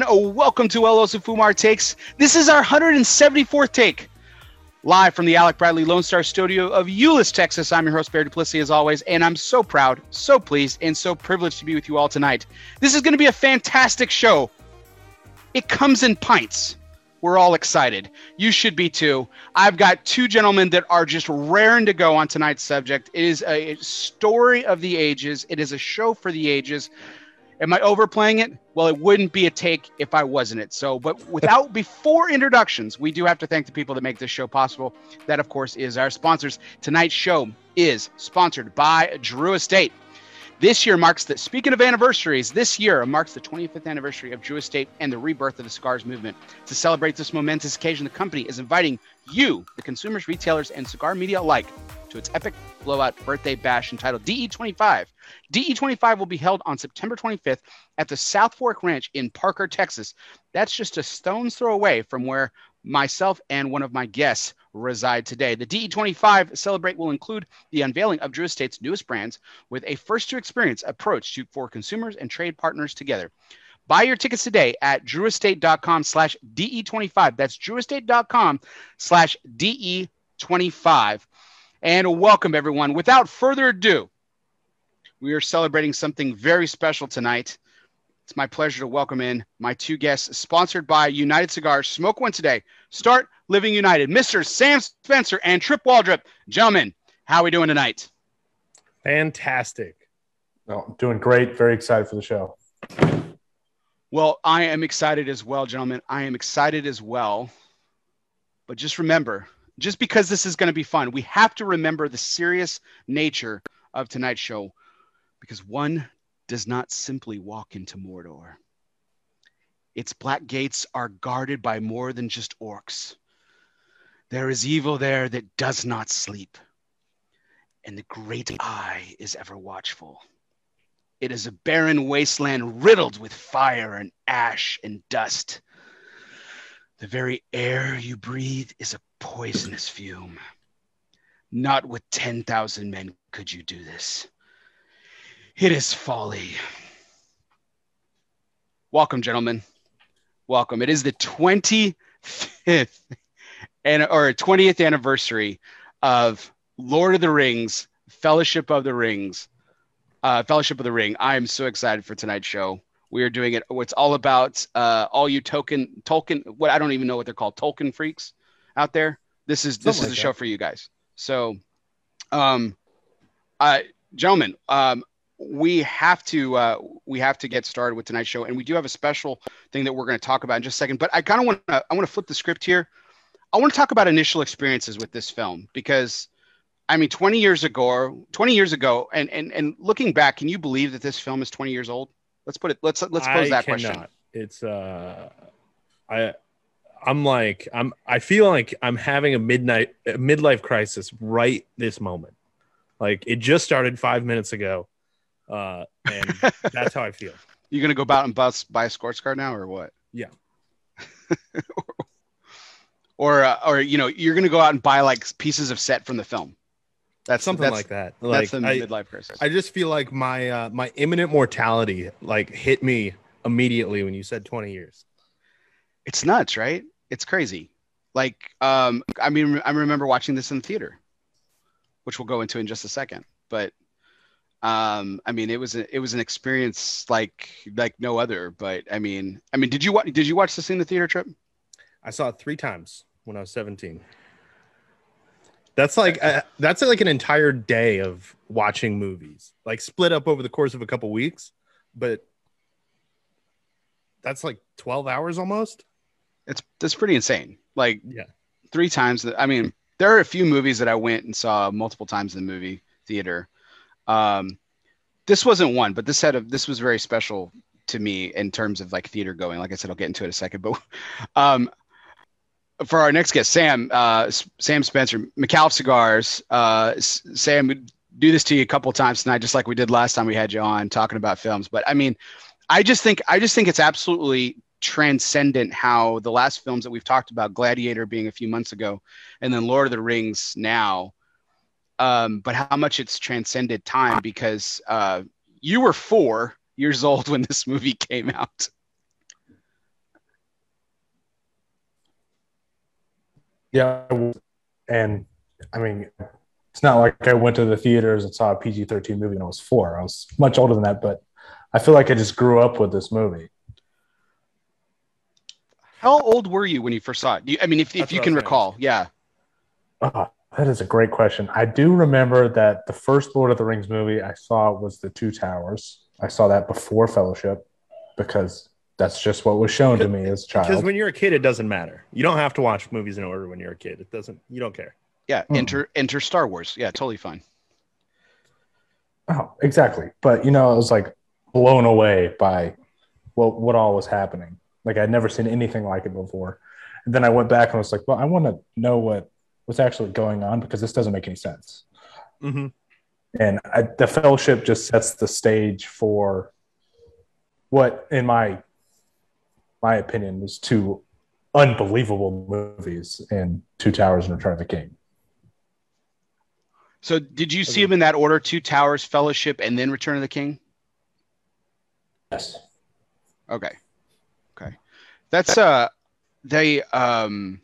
And welcome to El Fumar Takes. This is our 174th take. Live from the Alec Bradley Lone Star Studio of Euless, Texas. I'm your host, Barry Duplessis, as always, and I'm so proud, so pleased, and so privileged to be with you all tonight. This is going to be a fantastic show. It comes in pints. We're all excited. You should be too. I've got two gentlemen that are just raring to go on tonight's subject. It is a story of the ages, it is a show for the ages. Am I overplaying it? Well, it wouldn't be a take if I wasn't it. So, but without before introductions, we do have to thank the people that make this show possible. That, of course, is our sponsors. Tonight's show is sponsored by Drew Estate. This year marks the speaking of anniversaries, this year marks the 25th anniversary of Drew Estate and the rebirth of the Cigars movement. To celebrate this momentous occasion, the company is inviting you, the consumers, retailers, and cigar media alike, to its epic blowout birthday bash entitled DE25. DE25 will be held on September 25th at the South Fork Ranch in Parker, Texas. That's just a stone's throw away from where myself and one of my guests reside today. The DE25 Celebrate will include the unveiling of Drew Estate's newest brands with a first to experience approach to, for consumers and trade partners together. Buy your tickets today at drewestate.com slash DE25. That's drewestate.com slash DE25. And welcome, everyone. Without further ado, we are celebrating something very special tonight. It's my pleasure to welcome in my two guests, sponsored by United Cigars. Smoke one today. Start Living United. Mr. Sam Spencer and Trip Waldrop. Gentlemen, how are we doing tonight? Fantastic. Oh, doing great. Very excited for the show. Well, I am excited as well, gentlemen. I am excited as well. But just remember, just because this is going to be fun, we have to remember the serious nature of tonight's show because one does not simply walk into Mordor. Its black gates are guarded by more than just orcs. There is evil there that does not sleep, and the great eye is ever watchful. It is a barren wasteland riddled with fire and ash and dust. The very air you breathe is a poisonous fume. Not with 10,000 men could you do this. It is folly. Welcome, gentlemen. Welcome. It is the 25th and or 20th anniversary of Lord of the Rings, Fellowship of the Rings, uh, Fellowship of the Ring. I am so excited for tonight's show. We are doing it. It's all about uh, all you token Tolkien. What I don't even know what they're called. Tolkien freaks out there. This is this Something is like the show for you guys. So, um, uh, gentlemen, um, we have to uh, we have to get started with tonight's show, and we do have a special thing that we're going to talk about in just a second. But I kind of want to I want to flip the script here. I want to talk about initial experiences with this film because I mean, 20 years ago, 20 years ago, and and and looking back, can you believe that this film is 20 years old? Let's put it. Let's let's pose I that cannot. question. It's uh, I I'm like I'm I feel like I'm having a midnight a midlife crisis right this moment. Like it just started five minutes ago uh, and that's how I feel. You're gonna go out and bus, buy a sports car now, or what? Yeah. or uh, or you know, you're gonna go out and buy like pieces of set from the film. That's something that's, like that. Like, that's the I, midlife crisis. I just feel like my uh, my imminent mortality like hit me immediately when you said 20 years. It's nuts, right? It's crazy. Like, um, I mean, I remember watching this in the theater, which we'll go into in just a second. But um i mean it was a, it was an experience like like no other but i mean i mean did you watch did you watch this in the theater trip? I saw it three times when i was 17 that's like uh, that's like an entire day of watching movies like split up over the course of a couple weeks but that's like 12 hours almost. It's that's pretty insane. Like yeah. three times i mean there are a few movies that i went and saw multiple times in the movie theater um, this wasn't one, but this had a this was very special to me in terms of like theater going. Like I said, I'll get into it in a second. But um, for our next guest, Sam uh, Sam Spencer, McAuliffe Cigars. Uh, Sam, do this to you a couple times tonight, just like we did last time we had you on talking about films. But I mean, I just think I just think it's absolutely transcendent how the last films that we've talked about, Gladiator being a few months ago, and then Lord of the Rings now, um, but how much it's transcended time because uh, you were four years old when this movie came out. Yeah, and I mean, it's not like I went to the theaters and saw a PG thirteen movie when I was four. I was much older than that, but I feel like I just grew up with this movie. How old were you when you first saw it? You, I mean, if, if That's you can recall, yeah. Oh, that is a great question. I do remember that the first Lord of the Rings movie I saw was The Two Towers. I saw that before Fellowship because that's just what was shown to me as a child. Because when you're a kid, it doesn't matter. You don't have to watch movies in order when you're a kid. It doesn't. You don't care. Yeah, Hmm. enter enter Star Wars. Yeah, totally fine. Oh, exactly. But you know, I was like blown away by what what all was happening. Like I'd never seen anything like it before. And then I went back and was like, well, I want to know what what's actually going on because this doesn't make any sense. Mm-hmm. And I, the fellowship just sets the stage for what, in my my opinion, is two unbelievable movies in Two Towers and Return of the King. So, did you see them in that order? Two Towers, Fellowship, and then Return of the King. Yes. Okay. Okay. That's uh they um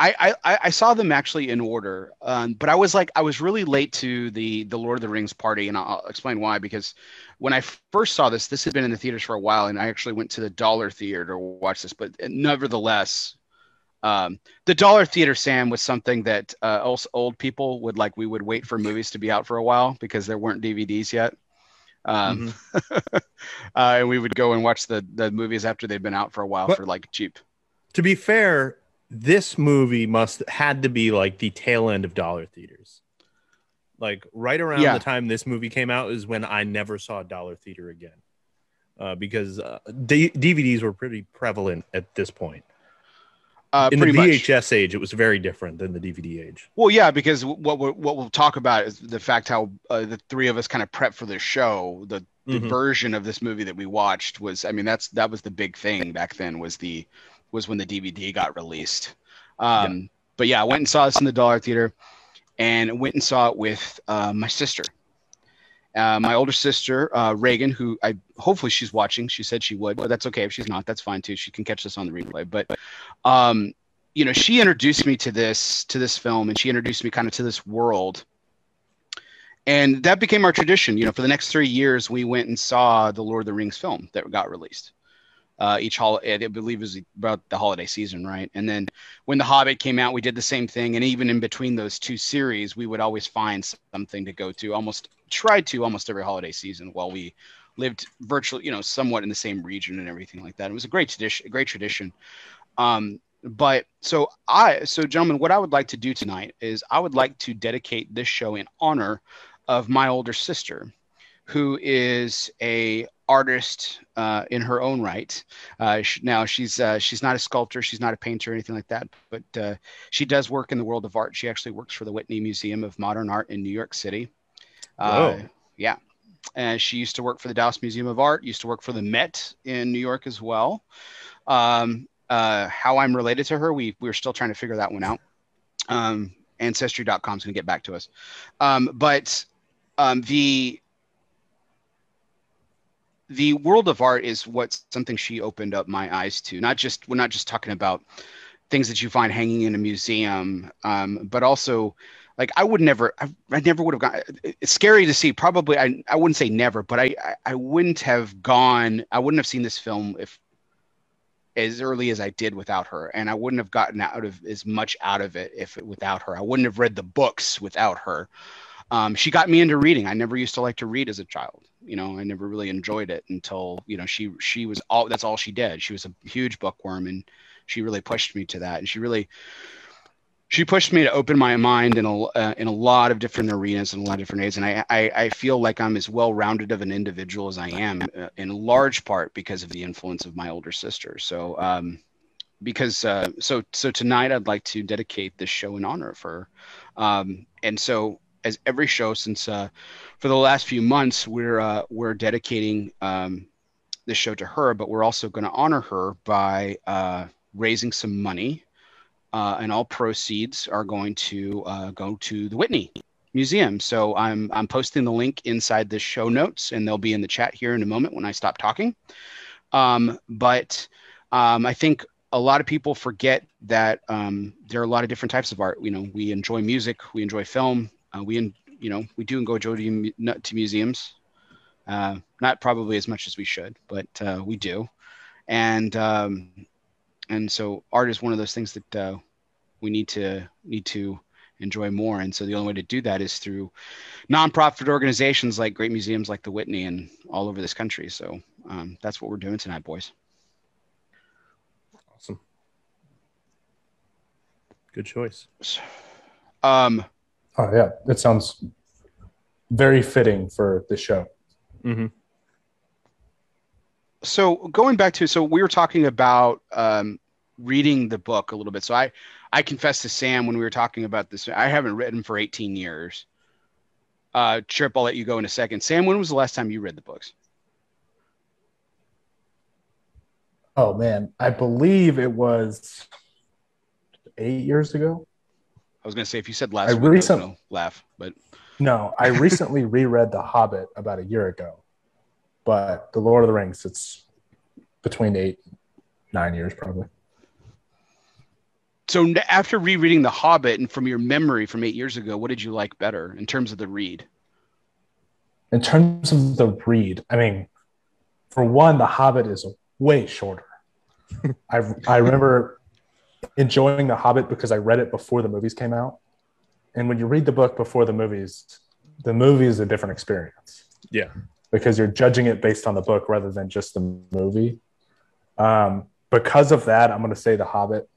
I, I I- saw them actually in order, um, but I was like I was really late to the the Lord of the Rings party, and I'll explain why. Because when I first saw this, this had been in the theaters for a while, and I actually went to the Dollar Theater to watch this. But nevertheless, um, the Dollar Theater, Sam, was something that uh, also old people would like. We would wait for movies to be out for a while because there weren't DVDs yet. Um, uh, and we would go and watch the the movies after they'd been out for a while But- for like cheap. To be fair, this movie must had to be like the tail end of dollar theaters. Like right around Yeah. the time this movie came out is when I never saw dollar theater again, uh, because uh, D- DVDs were pretty prevalent at this point. Uh, In the pretty much. VHS age, it was very different than the DVD age. Well, yeah, because what we're, what we'll talk about is the fact how uh, the three of us kind of prep for this show. The the Mhm. version of this movie that we watched was, I mean, that's that was the big thing back then. Was the was when the DVD got released. Um, But yeah, I went and saw this in the Dollar Theater, and went and saw it with uh, my sister. Uh, my older sister, uh, Reagan, who I hopefully she's watching. She said she would, but that's okay if she's not. That's fine too. She can catch this on the replay. But, um, you know, she introduced me to this to this film, and she introduced me kind of to this world. And that became our tradition. You know, for the next three years, we went and saw the Lord of the Rings film that got released. Uh, each holiday, I believe, was about the holiday season, right? And then when The Hobbit came out, we did the same thing. And even in between those two series, we would always find something to go to. Almost tried to almost every holiday season while we lived virtually, you know, somewhat in the same region and everything like that. It was a great tradition. A great tradition. Um, but so I, so gentlemen, what I would like to do tonight is I would like to dedicate this show in honor of my older sister, who is a artist uh, in her own right. Uh, sh- now she's uh, she's not a sculptor, she's not a painter or anything like that, but uh, she does work in the world of art. She actually works for the Whitney Museum of Modern Art in New York City. Uh, yeah, and she used to work for the Dallas Museum of Art. Used to work for the Met in New York as well. Um, uh, how I'm related to her, we we're still trying to figure that one out. Um, Ancestry.com is going to get back to us, um, but um, the the world of art is what something she opened up my eyes to. Not just we're not just talking about things that you find hanging in a museum, um, but also like I would never, I, I never would have gone. It's scary to see. Probably, I, I wouldn't say never, but I, I, I wouldn't have gone. I wouldn't have seen this film if as early as I did without her, and I wouldn't have gotten out of as much out of it if without her. I wouldn't have read the books without her. Um, she got me into reading. I never used to like to read as a child. You know, I never really enjoyed it until you know she she was all that's all she did. She was a huge bookworm, and she really pushed me to that. And she really she pushed me to open my mind in a uh, in a lot of different arenas and a lot of different ways. And I I, I feel like I'm as well rounded of an individual as I am, uh, in large part because of the influence of my older sister. So um, because uh, so so tonight I'd like to dedicate this show in honor of her. Um, and so as every show since uh, for the last few months we're uh, we're dedicating um, this show to her, but we're also going to honor her by uh, raising some money, uh, and all proceeds are going to uh, go to the Whitney museum. So I'm I'm posting the link inside the show notes, and they'll be in the chat here in a moment when I stop talking. Um, but um, I think a lot of people forget that um, there are a lot of different types of art. You know, we enjoy music, we enjoy film, uh, we in, you know we do go to, to museums. Uh, not probably as much as we should, but uh, we do, and um, and so art is one of those things that uh, we need to need to enjoy more. And so the only way to do that is through nonprofit organizations like great museums like the Whitney and all over this country. So um, that's what we're doing tonight, boys. Awesome. Good choice. Um, oh yeah, that sounds very fitting for the show. Mm-hmm. So going back to so we were talking about um, reading the book a little bit. So I I confessed to Sam when we were talking about this. I haven't written for 18 years. Uh, Trip, I'll let you go in a second. Sam, when was the last time you read the books? Oh man, I believe it was eight years ago. I was gonna say if you said last I week, recent- I laugh, but No, I recently reread The Hobbit about a year ago, but The Lord of the Rings, it's between eight, nine years probably. so after rereading The Hobbit and from your memory from eight years ago, what did you like better in terms of the read? In terms of the read, I mean, for one, The Hobbit is way shorter. I I remember enjoying The Hobbit because I read it before the movies came out, and when you read the book before the movies, the movie is a different experience. Yeah. because you're judging it based on the book rather than just the movie. Um, because of that, I'm going to say The Hobbit.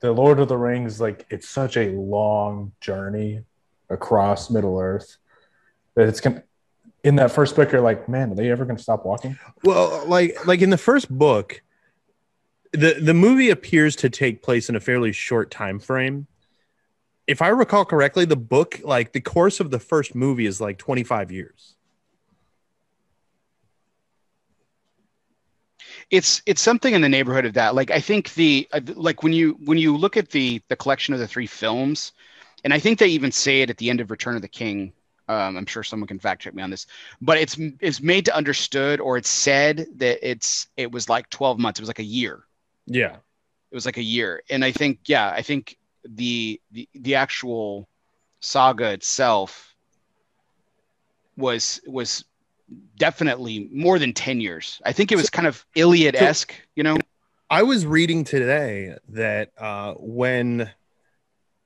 The Lord of the Rings, like it's such a long journey across Middle Earth that it's going. to In that first book, you're like, man, are they ever going to stop walking? Well, like like in the first book, the the movie appears to take place in a fairly short time frame. If I recall correctly, the book, like the course of the first movie, is like 25 years. it's it's something in the neighborhood of that like i think the uh, like when you when you look at the the collection of the three films and i think they even say it at the end of return of the king um, i'm sure someone can fact check me on this but it's it's made to understood or it's said that it's it was like 12 months it was like a year Yeah. it was like a year. And i think yeah i think the the, the actual saga itself was was definitely more than 10 years. I think it was kind of iliad-esque you know? I was reading today that uh, when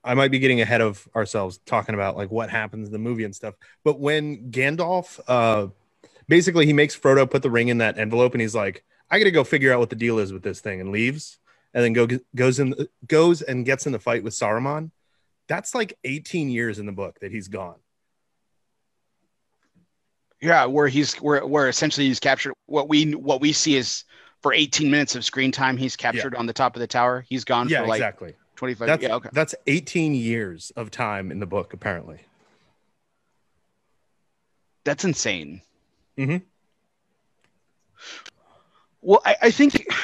I might be getting ahead of ourselves talking about like what happens in the movie and stuff, but when Gandalf uh, basically he makes Frodo put the ring in that envelope and he's like, I got to go figure out what the deal is with this thing and leaves and then go goes in goes and gets in the fight with Saruman. That's like 18 years in the book that he's gone. yeah where he's where where essentially he's captured what we what we see is for 18 minutes of screen time he's captured on the top of the tower he's gone Yeah, for like exactly. 25 That's yeah okay that's 18 years of time in the book apparently. that's insane Mhm. Well I, I think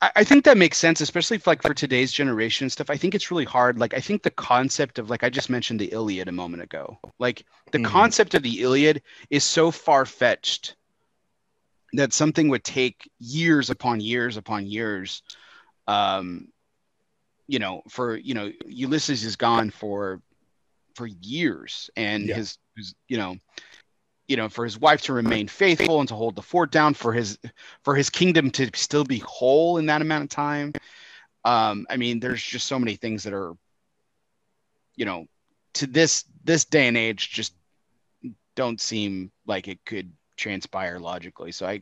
I, think that makes sense especially if, like for today's generation and stuff i think it's really hard like i think the concept of like i just mentioned the iliad a moment ago like the Mhm. concept of the iliad is so far-fetched that something would take years upon years upon years um you know for you know ulysses is gone for for years and Yeah. his, his you know you know for his wife to remain faithful and to hold the fort down for his for his kingdom to still be whole in that amount of time um i mean there's just so many things that are you know to this this day and age just don't seem like it could transpire logically so i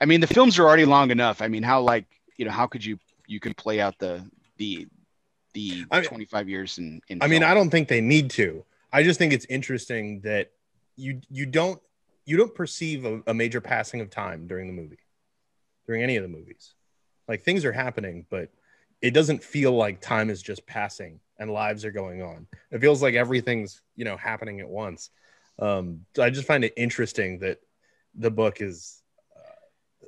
i mean the films are already long enough i mean how like you know how could you you could play out the the the I mean- 25 years in, in I mean. I don't think they need to. I just think it's interesting that you you don't you don't perceive a, a major passing of time during the movie, during any of the movies. Like things are happening, but it doesn't feel like time is just passing and lives are going on. It feels like everything's you know happening at once. Um, I just find it interesting that the book is uh,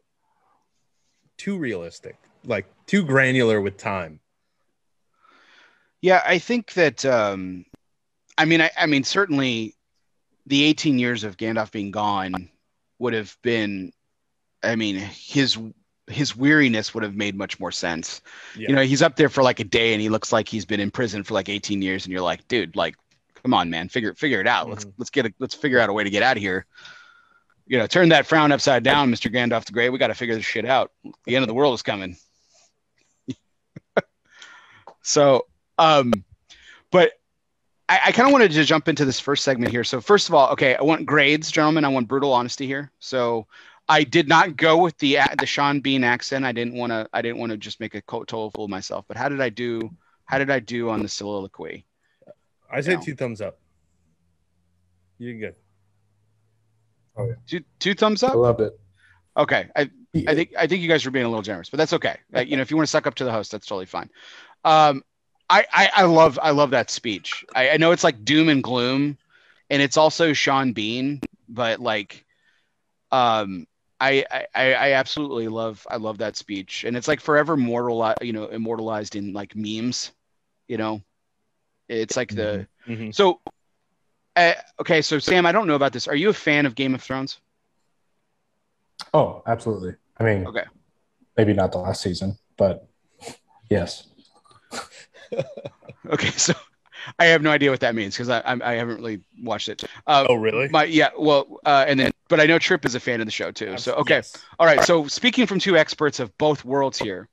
too realistic, like too granular with time. Yeah, I think that um, I mean, I, I mean, certainly, the 18 years of Gandalf being gone would have been, I mean, his his weariness would have made much more sense. Yeah. You know, he's up there for like a day, and he looks like he's been in prison for like 18 years, and you're like, dude, like, come on, man, figure figure it out. Let's Mhm. let's get a, let's figure out a way to get out of here. You know, turn that frown upside down, Mr. Gandalf the Grey. We got to figure this shit out. The end of the world is coming. so, um, but I, I kind of wanted to jump into this first segment here. So, first of all, okay, I want grades, gentlemen. I want brutal honesty here. So, I did not go with the the Sean Bean accent. I didn't want to. I didn't want to just make a co- total fool of myself. But how did I do? How did I do on the soliloquy? I say Yeah. two thumbs up. You're good. Two two thumbs up. I up. loved it. Okay, I I think I think you guys were being a little generous, but that's okay. Uh, you know, if you want to suck up to the host, that's totally fine. Um, I, I I love I love that speech. I, I know it's like doom and gloom, and it's also Sean Bean, but like, um, I I I absolutely love I love that speech, and it's like forever mortal you know immortalized in like memes, you know. It's like the Mhm. so. Uh, okay, so Sam, I don't know about this. Are you a fan of Game of Thrones? Oh, absolutely. I mean, Okay. maybe not the last season, but yes. Okay, so I have no idea what that means because I, I I haven't really watched it. Uh, Oh, really? my yeah, well, uh, and then but I know Trip is a fan of the show too. So okay, Yes. all right. So speaking from two experts of both worlds here,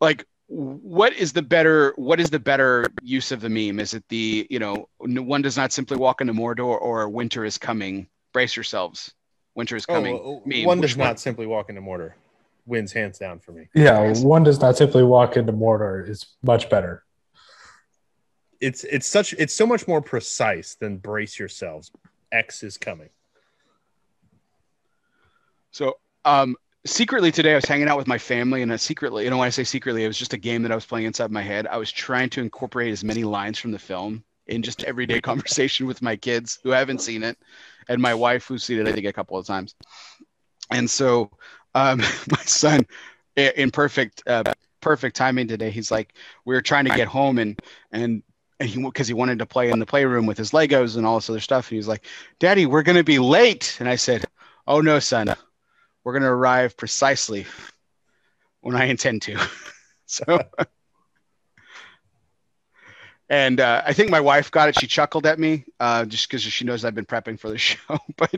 like what is the better what is the better use of the meme? Is it the you know one does not simply walk into Mordor or winter is coming? Brace yourselves, winter is coming. Oh, meme. one Which does not simply walk into Mordor. Wins hands down for me. Yeah, one does not simply walk into Mordor is much better. It's it's such it's so much more precise than brace yourselves. X is coming. So, um, secretly today, I was hanging out with my family, and I secretly, you know, when I say secretly, it was just a game that I was playing inside my head. I was trying to incorporate as many lines from the film in just everyday conversation with my kids who haven't seen it, and my wife who's seen it, I think, a couple of times. And so, um, my son, in perfect, uh, perfect timing today, he's like, we were trying to get home, and and. And he, because he wanted to play in the playroom with his Legos and all this other stuff, and he was like, "Daddy, we're gonna be late." And I said, "Oh no, son, we're to arrive precisely when I intend to. so, and uh, I think my wife got it. She chuckled at me uh, just because she knows I've been prepping for the show. but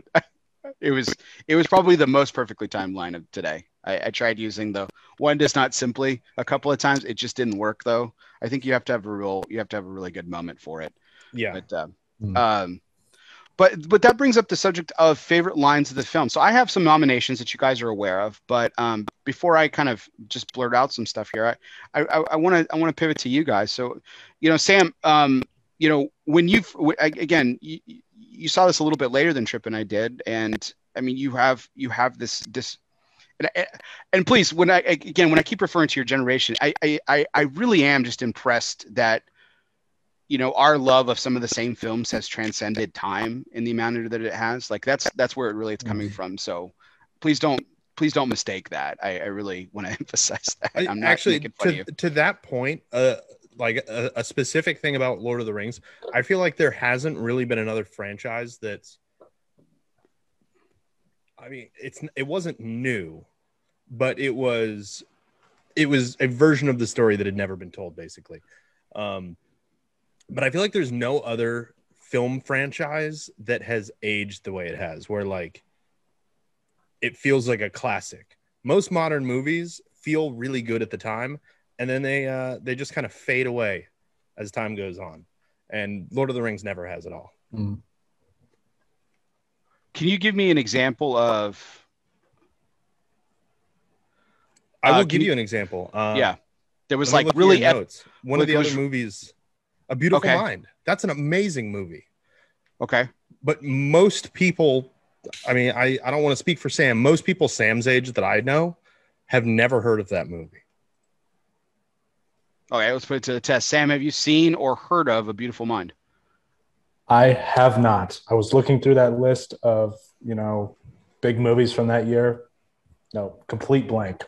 it was it was probably the most perfectly timed line of today. I, I tried using the one does not simply a couple of times. It just didn't work though. I think you have to have a real you have to have a really good moment for it. Yeah. But um, Hmm. um, but but that brings up the subject of favorite lines of the film. So I have some nominations that you guys are aware of. But um, before I kind of just blurt out some stuff here, I I want to I want to pivot to you guys. So, you know, Sam, um, you know, when you've w- a- again, you, you saw this a little bit later than Trip and I did, and I mean, you have you have this this. And, and please, when I again when I keep referring to your generation, I, I I really am just impressed that you know our love of some of the same films has transcended time in the amount that it has like that's that's where it really it's coming Mhm. from so please don't please don't mistake that i, I really want to emphasize that i'm not actually making fun of you to, to that point uh like a, a specific thing about lord of the rings i feel like there hasn't really been another franchise that's i mean it's it wasn't new but it was it was a version of the story that had never been told basically. Um but i feel like there's no other film franchise that has aged the way it has where like it feels like a classic. Most modern movies feel really good at the time and then they uh they just kind of fade away as time goes on. And lord of the rings never has it all. Mm. can you give me an example of i Uh, will can give you- you an example. Uh, yeah. There was like really your ep- notes. one of the it other was- movies a beautiful Okay. mind. That's an amazing movie. Okay. But most people i mean i i don't want to speak for sam. Most people sam's age that i know have never heard of that movie okay let's put it to the test sam have you seen or heard of a beautiful mind I have not. I was looking through that list of, you know, big movies from that year. No, complete blank.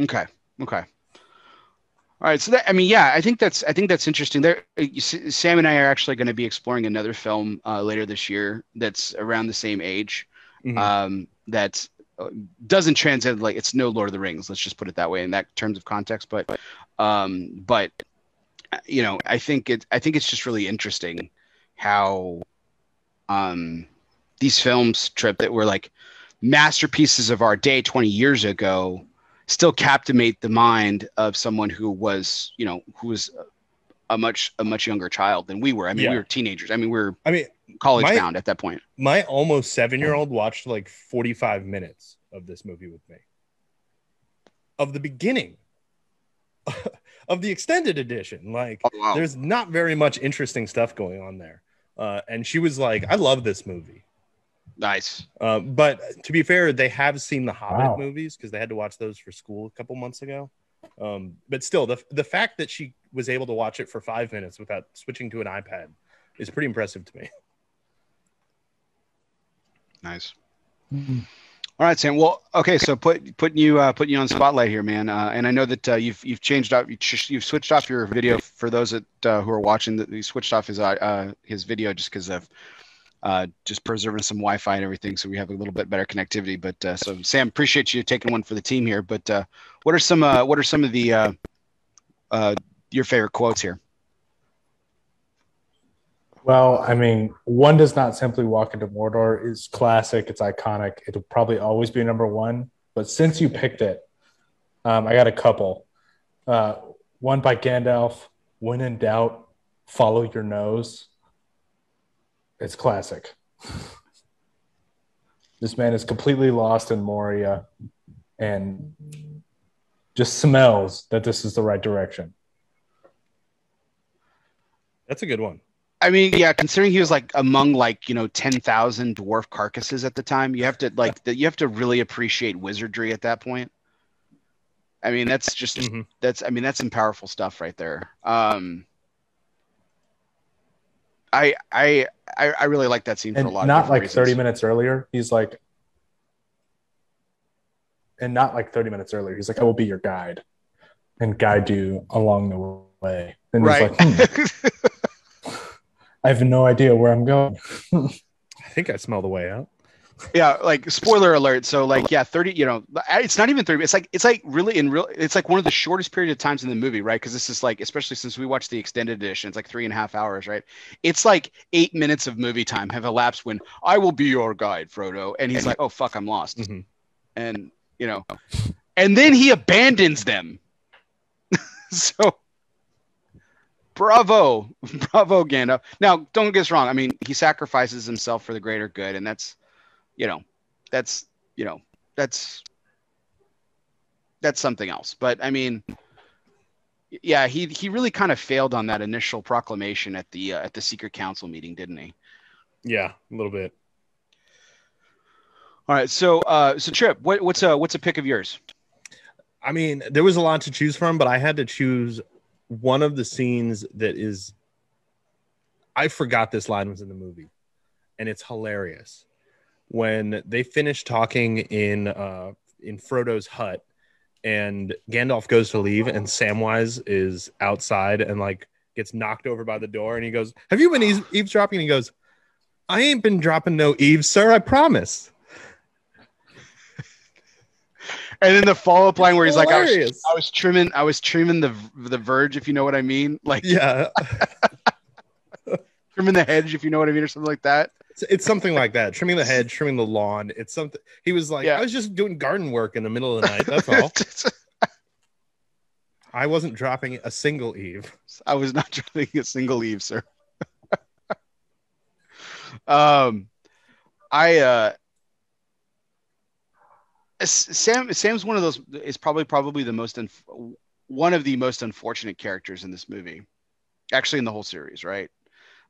okay okay All right, so that I mean, yeah, I think that's I think that's interesting. There, uh, you see- Sam and I are actually going to be exploring another film uh, later this year that's around the same age. Mhm. Um, that uh, doesn't transcend like it's no Lord of the Rings. Let's just put it that way in that terms of context. But, um, but you know, I think it. I think it's just really interesting how, um, these films trip that were like masterpieces of our day 20 years ago still captivate the mind of someone who was, you know, who was a much a much younger child than we were. I mean, Yeah. we were teenagers. I mean, we were I mean, college My- bound at that point. my almost seven year old watched like 45 minutes of this movie with me of the beginning of the extended edition like Oh, wow. there's not very much interesting stuff going on there uh, and she was like i love this movie Nice. uh, but to be fair they have seen the hobbit Wow. movies because they had to watch those for school a couple months ago um, but still the, the fact that she was able to watch it for five minutes without switching to an ipad is pretty impressive to me Nice. All right, Sam. Well, okay. So put putting you uh, putting you on spotlight here, man. Uh, and I know that uh, you've you've changed up. You've switched off your video for those that uh, who are watching. That you switched off his uh, his video just because of uh, just preserving some Wi-Fi and everything, so we have a little bit better connectivity. But so Sam, appreciate you taking one for the team here. But what are some what are some of the your favorite quotes here? Well, I mean, one does not simply walk into Mordor is classic. It's iconic. It'll probably always be number one. But since you picked it, um, I got a couple. Uh, one by Gandalf. When in doubt, follow your nose. It's classic. this man is completely lost in Moria, and just smells that this is the right direction. that's a good one I mean, yeah, considering he was like among like you know ten thousand dwarf carcasses at the time, you have to like that. You have to really appreciate wizardry at that point. I mean, that's just Mhm. that's I mean that's some powerful stuff right there. Um, I I I, I really like that scene for a lot. not of like different 30 minutes earlier he's like and not like 30 minutes earlier he's like i will be your guide and guide you along the way and Right. he's like hmm, i have no idea where i'm going. I think I smell the way out. yeah like spoiler alert so like yeah 30 you know it's not even 30 it's like it's like really in real it's like one of the shortest period of times in the movie right? Because this is like especially since we watched the extended edition it's like three and a half hours right? It's like eight minutes of movie time have elapsed when i will be your guide frodo and he's like oh fuck i'm lost. Mhm. and you know and then he abandons them. So bravo. Bravo gandalf. Now don't get us wrong. I mean he sacrifices himself for the greater good and that's you know that's you know that's that's something else. But i mean yeah he he really kind of failed on that initial proclamation at the uh, at the secret council meeting didn't he? Yeah, a little bit. all right so uh so trip what, what's a what's a pick of yours? I mean, there was a lot to choose from, but I had to choose one of the scenes that is. I forgot this line was in the movie, and it's hilarious when they finish talking in uh, in Frodo's hut, and Gandalf goes to leave, and Samwise is outside and like gets knocked over by the door, and he goes, "Have you been eaves- eavesdropping?" And he goes, "I ain't been dropping no eaves, sir. I promise." And then the follow-up line where he's like I was, I was trimming i was trimming the the verge if you know what i mean like yeah, trimming the hedge if you know what i mean or something like that It's, it's something like that. Trimming the hedge, trimming the lawn. It's something. He was like, Yeah. I was just doing garden work in the middle of the night. That's all. I wasn't dropping a single eave. I was not dropping a single eave, sir. um, I uh, Sam Sam's one of those is probably probably the most one of the most unfortunate characters in this movie, actually in the whole series, right?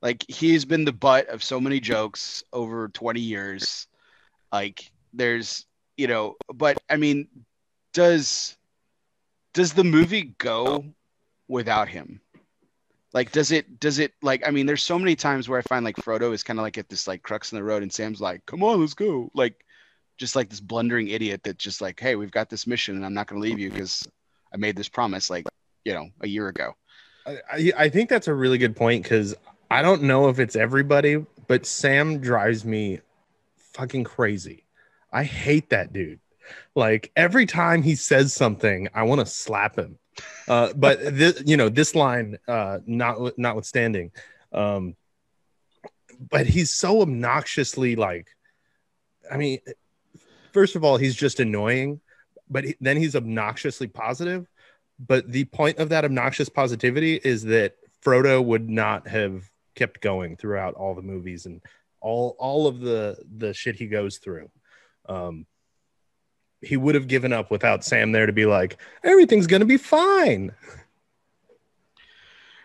Like he's been the butt of so many jokes over twenty years. Like there's you know, but I mean, does does the movie go without him? Like, does it, does it, like, I mean, there's so many times where I find like Frodo is kind of like at this like crux in the road and Sam's like, come on, let's go. Like, just like this blundering idiot that just like, hey, we've got this mission and I'm not going to leave you because I made this promise. Like, you know a year ago. I, I- think that's a really good point because I don't know if it's everybody, but Sam drives me fucking crazy. I hate that dude. Like every time he says something, I want to slap him. Uh, but this, you know, this line, uh, not notwithstanding, um, but he's so obnoxiously like, I mean, first of all, he's just annoying, but he, then he's obnoxiously positive. But the point of that obnoxious positivity is that Frodo would not have kept going throughout all the movies and all all of the the shit he goes through. Um, he would have given up without Sam there to be like, everything's gonna be fine.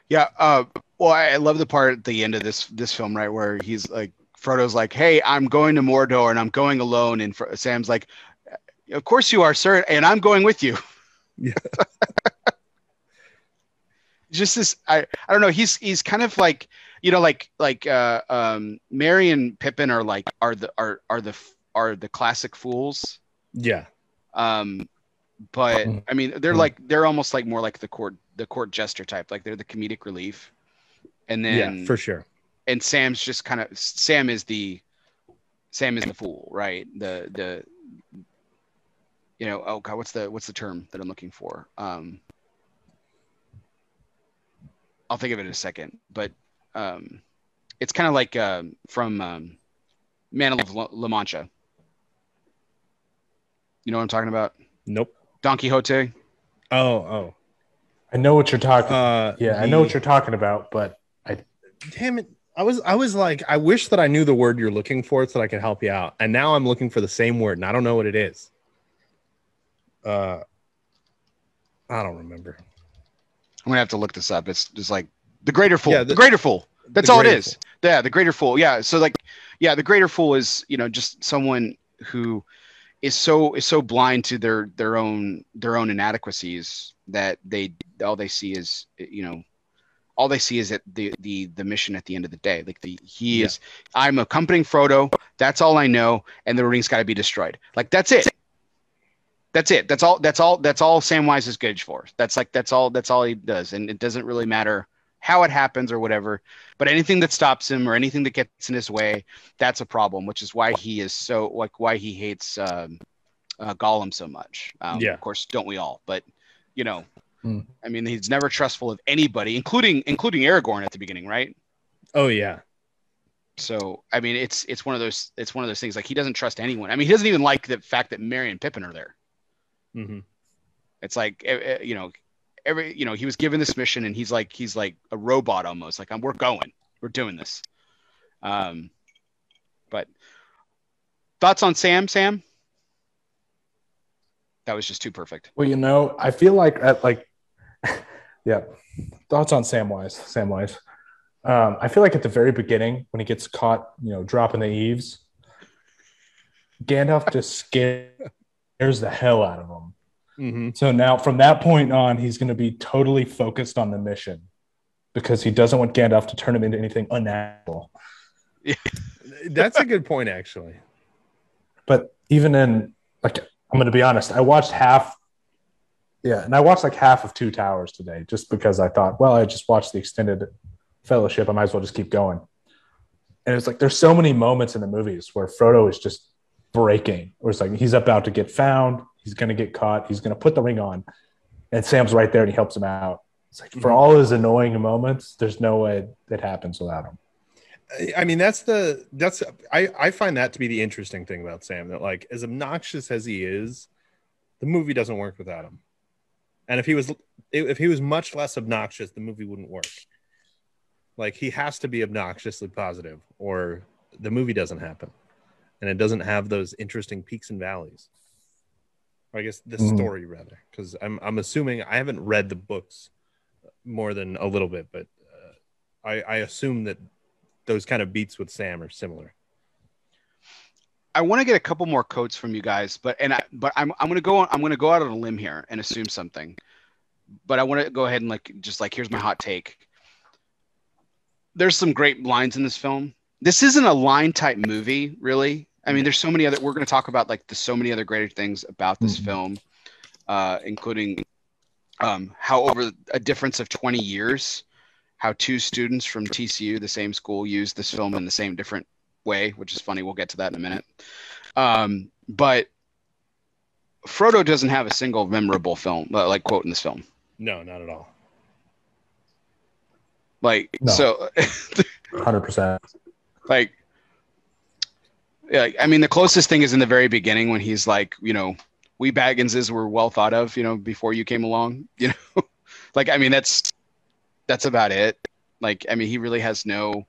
Yeah. Uh, well, I love the part at the end of this this film, right, where he's like, Frodo's like, "Hey, I'm going to Mordor and I'm going alone," and Fro- Sam's like, "Of course you are, sir, and I'm going with you." Yeah. Just this, I I don't know. He's he's kind of like you know like like uh um Merry and Pippin are like are the are are the are the classic fools. Yeah, Um, but Mhm. I mean, they're Mhm. like they're almost like more like the court the court jester type. Like they're the comedic relief. And then yeah, for sure. And Sam's just kind of Sam is the Sam is the fool, right? The the you know, oh god, what's the what's the term that I'm looking for? Um I'll think of it in a second, but um it's kind of like um from um Man of La, La Mancha. You know what I'm talking about? Nope. Don Quixote. Oh, oh. I know what you're talking. Uh, yeah, I know what you're talking about, but I. damn it i was i was like i wish that i knew the word you're looking for so that i could help you out and now i'm looking for the same word and i don't know what it is uh i don't remember I'm gonna have to look this up. It's just like the greater fool. Yeah, the, the- greater fool. That's all it is. is. Yeah, the greater fool. Yeah. So like, yeah, the greater fool is you know just someone who is so is so blind to their their own their own inadequacies that they all they see is you know all they see is that the the the mission at the end of the day. Like the he Yeah. is I'm accompanying Frodo. That's all I know, and the ring's got to be destroyed. Like that's it. That's it. That's all. That's all. That's all Samwise is good for. That's like that's all. That's all he does, and it doesn't really matter how it happens or whatever. But anything that stops him or anything that gets in his way, that's a problem. Which is why he is so like why he hates um, uh, Gollum so much. Um, Yeah. Of course, don't we all? But you know, Hmm. I mean, he's never trustful of anybody, including including Aragorn at the beginning, right? oh yeah So I mean, it's it's one of those it's one of those things like he doesn't trust anyone. I mean, he doesn't even like the fact that Merry and Pippin are there. hmm It's like eh, eh, you know, every you know he was given this mission and he's like he's like a robot almost. Like I'm, we're going, we're doing this. Um, but thoughts on Sam? Sam? That was just too perfect. well, you know, I feel like at like, yeah. Thoughts on Samwise? Samwise. Um, I feel like at the very beginning when he gets caught, you know, dropping the eaves, Gandalf just scares the hell out of him. hmm So now from that point on, he's going to be totally focused on the mission because he doesn't want Gandalf to turn him into anything unnatural. that's a good point actually But even in like, I'm going to be honest, I watched half. Yeah, and I watched like half of Two Towers today just because I thought, well, I just watched the extended fellowship. I might as well just keep going. And it's like there's so many moments in the movies where Frodo is just breaking, or it's like he's about to get found, he's going to get caught, he's going to put the ring on, and Sam's right there and he helps him out. It's like for Mhm. all his annoying moments, there's no way that happens without him. I mean, that's the that's I I find that to be the interesting thing about Sam. That like as obnoxious as he is, the movie doesn't work without him. And if he was if he was much less obnoxious, the movie wouldn't work. Like he has to be obnoxiously positive, or the movie doesn't happen, and it doesn't have those interesting peaks and valleys. Or I guess the Mhm. story rather, because I'm I'm assuming I haven't read the books more than a little bit, but uh, I I assume that those kind of beats with Sam are similar. I want to get a couple more quotes from you guys, but and I, but I'm I'm gonna go on I'm gonna go out on a limb here and assume something, but I want to go ahead and like just like here's my hot take. There's some great lines in this film. This isn't a line type movie, really. I mean, there's so many other. We're going to talk about like the so many other greater things about this Mhm. film, uh, including um, how over a difference of 20 years, how two students from TCU, the same school, used this film in the same different way, which is funny. We'll get to that in a minute. Um, but Frodo doesn't have a single memorable film, uh, like quote in this film. No, not at all. Like No. so, Hundred percent. like, yeah. I mean, the closest thing is in the very beginning when he's like, you know, we Bagginses were well thought of, you know, before you came along. You know, like I mean, that's that's about it. Like, I mean, he really has no.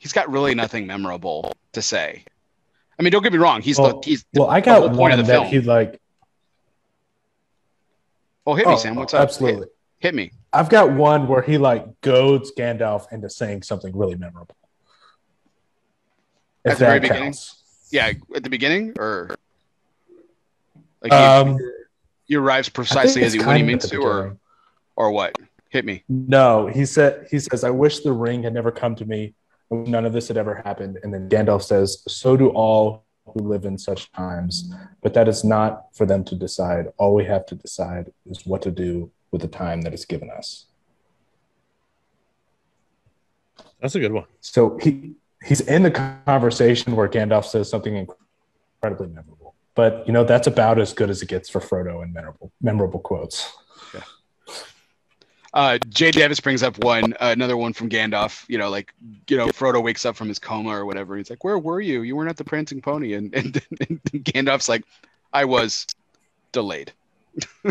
He's got really nothing memorable to say. I mean, don't get me wrong. He's Well, the he's the, Well, I the whole got point one of the that film. he like. oh, hit me, Oh, Sam. What's up? Absolutely. Hit, hit me. I've got one where he like goads Gandalf into saying something really memorable. If At the very that beginning? Yeah, at the beginning, or like Um, he, he arrives precisely as he when he means to, or or what? Hit me. No, he said he says, I wish the ring had never come to me. None of this had ever happened. And then Gandalf says, So do all who live in such times. But that is not for them to decide. All we have to decide is what to do with the time that is given us. That's a good one. So he he's in the conversation where Gandalf says something incredibly memorable. But you know, that's about as good as it gets for Frodo and memorable memorable quotes. Uh, Jay Davis brings up one, uh, another one from Gandalf. You know, like you know, Frodo wakes up from his coma or whatever. He's like, "Where were you? You weren't at the Prancing Pony." And and, and Gandalf's like, "I was delayed."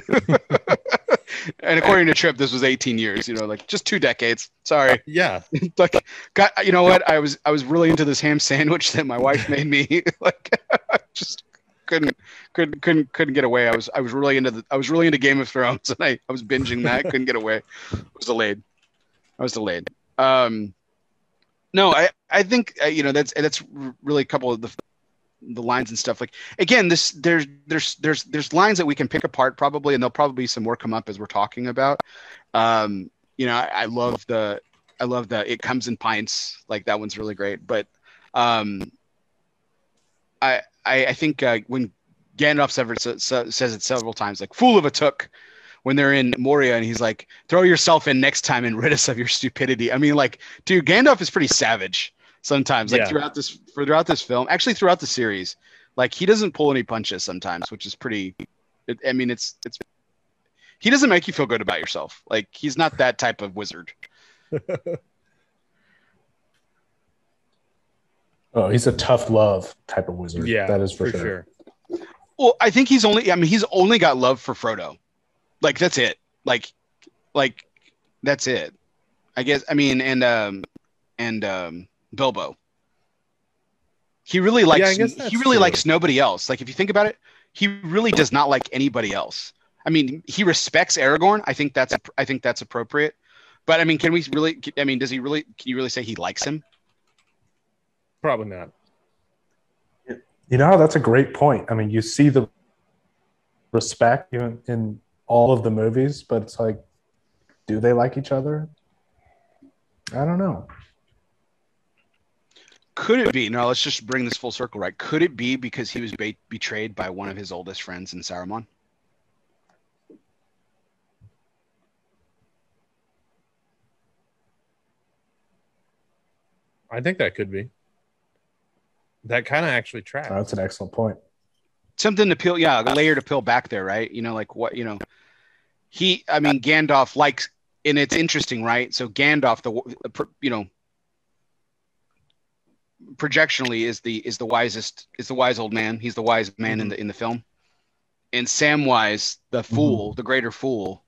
and according to Trip, this was 18 years. You know, like just two decades. Sorry. Yeah. like, got you know what? I was I was really into this ham sandwich that my wife made me. like, just couldn't couldn't couldn't couldn't get away. I was I was really into the I was really into Game of Thrones, and I, I was binging that. couldn't get away. I was delayed. I was delayed. Um, no, I I think uh, you know that's that's really a couple of the the lines and stuff. Like again, this there's there's there's there's lines that we can pick apart probably, and there'll probably be some more come up as we're talking about. Um, you know, I, I love the I love the it comes in pints. Like that one's really great. But um, I I, I think uh, when Gandalf ever sa- sa- says it several times, like "fool of a Took," when they're in Moria, and he's like, "Throw yourself in next time and rid us of your stupidity." I mean, like, dude, Gandalf is pretty savage sometimes. Like Yeah. throughout this throughout this film, actually throughout the series, like he doesn't pull any punches sometimes, which is pretty. It, I mean, it's it's. He doesn't make you feel good about yourself. Like he's not that type of wizard. Oh, he's a tough love type of wizard. Yeah. that is for, for sure. sure. Well, I think he's only. I mean, he's only got love for Frodo. Like that's it. Like, like that's it. I guess. I mean, and um, and um, Bilbo. He really likes. I guess he really true. likes nobody else. Like if you think about it, he really does not like anybody else. I mean, he respects Aragorn. I think that's. I think that's appropriate. But I mean, can we really? I mean, does he really? Can you really say he likes him? Probably not. You know, that's a great point. I mean, you see the respect in, in all of the movies, but it's like, do they like each other? I don't know. Could it be? No, let's just bring this full circle, right? Could it be because he was ba- betrayed by one of his oldest friends in Saruman? I think that could be. That kind of actually tracks. Oh, that's an excellent point. Something to peel, yeah, a layer to peel back there, right? You know, like what, you know, he, I mean, Gandalf likes, and it's interesting, right? So Gandalf, the, you know, projectionally is the is the wisest, is the wise old man. He's the wise man in mm-hmm. the in the film. And Samwise, the mm-hmm. fool, the greater fool,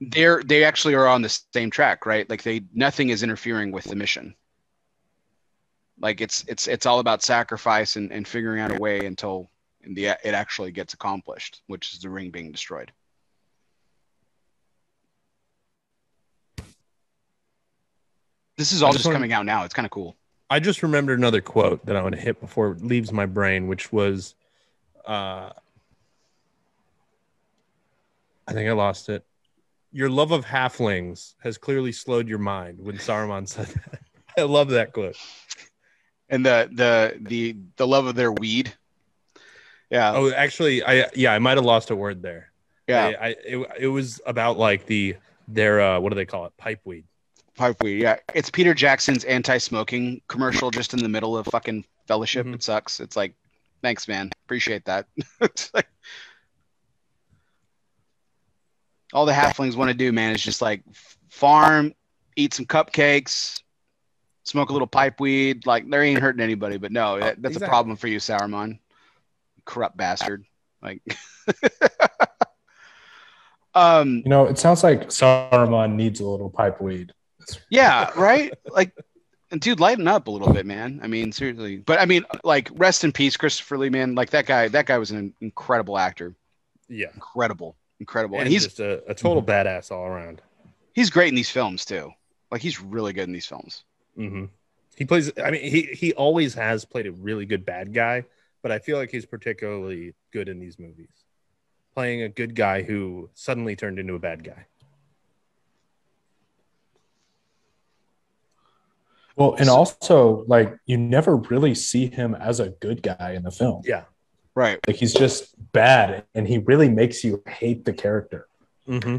they're they actually are on the same track, right? Like they nothing is interfering with the mission. Like it's it's it's all about sacrifice and, and figuring out a way until the it actually gets accomplished, which is the ring being destroyed. This is all just, just wanna- coming out now. It's kind of cool. I just remembered another quote that I want to hit before it leaves my brain, which was, uh, I think I lost it. Your love of halflings has clearly slowed your mind when Saruman said that. I love that quote. And the the the the love of their weed. Yeah. Oh, actually, I yeah, I might have lost a word there. Yeah, I, I it, it was about like the their uh what do they call it? Pipe weed. pipe weed. Yeah, it's Peter Jackson's anti-smoking commercial just in the middle of fucking Fellowship. Mhm. It sucks. It's like, thanks, man. Appreciate that. Like- all the halflings want to do, man, is just like farm, eat some cupcakes, smoke a little pipe weed. Like there ain't hurting anybody, but no, that, that's a problem for you, Sauron. Corrupt bastard. Like, um, You know, it sounds like Saruman needs a little pipe weed. Yeah, right. Like, and dude, lighten up a little bit, man. I mean, seriously. But I mean, like, rest in peace, Christopher Lee, man. Like that guy. That guy was an incredible actor. Yeah. Incredible, incredible. And, And he's just a, a total badass all around. he's great in these films too. Like he's really good in these films. Hmm He plays. I mean, he he always has played a really good bad guy, but I feel like he's particularly good in these movies, playing a good guy who suddenly turned into a bad guy. Well, and also like you never really see him as a good guy in the film. Yeah. Right. Like he's just bad, and he really makes you hate the character. Mm-hmm.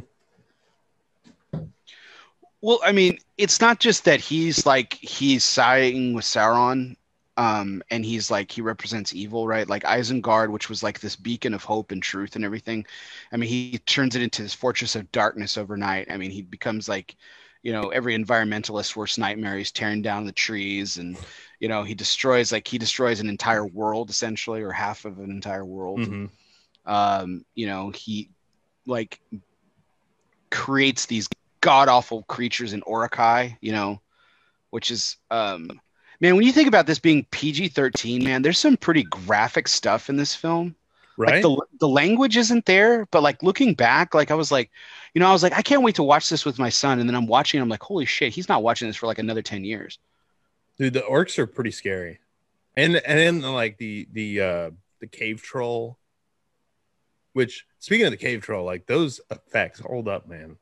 Well, I mean, it's not just that he's like he's siding with Sauron, um, and he's like he represents evil, right? Like Isengard, which was like this beacon of hope and truth and everything. I mean, he turns it into this fortress of darkness overnight. I mean, he becomes like, you know, every environmentalist's worst nightmare. He's tearing down the trees, and you know, he destroys like he destroys an entire world essentially, or half of an entire world Mm-hmm. um, you know, he like creates these god awful creatures in Uruk-hai, you know, which is um man, when you think about this being PG thirteen, man, there's some pretty graphic stuff in this film. Like Right. the the language isn't there, but like looking back, like I was like, you know, I was like, I can't wait to watch this with my son, and then I'm watching, I'm like, holy shit, he's not watching this for like another ten years. Dude, the orcs are pretty scary, and and then like the the uh the cave troll. Which speaking of the cave troll, like those effects hold up, man.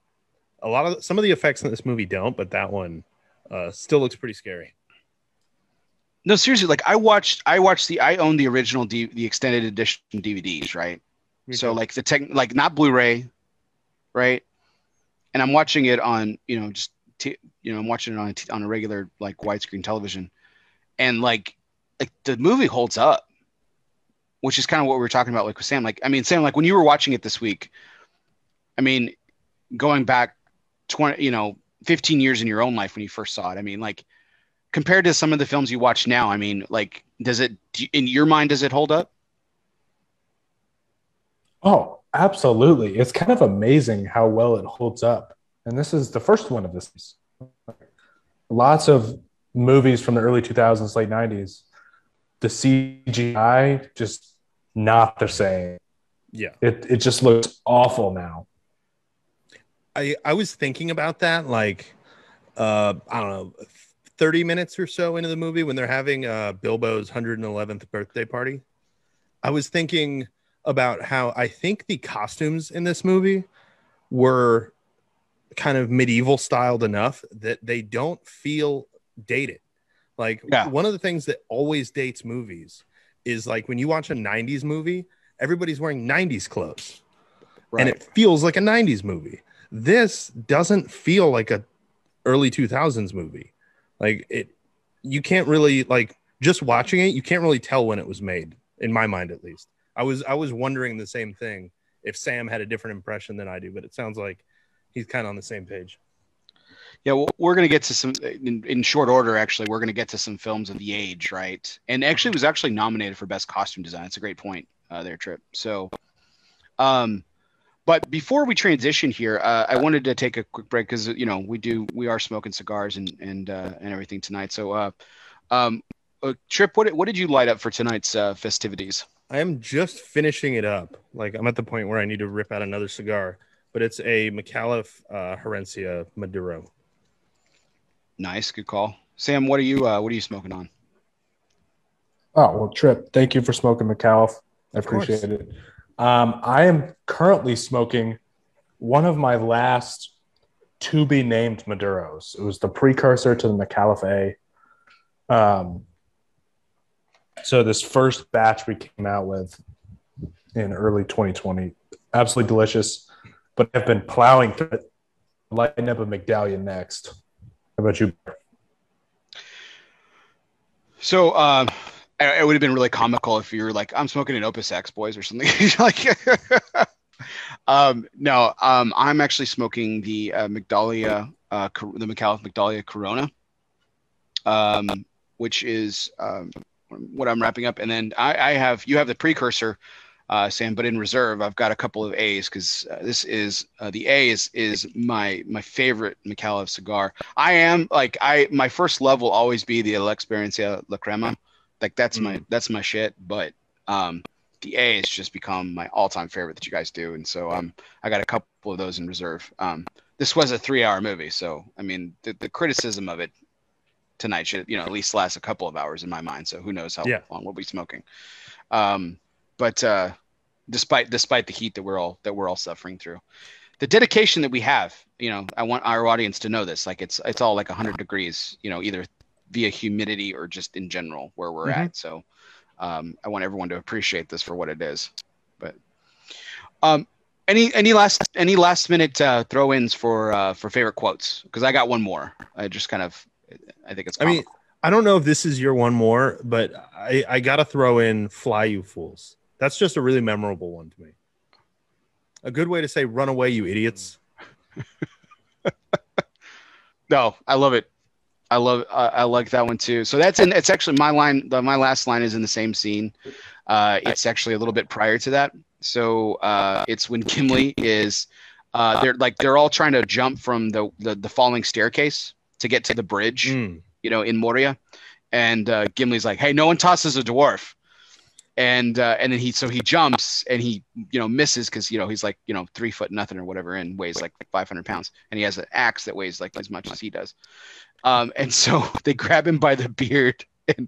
A lot of some of the effects in this movie don't, but that one uh still looks pretty scary. No, seriously, like I watched, I watched the, I own the original, D, the extended edition DVDs, right? So like the tech, like not Blu-ray, right? And I'm watching it on, you know, just t- you know, I'm watching it on a t- on a regular like widescreen television, and like like the movie holds up, which is kind of what we were talking about, like with Sam. Like I mean, Sam, like when you were watching it this week, I mean, going back twenty, you know, 15 years in your own life when you first saw it. I mean, like compared to some of the films you watch now, I mean, like does it in your mind does it hold up? Oh, absolutely. It's kind of amazing how well it holds up. And this is the first one of this. Lots of movies from the early 2000s, late 90s, the CGI just not the same. Yeah. It, it just looks awful now. I I was thinking about that like uh I don't know 30 minutes or so into the movie when they're having uh Bilbo's 111th birthday party. I was thinking about how I think the costumes in this movie were kind of medieval styled enough that they don't feel dated. Like Yeah. one of the things that always dates movies is like when you watch a 90s movie, everybody's wearing 90s clothes and it feels like a 90s movie this doesn't feel like a early 2000s movie like it you can't really like just watching it you can't really tell when it was made in my mind at least i was i was wondering the same thing if sam had a different impression than i do but it sounds like he's kind of on the same page Yeah, well, we're going to get to some in, in short order. Actually, we're going to get to some films of the age, right? And actually, was actually nominated for best costume design. It's a great point uh, there, Trip. So, um, but before we transition here, uh, I wanted to take a quick break because you know we do we are smoking cigars and and uh, and everything tonight. So, uh, um, uh, Trip, what what did you light up for tonight's uh, festivities? i am just finishing it up like i'm at the point where i need to rip out another cigar but it's a McAuliffe uh, herencia maduro Nice, good call. Sam, what are you uh, what are you smoking on? Oh, well, Trip, thank you for smoking McAuliffe. I appreciate it. Um, I am currently smoking one of my last to be named Maduros. It was the precursor to the McAuliffe. Um, so this first batch we came out with in early 2020, absolutely delicious. But I've been plowing through it. Lighting up a McDallion next. How about you? So uh, it would have been really comical if you were like, "I'm smoking an Opus X, boys," or something like. um, no, um, I'm actually smoking the uh, Migdalia, uh, the McAuliffe Migdalia Corona, um, which is um, what I'm wrapping up, and then I, I have you have the precursor, uh, Sam, but in reserve I've got a couple of A's because uh, this is uh, the A is is my my favorite McAuliffe cigar. I am like I my first love will always be the La Experiencia La Crema, like that's mm. my that's my shit. But um, the A has just become my all time favorite that you guys do, and so um, I got a couple of those in reserve. Um, this was a three hour movie, so I mean the, the criticism of it tonight should you know at least last a couple of hours in my mind. So who knows how yeah. long we'll be smoking. Um, but uh, despite despite the heat that we're all that we're all suffering through, the dedication that we have, you know, I want our audience to know this. Like it's it's all like 100 degrees, you know, either via humidity or just in general where we're mm-hmm. at. So um, I want everyone to appreciate this for what it is. But um, any any last any last minute uh, throw ins for uh, for favorite quotes? Because I got one more. I just kind of I think it's. Comical. I mean, I don't know if this is your one more, but I I gotta throw in "Fly You Fools." That's just a really memorable one to me. A good way to say "Run away, you idiots." no, I love it. I love uh, I like that one too. So that's in it's actually my line. The, my last line is in the same scene. Uh, it's actually a little bit prior to that. So uh, it's when Gimli is uh, they're like they're all trying to jump from the the, the falling staircase to get to the bridge, mm. you know, in Moria. And uh, Gimli's like, "Hey, no one tosses a dwarf." And uh, and then he so he jumps and he you know misses because you know he's like you know three foot nothing or whatever and weighs like 500 pounds and he has an axe that weighs like as much as he does. Um, and so they grab him by the beard and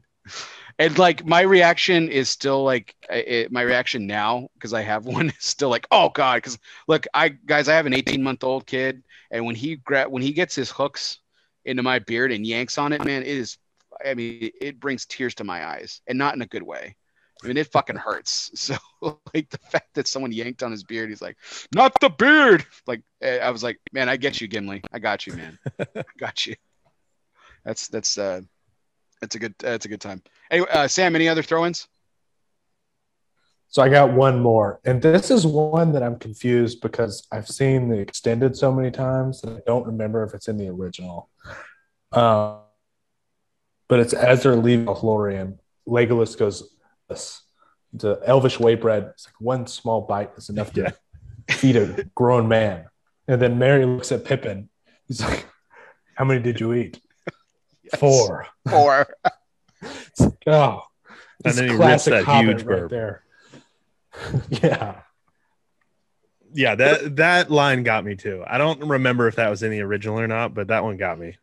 and like my reaction is still like it, my reaction now because I have one is still like oh god because look I guys I have an 18 month old kid and when he grab when he gets his hooks into my beard and yanks on it, man, it is. I mean, it brings tears to my eyes, and not in a good way. I mean, it fucking hurts. So, like the fact that someone yanked on his beard, he's like, "Not the beard!" Like, eh, I was like, "Man, I get you, Gimli. I got you, man. I got you." That's that's uh, that's a good that's a good time. Anyway, uh, Sam, any other throw-ins? So I got one more, and this is one that I'm confused because I've seen the extended so many times that I don't remember if it's in the original. Uh, but it's as they're leaving Lothlorien, Legolas goes, "This the elvish way bread. It's like one small bite is enough to feed a grown man." And then Merry looks at Pippin. He's like, "How many did you eat?" Yes. Four. Four. oh, and then he rips that huge burp right there. yeah. Yeah, that that line got me too. I don't remember if that was in the original or not, but that one got me.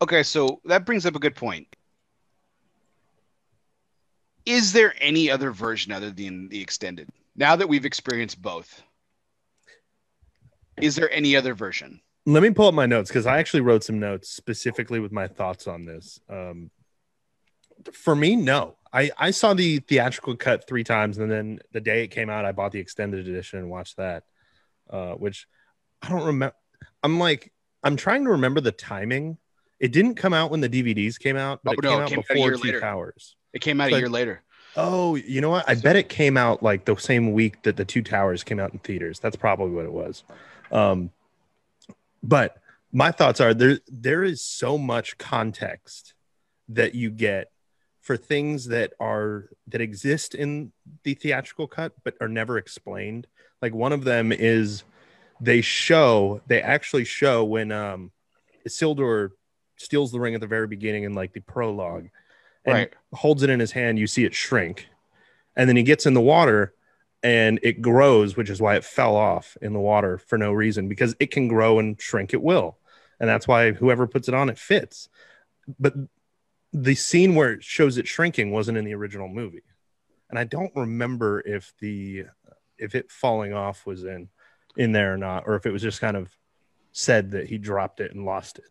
Okay, so that brings up a good point. Is there any other version other than the extended? Now that we've experienced both, is there any other version? Let me pull up my notes because I actually wrote some notes specifically with my thoughts on this. Um, for me, no. I, I saw the theatrical cut three times, and then the day it came out, I bought the extended edition and watched that. Uh, which I don't remember. I'm like, I'm trying to remember the timing. It didn't come out when the DVDs came out, but oh, it, no, came it came out before Two later. Towers. It came out a year later. Oh, you know what? I bet it came out like the same week that the Two Towers came out in theaters. That's probably what it was. Um, but my thoughts are there. There is so much context that you get for things that are that exist in the theatrical cut but are never explained. Like one of them is they show they actually show when um Isildur steals the ring at the very beginning in like the prologue and right. holds it in his hand, you see it shrink. And then he gets in the water and it grows, which is why it fell off in the water for no reason because it can grow and shrink at will. And that's why whoever puts it on it fits. But the scene where it shows it shrinking wasn't in the original movie and i don't remember if the if it falling off was in in there or not or if it was just kind of said that he dropped it and lost it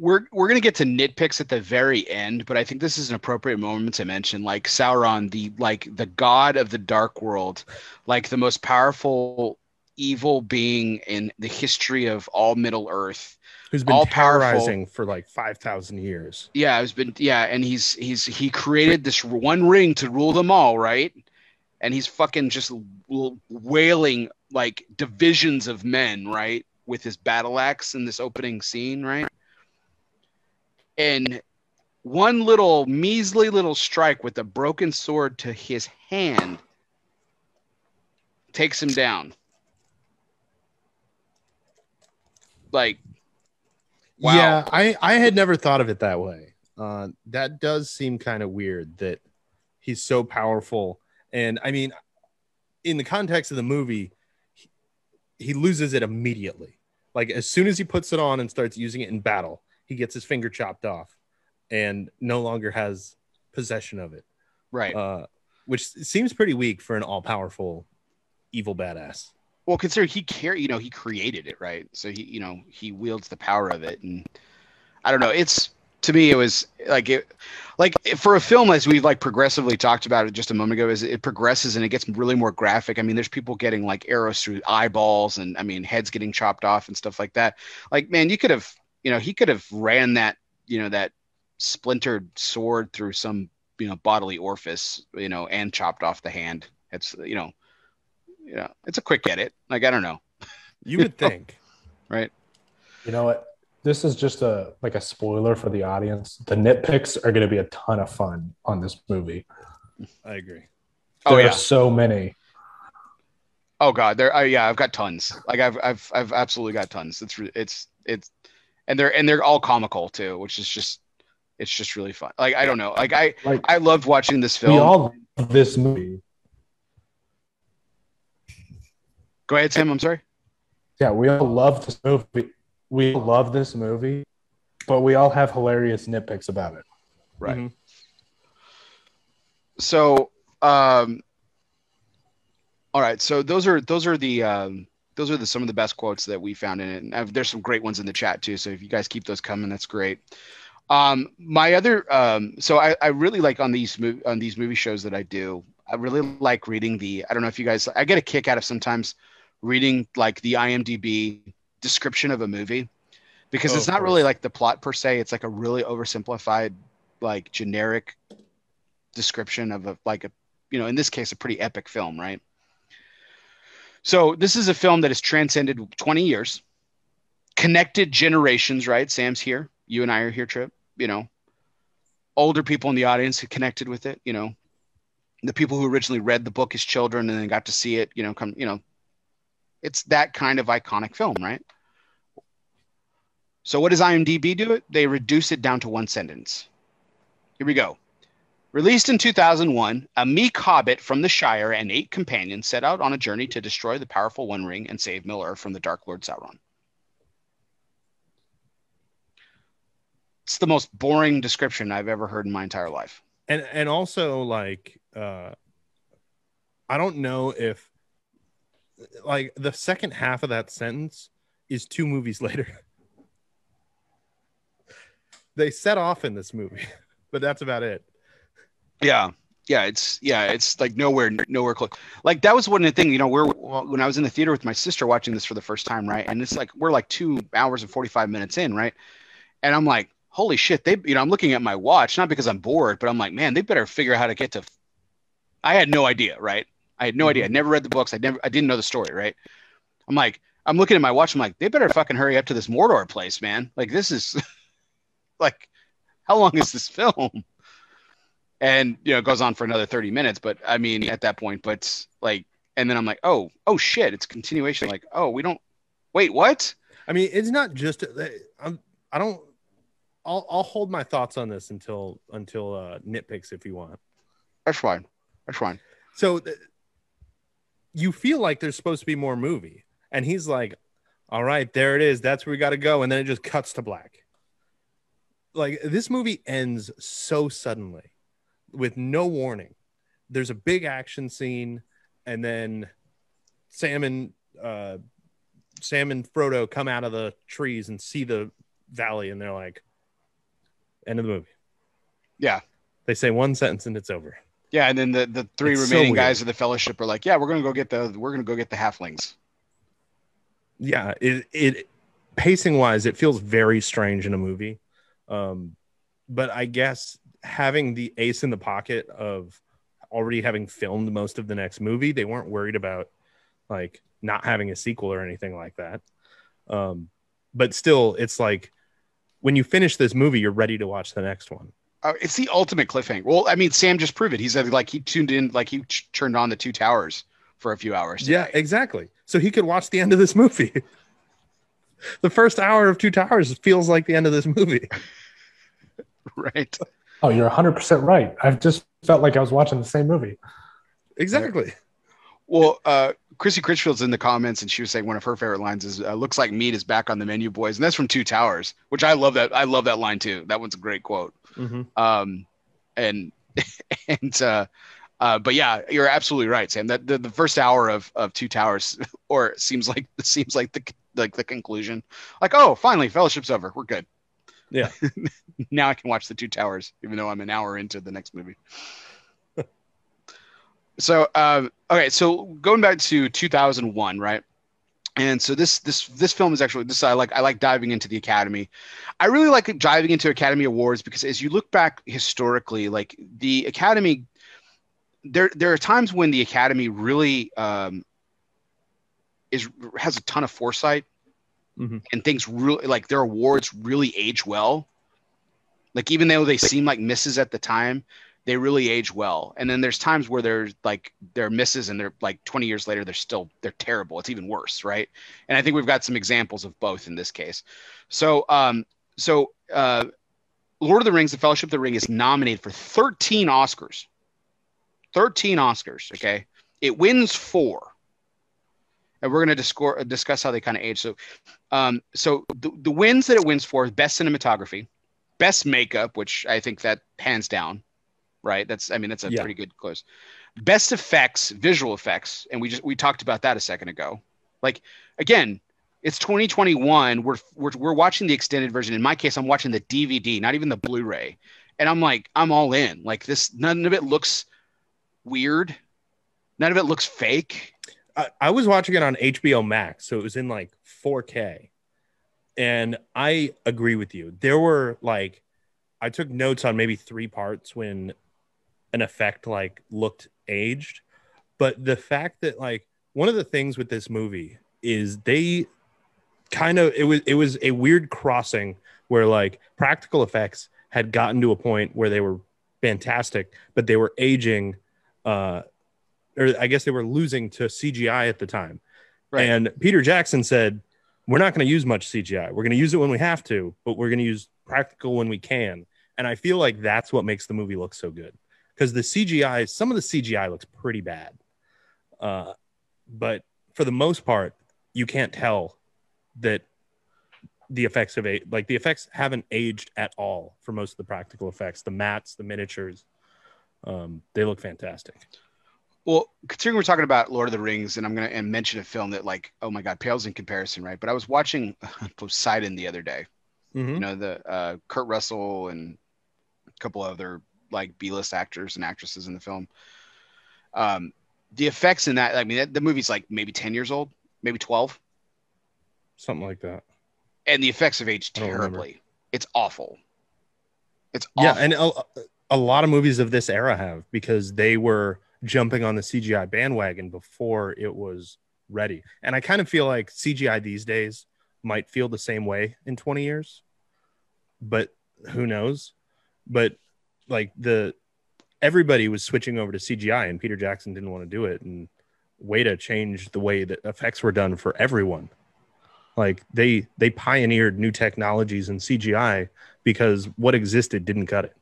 we're we're gonna get to nitpicks at the very end, but I think this is an appropriate moment to mention, like Sauron, the like the god of the dark world, like the most powerful evil being in the history of all Middle Earth. Who's been All powerful. terrorizing for like five thousand years? Yeah, it's been yeah, and he's he's he created this one ring to rule them all, right? And he's fucking just wailing like divisions of men, right, with his battle axe in this opening scene, right? And one little measly little strike with a broken sword to his hand takes him down. Like, wow. Yeah, I I had never thought of it that way. Uh, that does seem kind of weird that he's so powerful, and I mean, in the context of the movie, he, he loses it immediately. Like as soon as he puts it on and starts using it in battle, he gets his finger chopped off, and no longer has possession of it. right. Uh, which seems pretty weak for an all-powerful evil badass. well consider he care you know he created it right so he you know he wields the power of it and i don't know it's to me it was like it like for a film as we've like progressively talked about it just a moment ago is it progresses and it gets really more graphic i mean there's people getting like arrows through eyeballs and i mean heads getting chopped off and stuff like that like man you could have you know he could have ran that you know that splintered sword through some you know bodily orifice you know and chopped off the hand it's you know you know it's a quick edit like i don't know You would think. right You know what? This is just a like a spoiler for the audience. The nitpicks are going to be a ton of fun on this movie. I agree. Oh, There yeah. are so many. Oh god, there. Uh, yeah, I've got tons. Like I've, I've, I've absolutely got tons. It's, it's, it's, and they're, and they're all comical too, which is just, it's just really fun. Like I don't know. Like I, Like I loved watching this film. we all love this movie. Go ahead, Tim. I'm sorry. Yeah, we all love this movie. We all love this movie, but we all have hilarious nitpicks about it. Right. Mhm. So, um, all right. So those are those are the um, those are the some of the best quotes that we found in it. And I've, there's some great ones in the chat too. So if you guys keep those coming, that's great. Um, my other um, so I, I really like on these mov- on these movie shows that I do. I really like reading the. I don't know if you guys. I get a kick out of sometimes reading like the IMDb description of a movie because Oh, it's not really like the plot per se. It's like a really oversimplified, like generic description of a like a you know in this case a pretty epic film right so this is a film that has transcended 20 years connected generations right? Sam's here you and i are here trip you know. Older people in the audience who connected with it you know. The people who originally read the book as children and then got to see it you know come you know. It's that kind of iconic film right? So what does imdb do it? They reduce it down to one sentence. Here we go Released in 2001, a meek hobbit from the Shire and eight companions set out on a journey to destroy the powerful One Ring and save Middle Earth from the Dark Lord Sauron. It's the most boring description I've ever heard in my entire life. and and also like uh i don't know if like the second half of that sentence is two movies later they set off in this movie but that's about it Yeah, yeah, it's yeah, it's like nowhere, nowhere close. Like that was one of the thing, you know, we're when I was in the theater with my sister watching this for the first time, right? And it's like we're like two hours and forty five minutes in, right? And I'm like, holy shit, they, you know, I'm looking at my watch, not because I'm bored, but I'm like, man, they better figure out how to get to. I had no idea, right? I had no idea. Mm-hmm. I never read the books. I never, I didn't know the story, right? I'm like, I'm looking at my watch. I'm like, they better fucking hurry up to this Mordor place, man. Like this is, like, how long is this film? And you know it goes on for another 30 minutes but i mean at that point but like and then i'm like oh oh shit it's continuation. Like oh we don't wait what? I mean it's not just i'm i don't i'll i'll hold my thoughts on this until until uh nitpicks if you want. That's fine. That's fine. So th- you feel like there's supposed to be more movie and he's like all right there it is. That's where we got to go and then it just cuts to black. Like this movie ends so suddenly with no warning there's a big action scene and then sam and uh sam and frodo come out of the trees and see the valley and they're like End of the movie. Yeah. They say one sentence and it's over. Yeah, and then the, the three It's remaining weird. guys of the fellowship are like, "Yeah, we're gonna go get the we're gonna go get the halflings." yeah it it pacing wise it feels very strange in a movie um but i guess having the ace in the pocket of already having filmed most of the next movie they weren't worried about like not having a sequel or anything like that um but still it's like when you finish this movie you're ready to watch the next one Uh, it's the ultimate cliffhanger. Well, I mean, Sam just proved it. He said like he tuned in, like he ch- turned on the two towers for a few hours. yeah exactly so he could watch the end of this movie the first hour of two towers feels like the end of this movie right. Oh, you're 100% right. I've just felt like I was watching the same movie. exactly Well, uh, Chrissy Critchfield's in the comments, and she was saying one of her favorite lines is uh, "Looks like meat is back on the menu, boys," and that's from Two Towers, which I love. That I love that line too. That one's a great quote. Mhm. Um, and and uh, uh, but yeah, you're absolutely right, Sam. That the, the first hour of of Two Towers, or seems like seems like the like the conclusion. Like, oh, finally, Fellowship's over. We're good. Yeah. now I can watch the Two Towers, even though I'm an hour into the next movie. so, um, okay, so going back to 2001, right? And so this this this film is actually this I like I like diving into the Academy. I really like diving into Academy Awards because as you look back historically, like the Academy, there there are times when the Academy really um, is has a ton of foresight Mhm. and things really like their awards really age well. Like even though they seem like misses at the time, they really age well. And then there's times where they're like they're misses and they're like 20 years later they're still they're terrible. It's even worse, right? And I think we've got some examples of both in this case. So um so uh Lord of the Rings, The Fellowship of the Ring is nominated for 13 Oscars. 13 Oscars, okay? It wins 4. And we're going to discuss how they kind of age. So um so the, the wins that it wins for best cinematography, best makeup, which I think that hands down, right? That's I mean that's a Yeah. pretty good close. Best effects, visual effects, and we just we talked about that a second ago. Like again, it's 2021. We're we're we're watching the extended version. In my case, I'm watching the DVD, not even the Blu-ray, and I'm like I'm all in. Like this, none of it looks weird. None of it looks fake. I, was watching it on HBO Max, so it was in like 4K. And I agree with you. There were like, I took notes on maybe three parts when an effect like looked aged. But the fact that like one of the things with this movie is they kind of it was it was a weird crossing where like practical effects had gotten to a point where they were fantastic, but they were aging uh or I guess they were losing to CGI at the time. Right. And Peter Jackson said, We're not going to use much CGI. We're going to use it when we have to, but we're going to use practical when we can. And I feel like that's what makes the movie look so good because the CGI, some of the CGI looks pretty bad. Uh, but for the most part, you can't tell that the effects of a like the effects haven't aged at all for most of the practical effects, the mattes, the miniatures. Um, they look fantastic. Well, considering we're talking about Lord of the Rings, and I'm gonna and mention a film that like, oh my god, pales in comparison, right? But I was watching Poseidon the other day. Mhm. You know, the uh, Kurt Russell and a couple other like B-list actors and actresses in the film. Um, the effects in that, I mean, that, the movie's like maybe 10 years old, maybe 12, Something like that. and the effects have aged I don't remember. terribly. It's awful. It's Yeah, and a, a lot of movies of this era have because they were jumping on the CGI bandwagon before it was ready. And I kind of feel like CGI these days might feel the same way in 20 years, but who knows? But like the everybody was switching over to CGI and Peter Jackson didn't want to do it and way to change the way that effects were done for everyone. Like they they pioneered new technologies in CGI because what existed didn't cut it.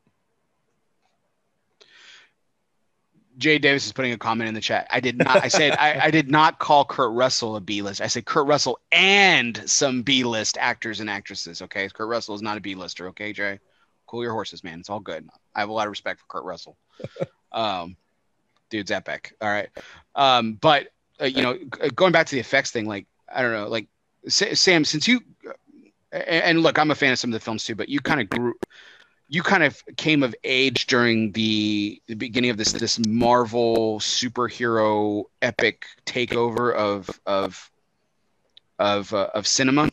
Jay Davis is putting a comment in the chat. I did not. I said I, I did not call Kurt Russell a B list. I said Kurt Russell and some B list actors and actresses. Okay, Kurt Russell is not a B lister. Okay, Jay, cool your horses, man. It's all good. I have a lot of respect for Kurt Russell. um, dude's epic. All right, um, but uh, you know, going back to the effects thing, like I don't know, like Sa- Sam, since you and, and look, I'm a fan of some of the films too, but you kind of grew you kind of came of age during the, the beginning of this this Marvel superhero epic takeover of of of uh, of cinema.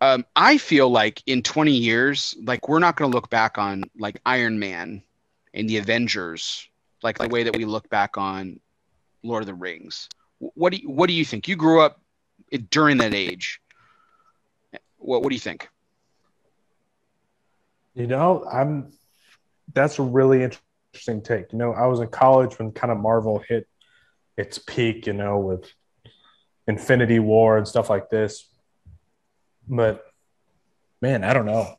Um, I feel like in 20 years, like we're not going to look back on like Iron Man and the Avengers like the way that we look back on Lord of the Rings. What do you, what do you think? You grew up during that age. What what do you think? You know, I'm. That's a really interesting take. You know, I was in college when kind of Marvel hit its peak. You know, with Infinity War and stuff like this. But man, I don't know.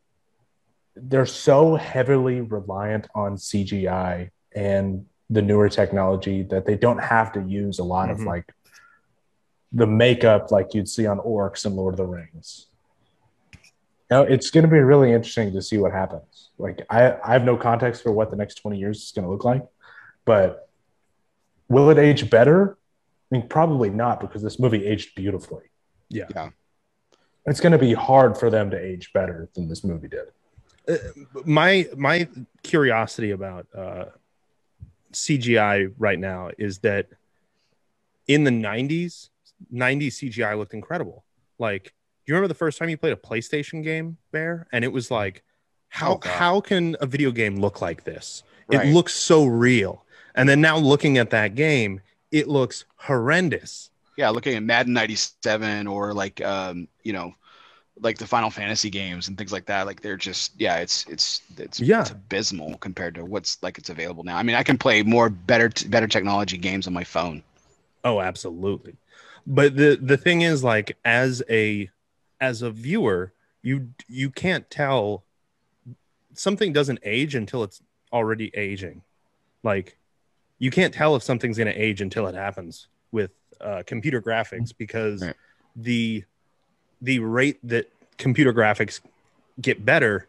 They're so heavily reliant on CGI and the newer technology that they don't have to use a lot mm-hmm. of like the makeup like you'd see on orcs and Lord of the Rings. You know, it's going to be really interesting to see what happens. Like, I, I have no context for what the next 20 years is going to look like, but will it age better? I mean, probably not because this movie aged beautifully. Yeah. Yeah. It's going to be hard for them to age better than this movie did. Uh, my my curiosity about uh, CGI right now is that in the 90s, 90s CGI looked incredible. Like, do you remember the first time you played a PlayStation game, Bear? And it was like, how oh, how can a video game look like this? Right. It looks so real. And then now looking at that game, it looks horrendous. Yeah, looking at Madden 97 or like um, you know, like the Final Fantasy games and things like that. Like they're just yeah, it's it's it's yeah, it's abysmal compared to what's like it's available now. I mean, I can play more better better technology games on my phone. Oh, absolutely. But the the thing is, like as a as a viewer, you you can't tell something doesn't age until it's already aging. Like you can't tell if something's going to age until it happens with uh, computer graphics because right. the the rate that computer graphics get better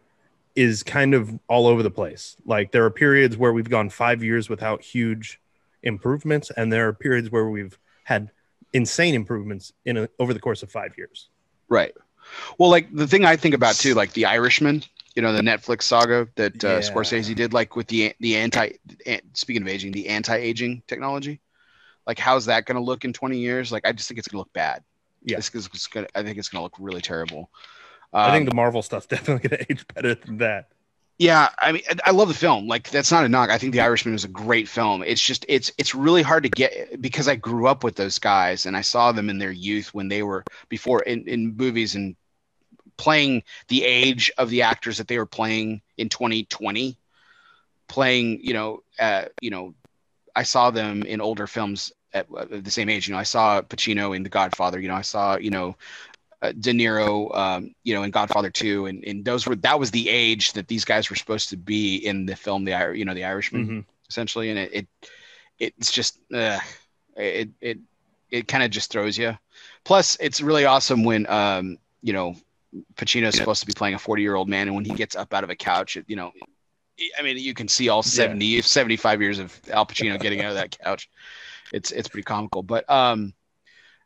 is kind of all over the place. Like there are periods where we've gone five years without huge improvements, and there are periods where we've had insane improvements in a, over the course of five years. Right. Well, like the thing I think about too, like the Irishman, you know, the Netflix saga that uh, yeah. Scorsese did, like with the the anti. Speaking of aging, the anti-aging technology, like how's that going to look in twenty years? Like I just think it's going to look bad. Yeah, this is gonna, I think it's going to look really terrible. Um, I think um, the Marvel stuff's definitely going to age better than that. Yeah, I mean, I love the film. Like, that's not a knock. I think The Irishman was a great film. It's just, it's, it's really hard to get because I grew up with those guys and I saw them in their youth when they were before in, in movies and playing the age of the actors that they were playing in 2020. Playing, you know, uh, you know, I saw them in older films at, at the same age. You know, I saw Pacino in The Godfather. You know, I saw you know uh, De Niro, um, you know, in Godfather 2, and, and those were that was the age that these guys were supposed to be in the film, the you know, the Irishman, mm-hmm. essentially, and it, it it's just uh, it it it kind of just throws you. Plus, it's really awesome when um, you know Pacino's supposed to be playing a 40 year old man, and when he gets up out of a couch, it, you know, I mean, you can see all 70, yeah. 75 years of Al Pacino getting out of that couch it's it's pretty comical. But um,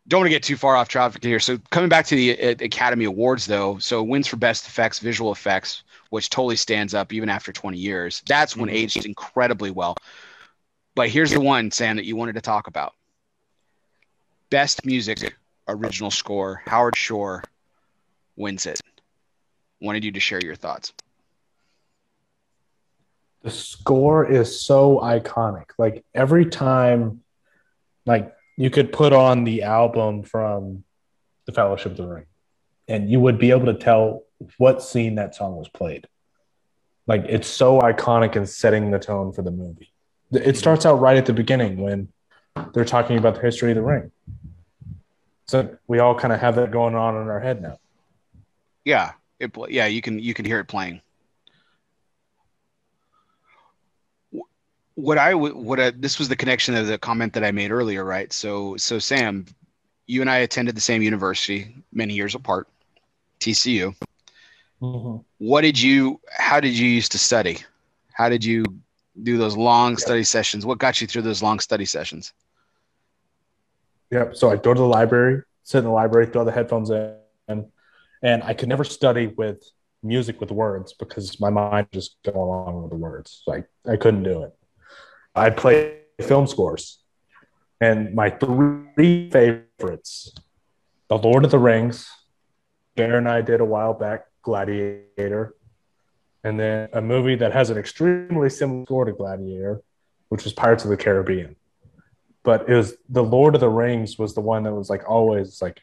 don't want to get too far off topic here. So coming back to the uh, Academy Awards, though, so wins for best effects, visual effects, which totally stands up even after 20 years. That's when mm-hmm. aged incredibly well. But here's the one, Sam, that you wanted to talk about. Best music, original score, Howard Shore wins it. Wanted you to share your thoughts. The score is so iconic. Like every time like you could put on the album from the Fellowship of the Ring, and you would be able to tell what scene that song was played. Like it's so iconic in setting the tone for the movie. It starts out right at the beginning when they're talking about the history of the ring. So we all kind of have that going on in our head now. Yeah, it, yeah, you can you can hear it playing. What I what I, this was the connection of the comment that I made earlier, right? So so Sam, you and I attended the same university many years apart, TCU. Mm-hmm. What did you? How did you used to study? How did you do those long study sessions? What got you through those long study sessions? Yep. So I'd go to the library, sit in the library, throw the headphones in, and I could never study with music with words because my mind just go along with the words. Like I couldn't do it. I play film scores, and my three favorites: The Lord of the Rings. Bear and I did a while back, Gladiator, and then a movie that has an extremely similar score to Gladiator, which was Pirates of the Caribbean. But it was The Lord of the Rings was the one that was like always like,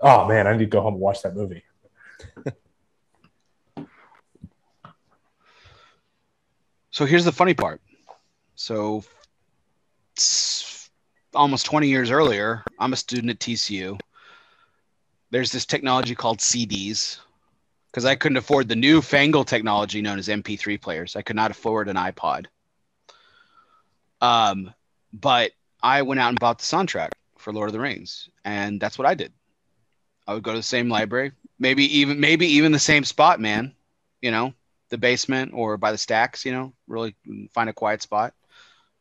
oh man, I need to go home and watch that movie. So here's the funny part. So almost 20 years earlier, I'm a student at TCU. There's this technology called CDs because I couldn't afford the new fangled technology known as MP3 players. I could not afford an iPod. Um, but I went out and bought the soundtrack for Lord of the Rings, and that's what I did. I would go to the same library, maybe even maybe even the same spot, man. You know, the basement or by the stacks, you know, really find a quiet spot.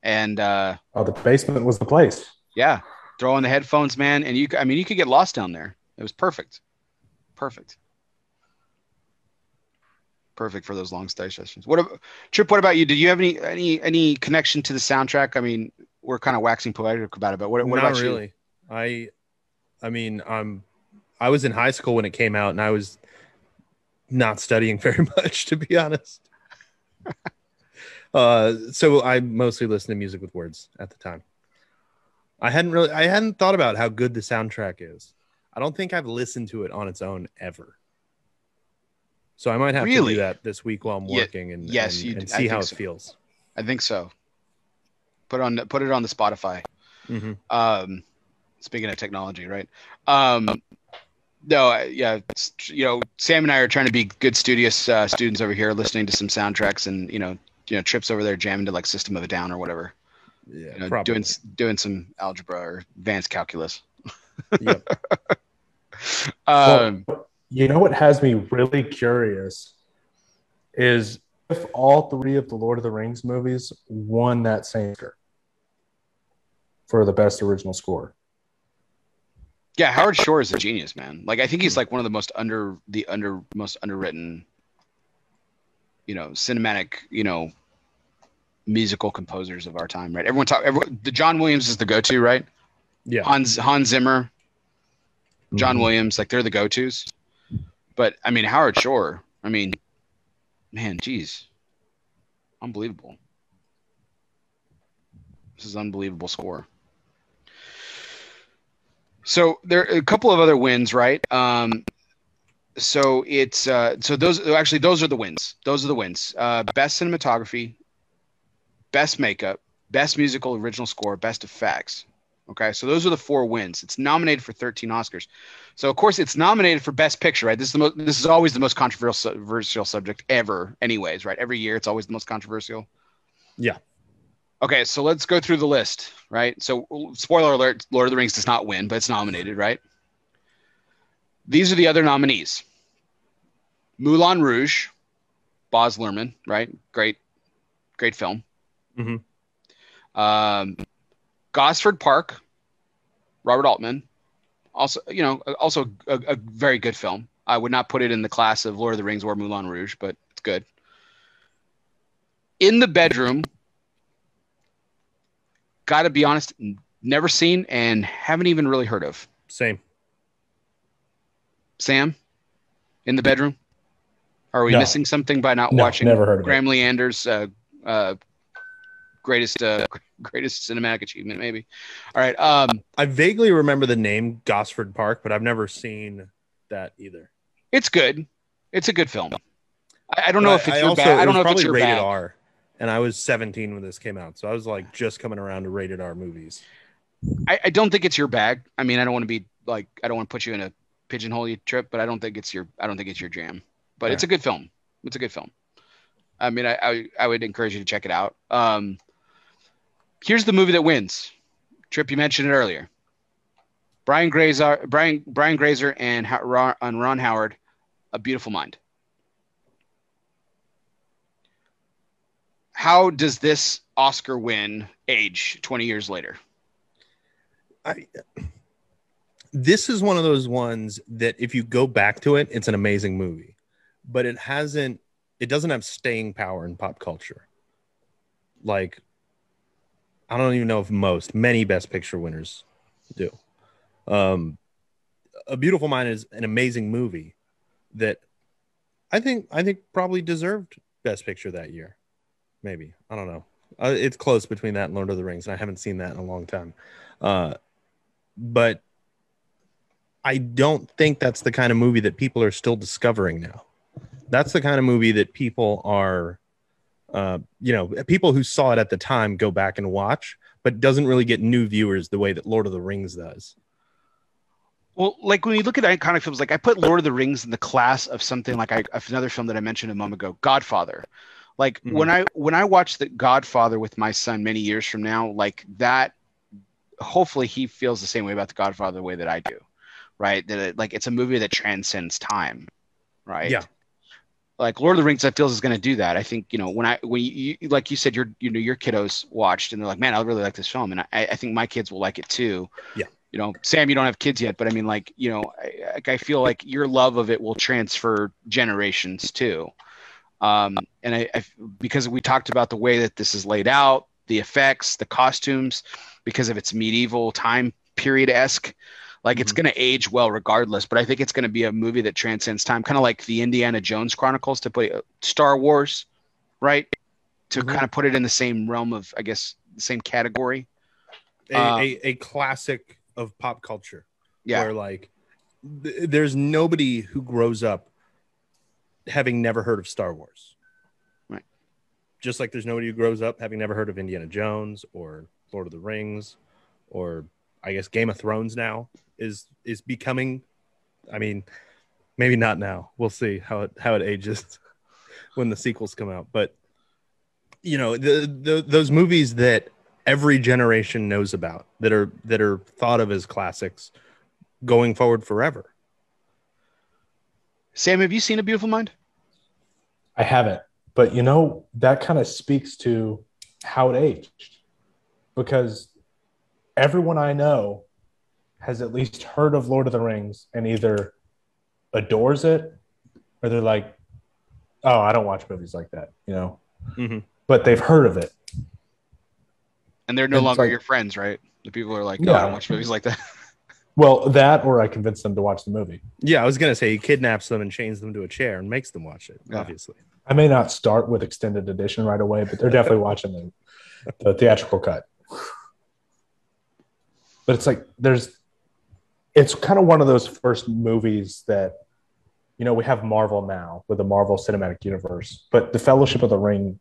And uh, Oh, the basement was the place. yeah, throw in the headphones, man. And you—I mean, you could get lost down there. It was perfect. Perfect. Perfect for those long study sessions. What about Trip? What about you? Did you have any any any connection to the soundtrack? I mean, we're kind of waxing poetic about it, but what, what Not about you? really. I, I mean, I'm, I was in high school when it came out, and I was not studying very much, to be honest. Uh, so I mostly listened to music with words at the time. I hadn't really, I hadn't thought about how good the soundtrack is. I don't think I've listened to it on its own ever. So I might have to Really? do that this week while I'm Ye- working and, yes, and, and see how think it feels. I think so. Put on put it on the Spotify. Mhm. Um, speaking of technology, right? Um, no, yeah, it's, you know, Sam and I are trying to be good studious uh, students over here, listening to some soundtracks, and you know, you know, trips over there jamming to like System of a Down or whatever. Yeah, You know, probably. doing doing some algebra or advanced calculus. Yep. Um, You know what has me really curious is if all three of the Lord of the Rings movies won that same Oscar for the best original score. yeah, Howard Shore is a genius, man. Like I think he's like one of the most under the under most underwritten, you know, cinematic, you know, musical composers of our time, right? Everyone talk. Everyone, the John Williams is the go-to, right? Yeah. Hans Hans Zimmer, John Mhm. Williams, like they're the go-tos. But I mean Howard Shore, I mean, man, geez, unbelievable. This is unbelievable score. So there are a couple of other wins, right? Um, so it's uh, so those actually those are the wins. Those are the wins. Uh, best cinematography, best makeup, best musical original score, best effects. Okay, so those are the four wins. It's nominated for 13 Oscars. So of course it's nominated for Best Picture, right? This is the most. This is always the most controversial subject ever, anyways, right? Every year it's always the most controversial. Yeah. Okay, so let's go through the list, right? So spoiler alert: Lord of the Rings does not win, but it's nominated, right? These are the other nominees: Moulin Rouge, Baz Luhrmann, right? Great, great film. Mhm. Um, Gosford Park, Robert Altman, also you know also a, a very good film. I would not put it in the class of Lord of the Rings or Moulin Rouge, but it's good. In the bedroom, got to be honest, never seen and haven't even really heard of. Same. Sam, in the bedroom. Are we No. missing something by not No, watching never heard of it. Graham Leander's uh, uh, greatest uh, greatest cinematic achievement? Maybe. All right. Um, I vaguely remember the name Gosford Park, but I've never seen that either. it's good. It's a good film. I, I don't know if it's I your also- bag. I don't know if it's your rated bag. R, and I was 17 when this came out, so I was like just coming around to rated R movies. I, I don't think it's your bag. I mean, I don't want to be like I don't want to put you in a pigeonhole you trip, but I don't think it's your I don't think it's your jam. But it's a good film. It's a good film. I mean, I, I I would encourage you to check it out. Um, here's the movie that wins. Trip, you mentioned it earlier. Brian Grazer, Brian Brian Grazer, and Ron, and Ron Howard, A Beautiful Mind. How does this Oscar win age 20 years later? I, this is one of those ones that if you go back to it, it's an amazing movie. but it hasn't it doesn't have staying power in pop culture. Like I don't even know if most many best picture winners do. Um A Beautiful Mind is an amazing movie that I think I think probably deserved best picture that year. Maybe. I don't know. Uh, it's close between that and Lord of the Rings and I haven't seen that in a long time. Uh but I don't think that's the kind of movie that people are still discovering now. That's the kind of movie that people are, uh, you know, people who saw it at the time go back and watch, but doesn't really get new viewers the way that Lord of the Rings does. Well, like when you look at iconic films, like I put Lord of the Rings in the class of something like I, another film that I mentioned a moment ago, Godfather. Like mm-hmm. when I when I watch the Godfather with my son many years from now, like that, hopefully he feels the same way about the Godfather the way that I do right? That it, like it's a movie that transcends time, right? Yeah. Like Lord of the Rings, I feels is going to do that. I think you know when I when you like you said your you know your kiddos watched and they're like, man, I really like this film, and I, I think my kids will like it too. Yeah. You know, Sam, you don't have kids yet, but I mean, like, you know, I, I feel like your love of it will transfer generations too. Um, and I, I, because we talked about the way that this is laid out, the effects, the costumes, because of its medieval time period esque. Like mm-hmm. it's going to age well regardless, but I think it's going to be a movie that transcends time, kind of like the Indiana Jones Chronicles to put uh, Star Wars, right? To mm-hmm. kind of put it in the same realm of, I guess, the same category. A, uh, a, a, classic of pop culture. Yeah. Where like th- there's nobody who grows up having never heard of Star Wars. Right. Just like there's nobody who grows up having never heard of Indiana Jones or Lord of the Rings or I guess Game of Thrones now is is becoming. I mean, maybe not now. We'll see how it how it ages when the sequels come out. But you know, the, the those movies that every generation knows about that are that are thought of as classics going forward forever. Sam, have you seen A Beautiful Mind? I haven't, but you know that kind of speaks to how it aged, because everyone I know has at least heard of Lord of the Rings and either adores it or they're like, oh, I don't watch movies like that, you know? Mm-hmm. But they've heard of it. And they're no and longer like, your friends, right? The people are like, oh, yeah. I don't watch movies like that. Well, that or I convince them to watch the movie. Yeah, I was gonna say he kidnaps them and chains them to a chair and makes them watch it. Yeah. Obviously, I may not start with extended edition right away, but they're definitely watching the, the theatrical cut but it's like there's it's kind of one of those first movies that you know we have marvel now with the marvel cinematic universe but the fellowship of the ring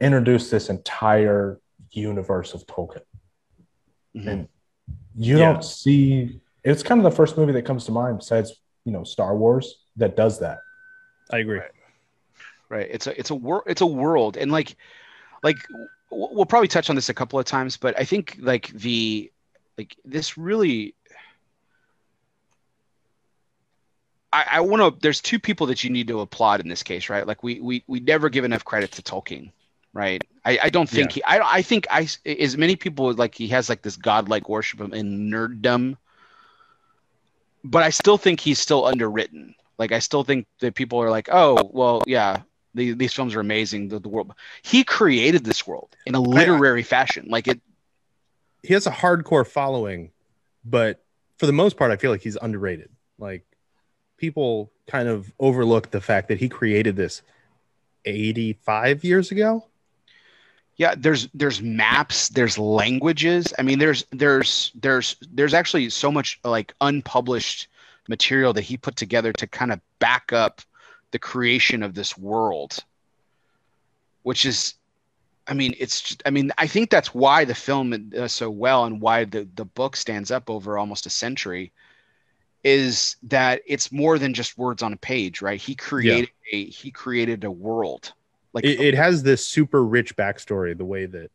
introduced this entire universe of tolkien mm-hmm. and you yeah. don't see it's kind of the first movie that comes to mind besides you know star wars that does that i agree right, right. it's a it's a world it's a world and like like we'll probably touch on this a couple of times but i think like the like this really I, I want to. There's two people that you need to applaud in this case, right? Like we we we never give enough credit to Tolkien, right? I, I don't think yeah. he. I I think I as many people like he has like this godlike worship him in nerddom, but I still think he's still underwritten. Like I still think that people are like, oh well, yeah, the, these films are amazing. The, the world he created this world in a literary fashion. Like it, he has a hardcore following, but for the most part, I feel like he's underrated. Like people kind of overlook the fact that he created this 85 years ago. Yeah, there's there's maps, there's languages. I mean, there's there's there's there's actually so much like unpublished material that he put together to kind of back up the creation of this world, which is I mean, it's just, I mean, I think that's why the film does so well and why the, the book stands up over almost a century is that it's more than just words on a page, right? He created yeah. a, he created a world. Like it, it has this super rich backstory, the way that,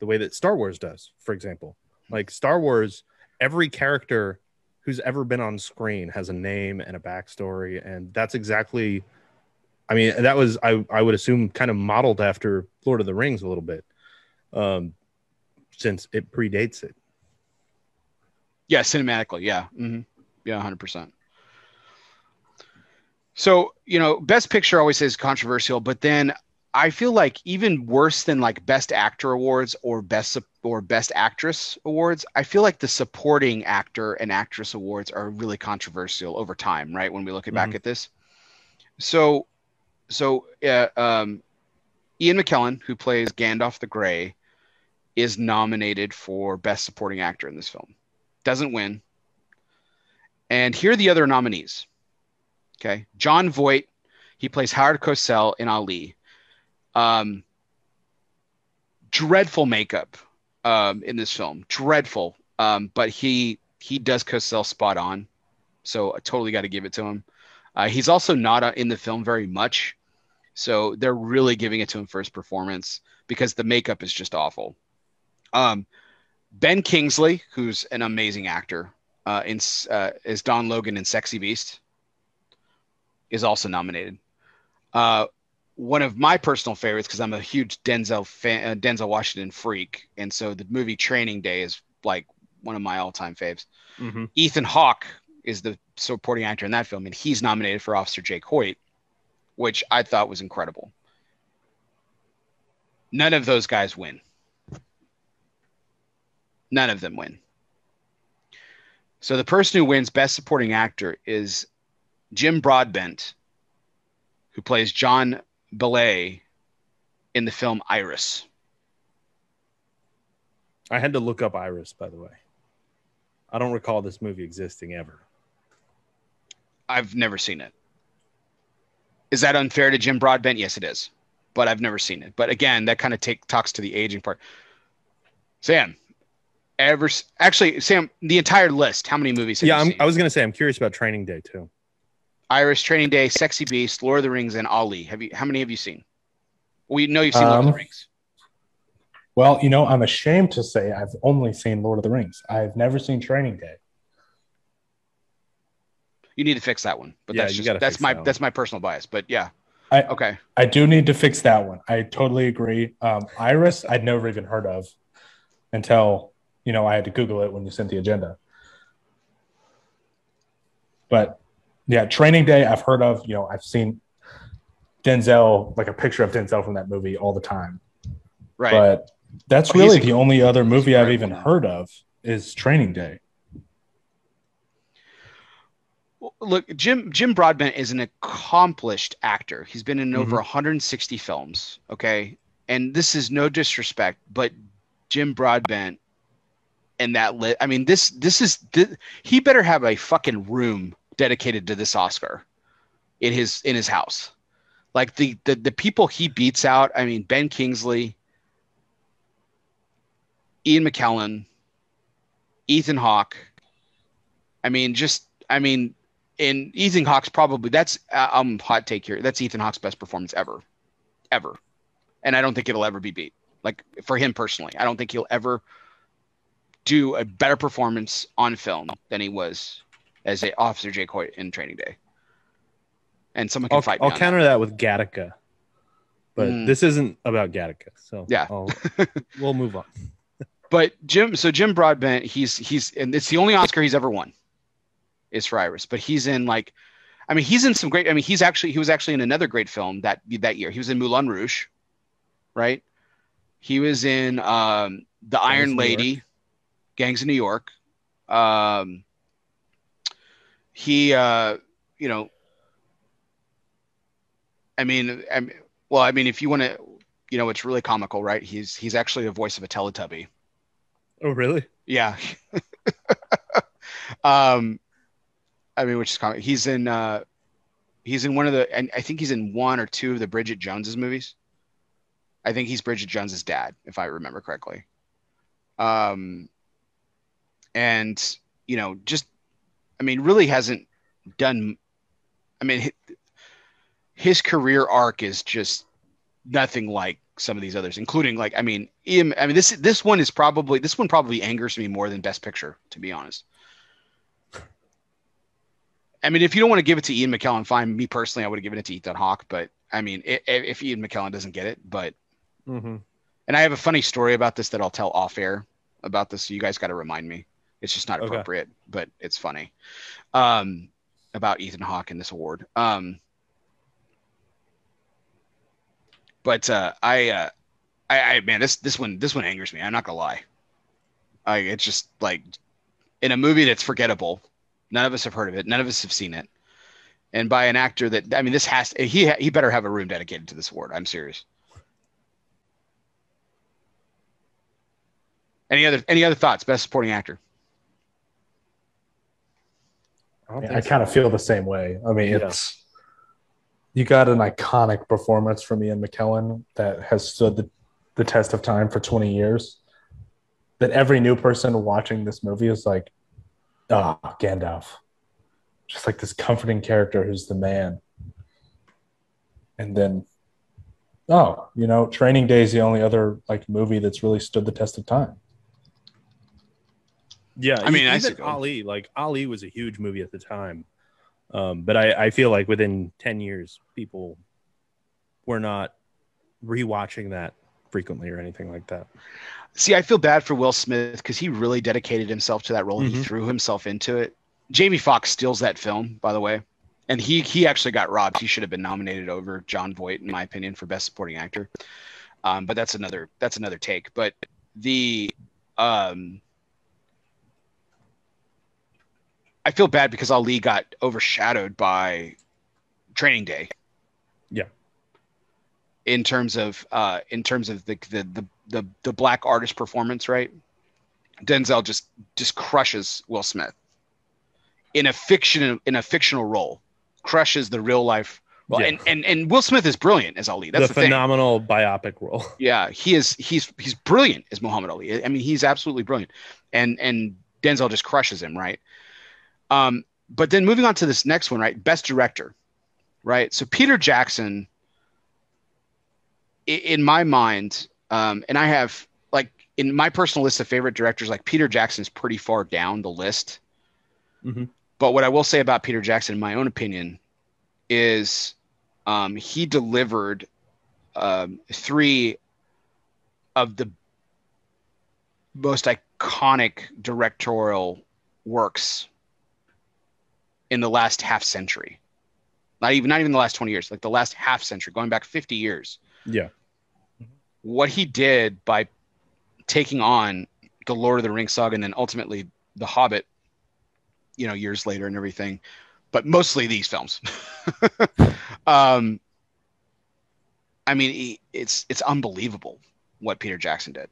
the way that Star Wars does, for example, hmm. like Star Wars, every character who's ever been on screen has a name and a backstory. And that's exactly I mean, that was I I would assume kind of modeled after Lord of the Rings a little bit, um, since it predates it. Yeah, cinematically, yeah, mm-hmm. yeah, hundred percent. So, you know, best picture always says controversial, but then I feel like even worse than like best actor awards or best or best actress awards, I feel like the supporting actor and actress awards are really controversial over time, right? When we look back Mhm. at this. So, so uh, um, Ian McKellen, who plays Gandalf the Grey, is nominated for best supporting actor in this film. Doesn't win. And here are the other nominees. Okay, Jon Voight, he plays Howard Cosell in Ali. Um, dreadful makeup um, in this film, dreadful. Um, but he he does Cosell spot on, so I totally got to give it to him. Uh, he's also not uh, in the film very much, so they're really giving it to him for his performance because the makeup is just awful. Um, ben Kingsley, who's an amazing actor, uh, in uh, is Don Logan in Sexy Beast, is also nominated. Uh, one of my personal favorites because I'm a huge Denzel fan, uh, Denzel Washington freak, and so the movie Training Day is like one of my all-time faves. Mhm. Ethan Hawke is the supporting actor in that film, and he's nominated for Officer Jake Hoyt, which I thought was incredible. None of those guys win. None of them win. So the person who wins Best Supporting Actor is Jim Broadbent, who plays John Bayley in the film Iris. I had to look up Iris, by the way. I don't recall this movie existing ever. I've never seen it. Is that unfair to Jim Broadbent? Yes, it is. But I've never seen it. But again, that kind of take talks to the aging part. Sam, ever actually Sam, the entire list. How many movies? Have yeah, you I'm, seen? I was gonna say I'm curious about Training Day too. Iris, Training Day, Sexy Beast, Lord of the Rings, and Ali. Have you? How many have you seen? We know you've seen Lord of the Um, Rings. Well, you know, I'm ashamed to say I've only seen Lord of the Rings. I've never seen Training Day. You need to fix that one. But Yeah, that's just that's my that that's my personal bias. But yeah. I- okay. I do need to fix that one. I totally agree. Um, Iris, I'd never even heard of until you know I had to Google it when you sent the agenda. But yeah, Training Day, I've heard of. You know, I've seen Denzel, like a picture of Denzel from that movie all the time. Right. But that's Oh, really the only other movie I've even heard of is Training Day. Well, Look, Jim Jim Broadbent is an accomplished actor. He's been in Mm-hmm. over 160 films. Okay, and this is no disrespect, but Jim Broadbent and that lit. I mean, this this is th- he better have a fucking room dedicated to this Oscar in his in his house. Like the the the people he beats out. I mean, Ben Kingsley, Ian McKellen, Ethan Hawke. I mean, just I mean, and Ethan Hawke's probably that's um hot take here. That's Ethan Hawke's best performance ever, ever, and I don't think it'll ever be beat. Like for him personally, I don't think he'll ever do a better performance on film than he was as a Officer Jake Hoyt in Training Day. And someone can I'll, fight I'll counter that. with Gattaca, but Mm. this isn't about Gattaca, so Yeah. We'll move on. But Jim, so Jim Broadbent, he's he's and it's the only Oscar he's ever won, is for Iris. But he's in like, I mean, he's in some great. I mean, he's actually he was actually in another great film that that year. He was in Moulin Rouge, right? He was in um, the Iron of New Lady, Gangs of New York. Um, he, uh, you know, I mean, I mean, well, I mean, if you want to, you know, it's really comical, right? He's he's actually a voice of a Teletubby. Oh, really? Yeah. um, I mean, which is comic. He's in. Uh, he's in one of the. And I think he's in one or two of the Bridget Jones's movies. I think he's Bridget Jones's dad, if I remember correctly. Um, and you know, just, I mean, really hasn't done. I mean, his career arc is just nothing like some of these others, including like I mean, I mean this this one is probably this one probably angers me more than Best Picture, to be honest. I mean, if you don't want to give it to Ian McKellen, fine. Me personally, I would have given it to Ethan Hawke, but I mean, if, if Ian McKellen doesn't get it, but. Mm-hmm. And I have a funny story about this that I'll tell off air about this. So you guys got to remind me. It's just not appropriate, okay. but it's funny um, about Ethan Hawke and this award. Um, but uh, I, uh, I, I, man, this this one this one angers me. I'm not gonna lie. I, it's just like in a movie that's forgettable None of us have heard of it. None of us have seen it. And by an actor that I mean, this has he he better have a room dedicated to this award. I'm serious. Any other any other thoughts? Best supporting actor. I, I kind of feel the same way. I mean, Yeah. it's you got an iconic performance from Ian McKellen that has stood the, the test of time for 20 years. That every new person watching this movie is like, ah, Gandalf. Just like this comforting character who's the man. And then, oh, you know, Training Day is the only other like movie that's really stood the test of time. Yeah, I mean, I even see- Ali, like Ali was a huge movie at the time, um, but I, I feel like within ten years, people were not rewatching that frequently or anything like that. See, I feel bad for Will Smith because he really dedicated himself to that role and he Mhm. threw himself into it. Jamie Foxx steals that film, by the way, and he he actually got robbed. He should have been nominated over Jon Voight, in my opinion, for best supporting actor. Um, but that's another that's another take. But the um, I feel bad because Ali got overshadowed by Training Day. Yeah. In terms of uh, in terms of the the the the, the black artist performance, right? Denzel just just crushes Will Smith in a fiction in a fictional role, crushes the real life. Well, Yeah. and, and and Will Smith is brilliant as Ali. That's the, the, thing. phenomenal biopic role. Yeah, he is. He's he's brilliant as Muhammad Ali. I mean, he's absolutely brilliant, and and Denzel just crushes him, right? Um, but then moving on to this next one, right? Best director, right? So Peter Jackson, in my mind, um, and I have like in my personal list of favorite directors, like Peter Jackson's pretty far down the list. Mhm. But what I will say about Peter Jackson, in my own opinion, is um, he delivered um, three of the most iconic directorial works in the last half century. Not even not even the last 20 years, like the last half century, going back 50 years. Yeah, What he did by taking on the Lord of the Rings saga and then ultimately the Hobbit, you know, years later and everything, but mostly these films. um, I mean, it's it's unbelievable what Peter Jackson did.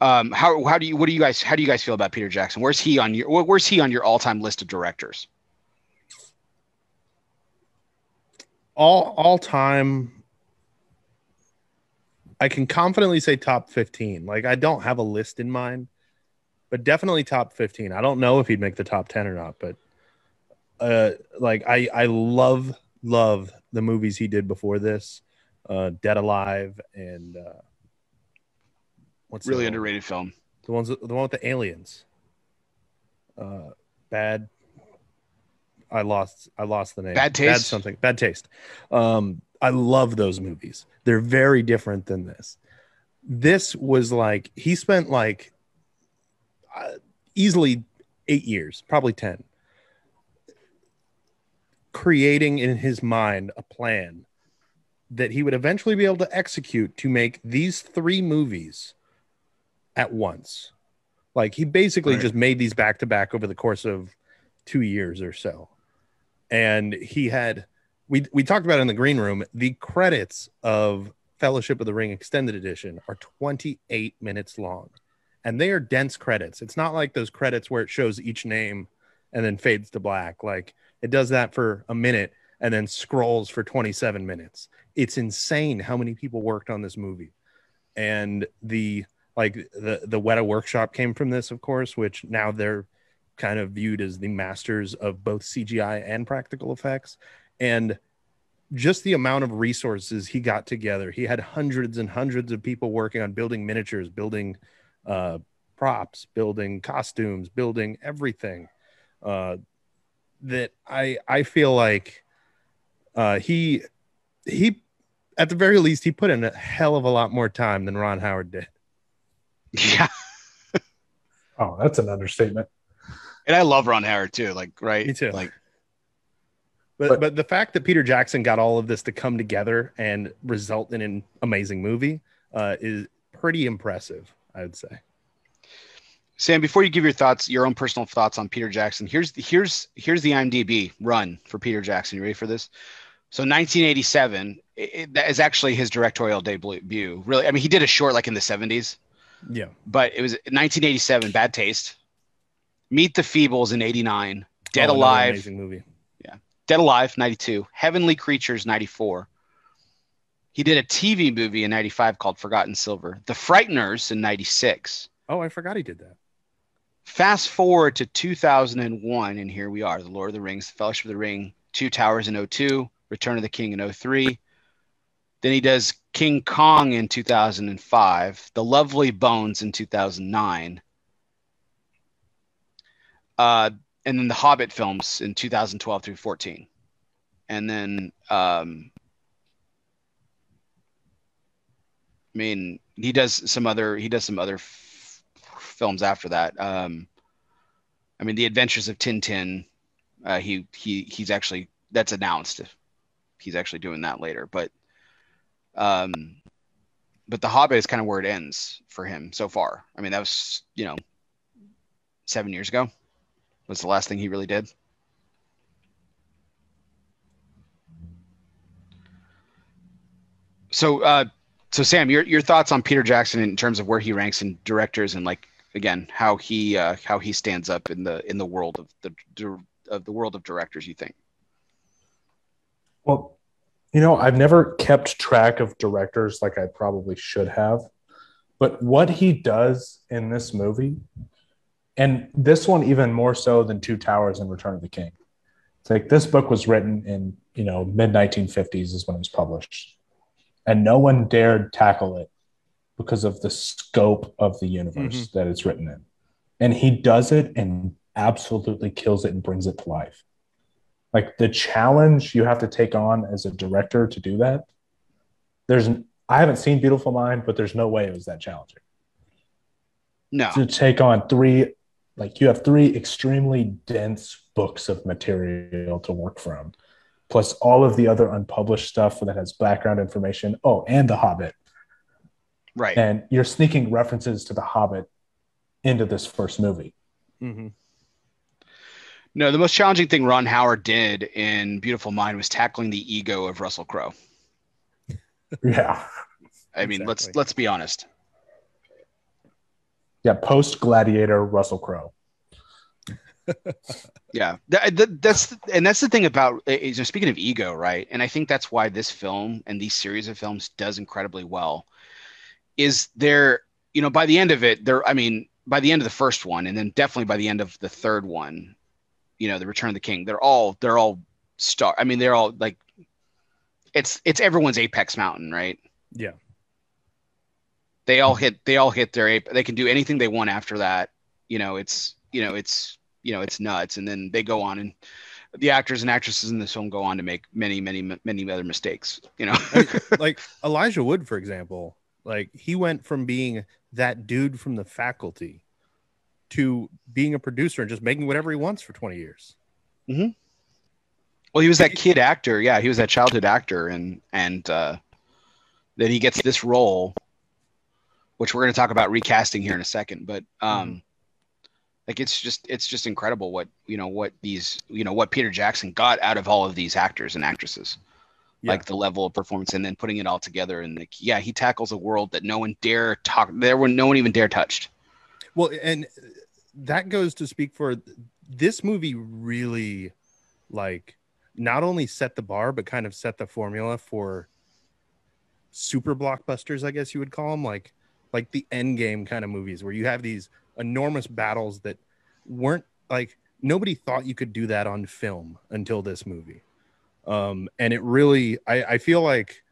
Um, how how do you what do you guys how do you guys feel about Peter Jackson? Where's he on your where's he on your all time list of directors? all all time. I can confidently say top fifteen. Like I don't have a list in mind, but definitely top fifteen. I don't know if he'd make the top ten or not, but uh, like I I love love the movies he did before this, uh, Dead Alive and uh, what's Really underrated film. The ones, the one with the aliens. Uh, bad. I lost. I lost the name. Bad Taste? Bad something. Bad taste. Um, I love those movies. They're very different than this. This was like he spent like uh, easily eight years, probably ten, creating in his mind a plan that he would eventually be able to execute to make these three movies at once. Like he basically Right. just made these back to back over the course of two years or so. And he had we we talked about in the green room. The credits of Fellowship of the Ring Extended Edition are 28 minutes long. And they are dense credits. It's not like those credits where it shows each name and then fades to black. Like it does that for a minute and then scrolls for 27 minutes. It's insane how many people worked on this movie. And the like the the Weta workshop came from this, of course, which now they're kind of viewed as the masters of both CGI and practical effects. And just the amount of resources he got together. He had hundreds and hundreds of people working on building miniatures, building uh, props, building costumes, building everything. Uh, that I I feel like uh, he he at the very least he put in a hell of a lot more time than Ron Howard did. Yeah, Oh, that's an understatement. and I love Ron Howard too. Like, right? Me too. Like, But, But- but the fact that Peter Jackson got all of this to come together and result in an amazing movie uh, is pretty impressive, I would say. Sam, before you give your thoughts, your own personal thoughts on Peter Jackson, here's here's here's the IMDb run for Peter Jackson. You ready for this? So 1987 it, it- that is actually his directorial debut. Really, I mean, he did a short like in the 70s, Yeah. but it was 1987. Bad Taste, Meet the Feebles in '89, Dead Oh, Alive, Amazing movie. Dead Alive 92, Heavenly Creatures 94. He did a TV movie in 95 called Forgotten Silver, The Frighteners in 96. Oh, I forgot he did that. Fast forward to 2001, and here we are The Lord of the Rings, The Fellowship of the Ring, Two Towers in 02, Return of the King in 03. Then he does King Kong in 2005, The Lovely Bones in 2009. Uh, and then the Hobbit films in 2012 through 14. And then, um, I mean, he does some other, he does some other f- films after that. Um, I mean, The Adventures of Tintin. Uh, he he he's actually that's announced. He's actually doing that later, but um, but The Hobbit is kind of where it ends for him so far. I mean, that was you know seven years ago was the last thing he really did. So, uh, so Sam, your your thoughts on Peter Jackson in terms of where he ranks in directors and like again how he uh, how he stands up in the in the world of the of the world of directors? You think? Well, you know, I've never kept track of directors like I probably should have. But what he does in this movie, and this one even more so than Two Towers and Return of the King. It's like this book was written in, you know, mid 1950s is when it was published. And no one dared tackle it because of the scope of the universe mm-hmm. that it's written in. And he does it and absolutely kills it and brings it to life like the challenge you have to take on as a director to do that there's i haven't seen beautiful mind but there's no way it was that challenging No. to take on three like you have three extremely dense books of material to work from plus all of the other unpublished stuff that has background information oh and the hobbit Right. and you're sneaking references to the hobbit into this first movie Mm-hmm. No, the most challenging thing Ron Howard did in Beautiful Mind was tackling the ego of Russell Crowe. yeah I mean, let's let's be honest. Yeah post gladiator russell crowe Yeah, That- that- that's and that's the thing about eh, eh, you know, speaking of ego, right? And I think that's why this film and these series of films does incredibly well. Is there, you know, by the end of it, there. I mean, by the end of the first one, and then definitely by the end of the third one, you know, the Return of the King, they're all they're all star. I mean, they're all like, it's it's everyone's apex mountain, right? Yeah. They all hit they all hit their ape. They can do anything they want after that. You know, it's you know it's you know it's nuts and then they go on and the actors and actresses in this film go on to make many many many other mistakes you know like Elijah Wood, for example, like he went from being that dude from the faculty to being a producer and just making whatever he wants for 20 years. Mm-hmm. well he was that kid actor yeah he was that childhood actor and and uh then he gets this role which we're going to talk about recasting here in a second but um like it's just it's just incredible what you know what these you know what peter jackson got out of all of these actors and actresses. Yeah. like the level of performance and then putting it all together and like yeah he tackles a world that no one dare talk there were no one even dare touched. Well, and that goes to speak for this movie really like not only set the bar but kind of set the formula for super blockbusters, I guess you would call them, like like the end game kind of movies where you have these enormous battles that weren't like nobody thought you could do that on film until this movie. Um, and it really I, I feel like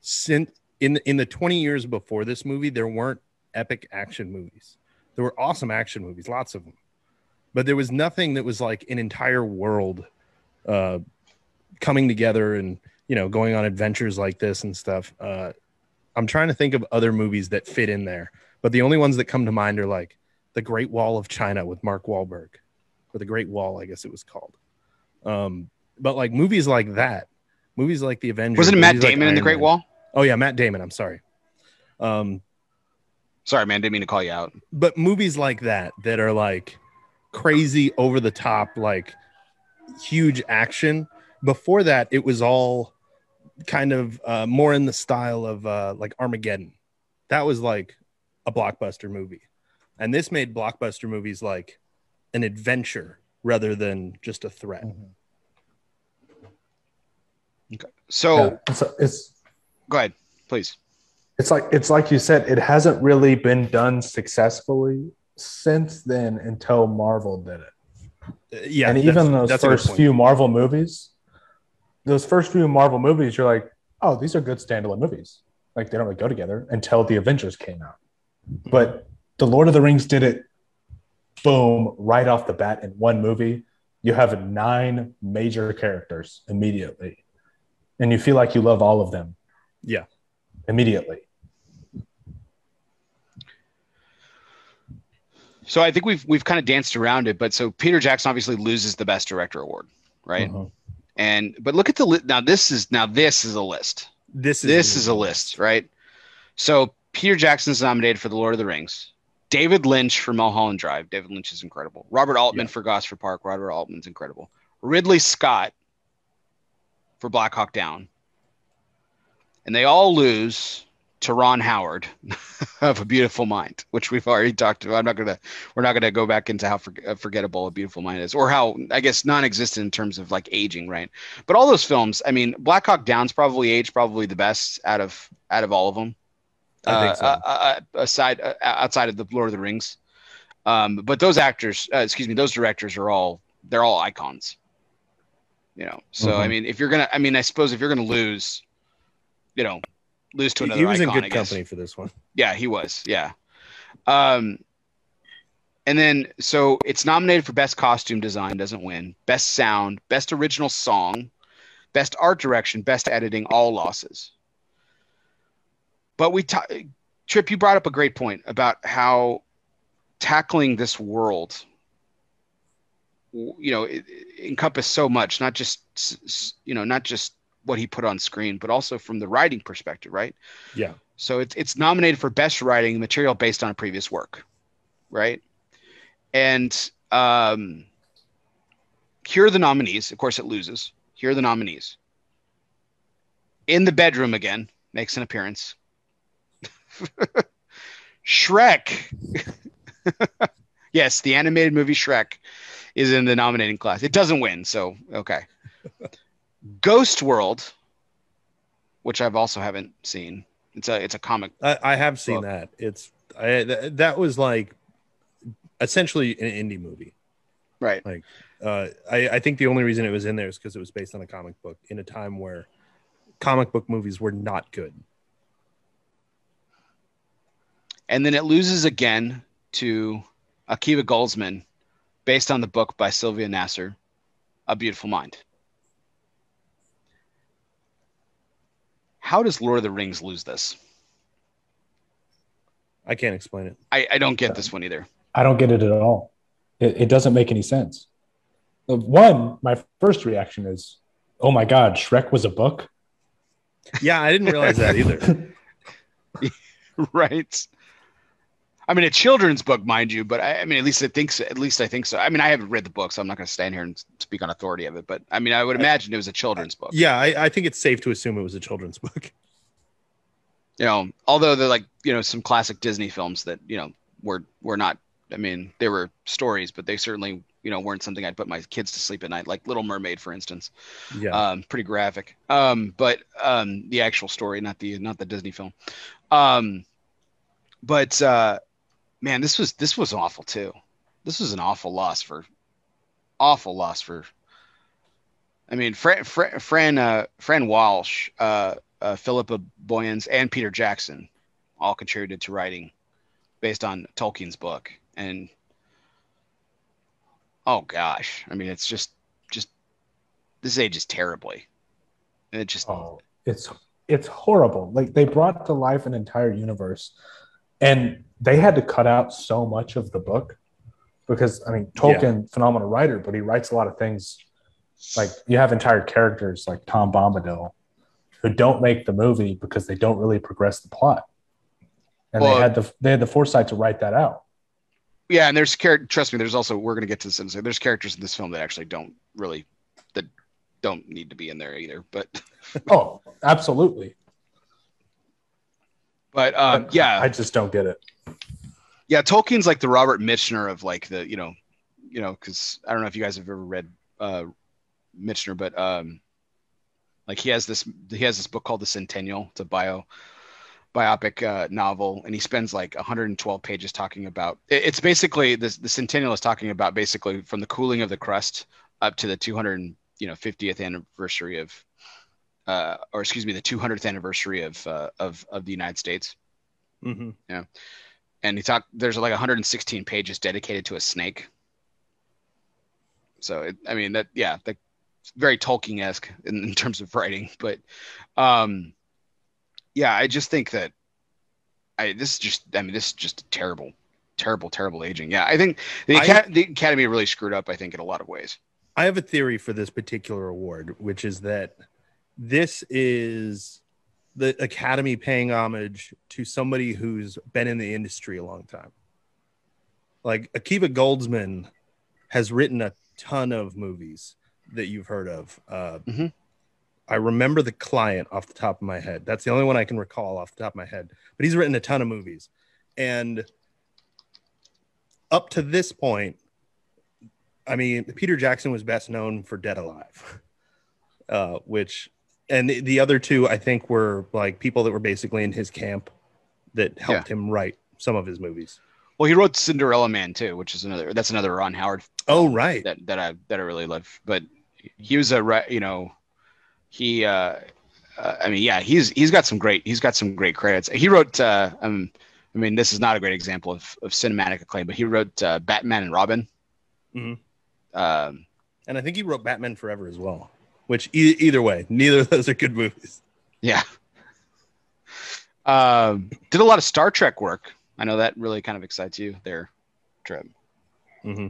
since in in the 20 years before this movie, there weren't epic action movies. There were awesome action movies, lots of them, but there was nothing that was like an entire world uh, coming together and you know going on adventures like this and stuff. Uh, I'm trying to think of other movies that fit in there, but the only ones that come to mind are like The Great Wall of China with Mark Wahlberg, or The Great Wall, I guess it was called. Um, but like movies like that, movies like the Avengers. Wasn't it Matt movies like Damon in The Great Man- Wall? Oh yeah, Matt Damon. I'm sorry. Um, Sorry, man, didn't mean to call you out. but movies like that that are like crazy over the top like huge action before that it was all kind of uh, more in the style of uh, like armageddon. That was like a blockbuster movie. And this made blockbuster movies like an adventure rather than just a threat. Okay. So Yeah, it's, it's go ahead, please. it's like it's like you said it hasn't really been done successfully since then until marvel did it. Uh, yeah and even those that's a good first few marvel movies those first few marvel movies you're like oh these are good standalone movies. Like they don't really go together until the avengers came out. But the lord of the rings did it boom right off the bat in one movie. You have nine major characters immediately and you feel like you love all of them. Yeah. Immediately. So I think we've we've kind of danced around it, but so Peter Jackson obviously loses the Best Director award, right? Mhm. And but look at the li- now. This is now this is a list. this is This is a list, right? So Peter Jackson's nominated for The Lord of the Rings. David Lynch for Mulholland Drive. David Lynch is incredible. Robert Altman Yeah. for Gosford Park. Robert Altman's incredible. Ridley Scott for Black Hawk Down. And they all lose to Ron Howard of A Beautiful Mind, which we've already talked about. I'm not gonna, we're not gonna go back into how for, uh, forgettable A Beautiful Mind is, or how I guess non-existent in terms of like aging, right? But all those films, I mean, Black Hawk Down's probably aged probably the best out of out of all of them. I think so. Uh, uh, uh, aside uh, outside of the Lord of the Rings, um, but those actors, uh, excuse me, those directors are all they're all icons. You know, so I Mhm. mean, if you're gonna, I mean, I suppose if you're gonna lose, you know, lose to he, another he was in good company for this one Yeah, he was. Yeah. Um, and then so it's nominated for best costume design, doesn't win. Best sound, best original song, best art direction, best editing, all losses. But we ta- Trip, you brought up a great point about how tackling this world, you know, it, it encompass so much, not just you know, not just what he put on screen, but also from the writing perspective, right? yeah So it's it's nominated for best writing material based on a previous work, right? And um, here are the nominees. Of course, it loses. Here are the nominees. In the bedroom again makes an appearance. Shrek. yes, the animated movie Shrek is in the nominating class. It doesn't win, so okay. Ghost World, which I've also haven't seen. It's a it's a comic I, I have seen Book. that. It's I, th- that was like essentially an indie movie. Right. Like, uh, I, I think the only reason it was in there is because it was based on a comic book in a time where comic book movies were not good. And then it loses again to Akiva Goldsman, based on the book by Sylvia Nasar, A Beautiful Mind. How does Lord of the Rings lose this? I can't explain it. I, I don't get this one either. I don't get it at all. It, it doesn't make any sense. One, my first reaction is, "Oh my God, Shrek was a book." Yeah, I didn't realize that either. right. I mean, a children's book, mind you, but I, I mean, at least I think so. At least I think so. I mean, I haven't read the book, so I'm not going to stand here and speak on authority of it. But I mean, I would imagine it was a children's book. Yeah, I, I think it's safe to assume it was a children's book. you know, although they're like, you know, some classic Disney films that, you know, were were not I mean, they were stories, but they certainly, you know, weren't something I'd put my kids to sleep at night, like Little Mermaid, for instance. Yeah. Um, pretty graphic. Um, but um the actual story, not the not the Disney film. Um but uh man, this was this was awful too. This was an awful loss for awful loss for I mean, Fran Fran Fran, uh, Fran Walsh, uh, uh, Philippa Boyens, and Peter Jackson all contributed to writing based on Tolkien's book. And oh gosh, I mean, it's just just this ages terribly. It just Oh, it's it's horrible. Like they brought to life an entire universe, and they had to cut out so much of the book because I mean Tolkien, phenomenal writer, but he writes a lot of things like you have entire characters like Tom Bombadil who don't make the movie because they don't really progress the plot. And Well- they had the they had the foresight to write that out. Yeah, and there's character. Trust me, there's also we're gonna get to this. in a. There's characters in this film that actually don't really that don't need to be in there either. But Oh, absolutely. But um, yeah, I just don't get it. yeah. Tolkien's like the Robert Michener of like the you know, you know, because I don't know if you guys have ever read uh, Michener, but um, like he has this he has this book called The Centennial. It's a bio biopic uh, novel, and he spends like 112 pages talking about. it- It's basically this the Centennial is talking about basically from the cooling of the crust up to the 200 you know 50th anniversary of. Uh, or excuse me, the 200th anniversary of uh, of of the United States. Hmm and he talked there's like 116 pages dedicated to a snake. So it, i mean that yeah like very tolkien-esque in, in terms of writing but um yeah i just think that i this is just i mean this is just terrible terrible terrible aging. Yeah i think the, I- the academy really screwed up i think in a lot of ways. I have a theory for this particular award, which is that this is the Academy paying homage to somebody who's been in the industry a long time. Like Akiva Goldsman has written a ton of movies that you've heard of. Uh, Mhm. I remember the client off the top of my head. That's the only one I can recall off the top of my head. But he's written a ton of movies, and up to this point, I mean, Peter Jackson was best known for Dead Alive, uh, which, and the, the other two, I think, were like people that were basically in his camp that helped him write some of his movies. well he wrote cinderella man too which is another that's another ron howard Oh, right. that that I that I really love. But he was a re- you know he uh, uh I mean yeah he's he's got some great he's got some great credits. He wrote uh um I mean this is not a great example of, of cinematic acclaim, but he wrote uh, Batman and Robin. Mhm. Um, And I think he wrote Batman Forever as well, which e- either way, neither of those are good movies. yeah. Um, did a lot of Star Trek work. I know that really kind of excites you there, Trev. hmm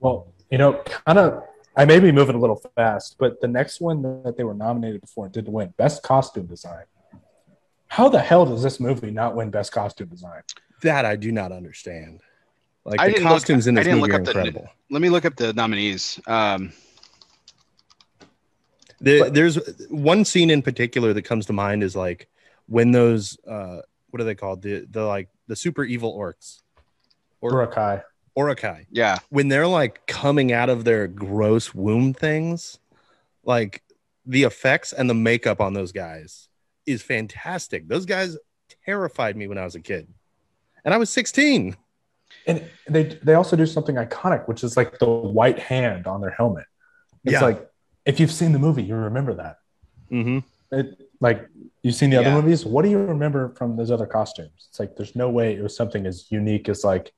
Well, you know, kind of. I may be moving a little fast, but the next one that they were nominated for and didn't win Best Costume Design. How the hell does this movie not win Best Costume Design? That I do not understand. Like I the didn't look- costumes in I this didn't movie are up the- incredible. Let me look up the nominees. Um, The, But- there's one scene in particular that comes to mind is like when those uh what are they called? The the like the super evil orcs. Or Uruk-hai. Uruk-hai yeah, when they're like coming out of their gross womb things like the effects and the makeup on those guys is fantastic. Those guys terrified me when I was a kid. And I was 16 And they they also do something iconic, which is like the white hand on their helmet. It's Yeah. like if you've seen the movie, you remember that. mm-hmm. It, like you've seen the other Yeah. movies. What do you remember from those other costumes? It's like there's no way it was something as unique as like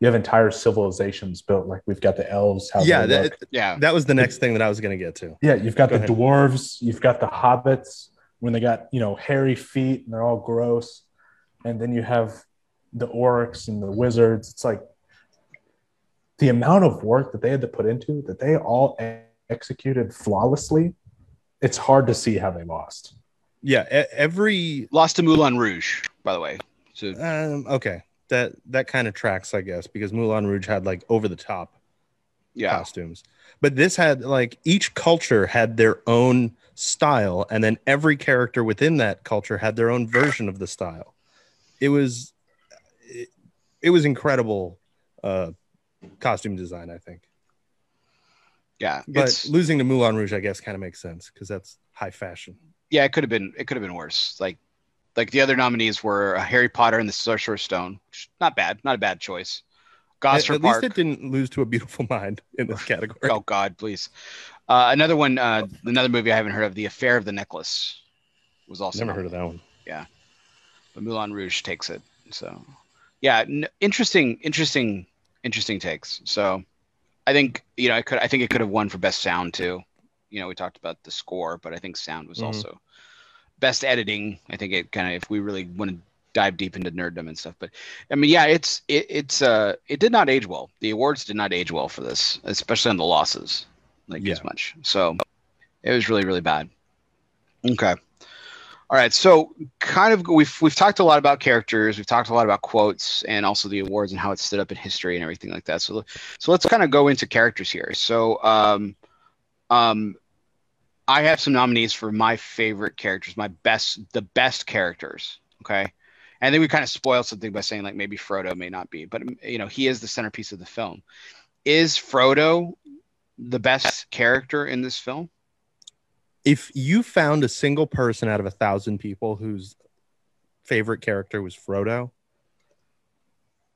you have entire civilizations built. Like we've got the elves. How yeah that, look. yeah. that was the next thing that I was going to get to yeah. You've got Go the ahead. dwarves. You've got the hobbits when they got you know hairy feet and they're all gross, and then you have the orcs and the wizards. It's like the amount of work that they had to put into that they all executed flawlessly. It's hard to see how they lost. yeah every Lost to Moulin Rouge, by the way. So Um, okay, that that kind of tracks, I guess, because Moulin Rouge had like over the top yeah, costumes, but this had like each culture had their own style, and then every character within that culture had their own version of the style. It was, it, it was incredible uh, costume design, I think. Yeah. But losing to Moulin Rouge, I guess, kind of makes sense because that's high fashion. yeah. It could have been. It could have been worse. Like like the other nominees were uh, Harry Potter and the Sorcerer's Stone. Which, not bad. Not a bad choice. At, Gosford at least Park. it didn't lose to a beautiful mind in this category. Oh God, please. Uh, another one. Uh, another movie I haven't heard of. The Affair of the Necklace was also Never heard of that one. Yeah, but Moulin Rouge takes it. So, yeah, n- interesting, interesting, interesting takes. So, I think you know, I could, I think it could have won for best sound too. You know, we talked about the score, but I think sound was Mhm. also best editing. I think it kind of, if we really want to dive deep into nerddom and stuff, but I mean, yeah, it's it, it's uh, it did not age well. The awards did not age well for this, especially on the losses. like Yeah. as much. So it was really really bad. Okay. All right, so kind of we've we've talked a lot about characters, we've talked a lot about quotes, and also the awards and how it stood up in history and everything like that. So so let's kind of go into characters here. So um, um, I have some nominees for my favorite characters, my best, the best characters. Okay, and then we kind of spoiled something by saying like maybe Frodo may not be, but you know he is the centerpiece of the film. Is Frodo the best character in this film? If you found a single person out of a thousand people whose favorite character was Frodo,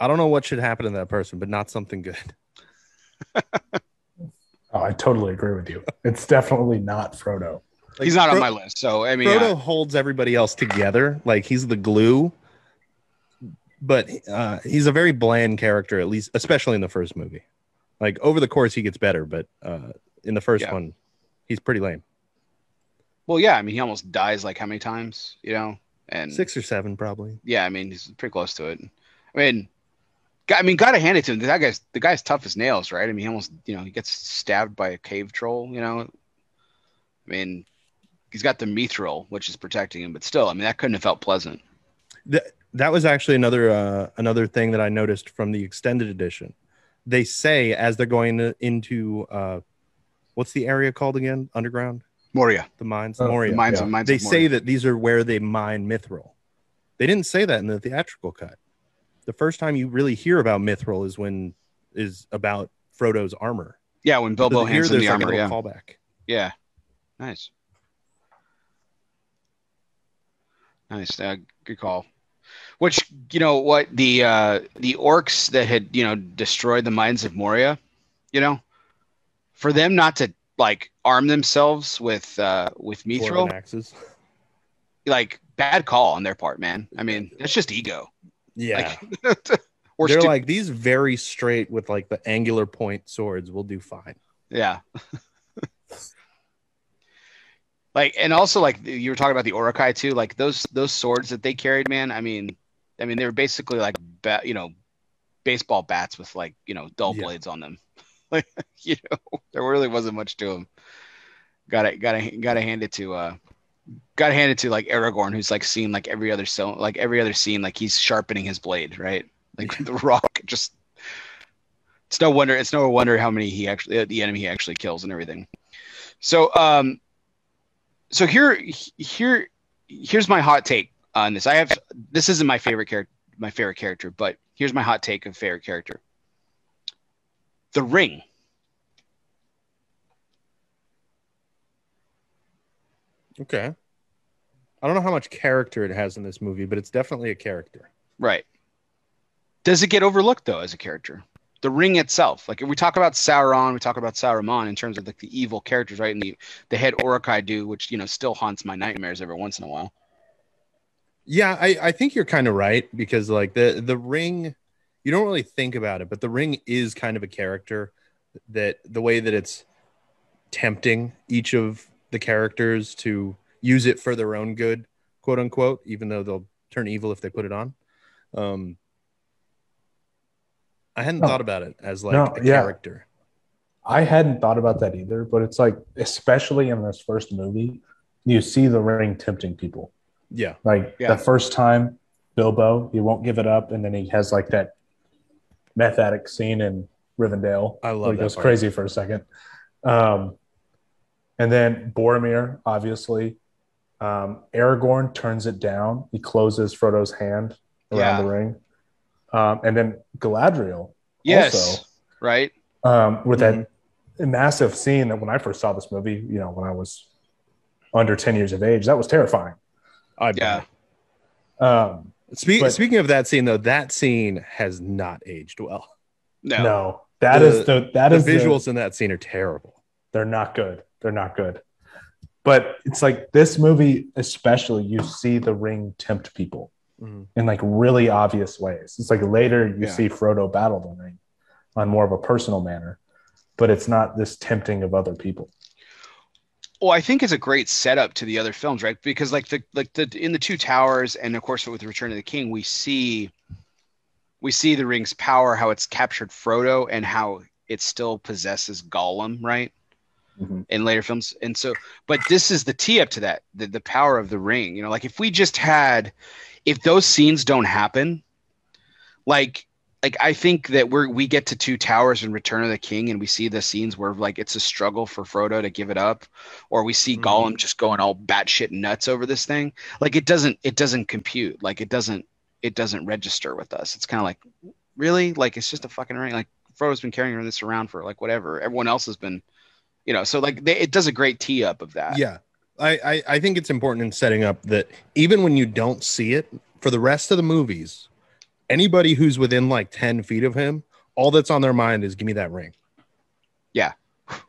I don't know what should happen to that person, but not something good. Oh, I totally agree with you. It's definitely not Frodo. Like, He's not on my list, so I mean, Frodo uh, holds everybody else together. Like he's the glue. But uh, he's a very bland character, at least, especially in the first movie. Like over the course, he gets better, but uh, in the first Yeah. one, he's pretty lame. Well, yeah, I mean, he almost dies like how many times, you know? And Six or seven, probably. yeah, I mean, he's pretty close to it. I mean, I mean, gotta hand it to him. That guy's the guy's tough as nails, right? I mean, he almost, you know, he gets stabbed by a cave troll. You know, I mean, he's got the mithril, which is protecting him, but still, I mean, that couldn't have felt pleasant. That that was actually another uh, another thing that I noticed from the extended edition. They say as they're going into uh, what's the area called again? Underground, Moria, the mines, the Moria. the mines yeah. of mines. they of say that these are where they mine mithril. They didn't say that in the theatrical cut. The first time you really hear about mithril is when is about Frodo's armor. yeah, when Bilbo So here hands him the like a armor, yeah, little callback. yeah, nice, nice, uh, good call. Which you know what the uh, the orcs that had you know destroyed the mines of Moria, you know, for them not to like arm themselves with uh, with mithril, axes. like bad call on their part, man. I mean, that's just ego. Yeah, Like, or they're stu- like these very straight with like the angular point swords will do fine. yeah. like and also like you were talking about the Uruk-hai too, like those those swords that they carried, man. I mean, I mean they were basically like ba- you know baseball bats with like you know dull Yeah. blades on them. like you know, there really wasn't much to him. Got to got to got to hand it to uh got to hand it to like Aragorn, who's like seen like every other so like every other scene, like he's sharpening his blade, right? Like the rock just. It's no wonder. It's no wonder how many he actually, uh, the enemy he actually kills and everything. So, um, so here, here, here's my hot take on this. I have this isn't my favorite character, my favorite character, but here's my hot take of favorite character. The Ring. Okay. I don't know how much character it has in this movie, but it's definitely a character. Right. Does it get overlooked though as a character? The ring itself, like if we talk about Sauron, we talk about Saruman in terms of like the evil characters, right? And the the head Uruk-hai do, which you know still haunts my nightmares every once in a while. Yeah, I, I think you're kind of right because like the the ring, you don't really think about it, but the ring is kind of a character that the way that it's tempting each of the characters to use it for their own good, quote unquote, even though they'll turn evil if they put it on. Um, I hadn't No. thought about it as like No, a yeah. character. I hadn't thought about that either, but it's like, especially in this first movie, you see the ring tempting people. Yeah, Like Yeah. the first time, Bilbo, he won't give it up, and then he has like that meth addict scene in Rivendell. I love Like, that goes part. crazy for a second. Um, and then Boromir, obviously, um, Aragorn turns it down. He closes Frodo's hand around Yeah. the ring, um, and then Galadriel. Yes. Also, right. um, with Mhm. that massive scene that when I first saw this movie, you know, when I was under 10 years of age, that was terrifying. I Yeah. Um, Spe- But- speaking of that scene, though, that scene has not aged well. No. no, that The- is the, that the is the- visuals in that scene are terrible. they're not good. They're not good. But it's like this movie, especially, you see the ring tempt people mm-hmm. in like really obvious ways. It's like later you Yeah. see Frodo battle the ring on more of a personal manner, but it's not this tempting of other people. Well, I think it's a great setup to the other films, right? Because like the like the in the Two Towers, and of course with Return of the King, we see we see the ring's power, how it's captured Frodo, and how it still possesses Gollum, right? Mhm. in later films. And so, but this is the tee up to that, the, the power of the ring. You know, like if we just had, if those scenes don't happen, like, like I think that we're we get to Two Towers and Return of the King, and we see the scenes where like it's a struggle for Frodo to give it up, or we see Mhm. Gollum just going all batshit nuts over this thing. Like it doesn't it doesn't compute. Like it doesn't it doesn't register with us. It's kind of like really like it's just a fucking ring. Like Frodo's been carrying this around for like whatever. Everyone else has been, you know. So like they, it does a great tee up of that. Yeah. I, I, I think it's important in setting up that even when you don't see it, for the rest of the movies, anybody who's within like 10 feet of him, all that's on their mind is give me that ring. Yeah.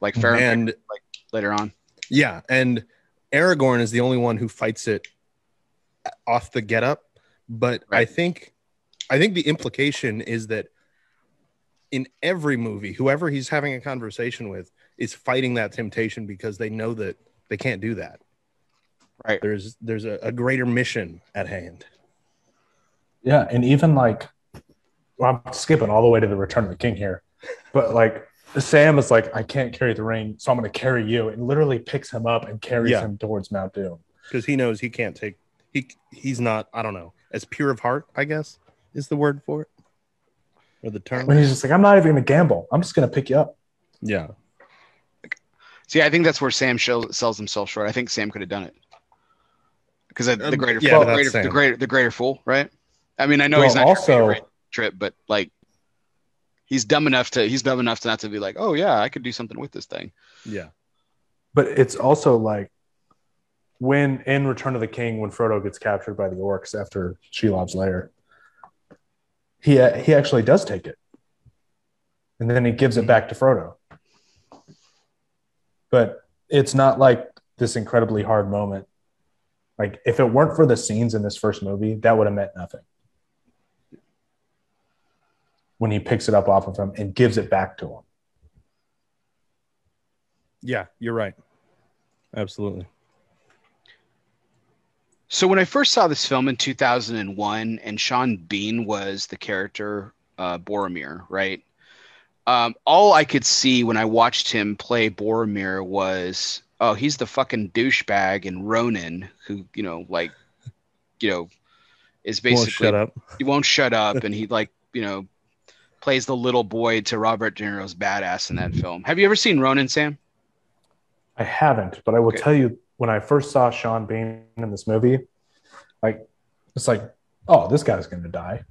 Like Faramir And later on. yeah, and Aragorn is the only one who fights it off the get up. But I think I think the implication is that in every movie, whoever he's having a conversation with is fighting that temptation because they know that they can't do that. Right. There's there's a, a greater mission at hand. Yeah, and even like, well, I'm skipping all the way to the Return of the King here, but like Sam is like, I can't carry the ring, so I'm going to carry you, and literally picks him up and carries Yeah. him towards Mount Doom. because he knows he can't take he he's not I don't know as pure of heart I guess is the word for it or the term When he's just like, I'm not even going to gamble. I'm just going to pick you up. yeah See, I think that's where Sam show, sells himself short. I think Sam could have done it because the Um, greater, yeah, the, greater the greater, the greater fool, right? I mean, I know he's not also also- trip, but like he's dumb enough to he's dumb enough to not to be like, oh yeah, I could do something with this thing. yeah But it's also like when in Return of the King, when Frodo gets captured by the orcs after Shelob's lair, he he actually does take it, and then he gives it back to Frodo. But it's not like this incredibly hard moment. Like if it weren't for the scenes in this first movie, that would have meant nothing. When he picks it up off of him and gives it back to him. yeah you're right absolutely So when I first saw this film in 2001, and Sean Bean was the character uh, Boromir, right? Um, all I could see when I watched him play Boromir was, oh, he's the fucking douchebag in Ronin who you know, like, you know, is Won't basically shut up he won't shut up, and he like, you know, plays the little boy to Robert De Niro's badass in that film. Have you ever seen Ronin, Sam? I haven't, but I will Okay. tell you when I first saw Sean Bean in this movie, like it's like, oh, this guy's going to die.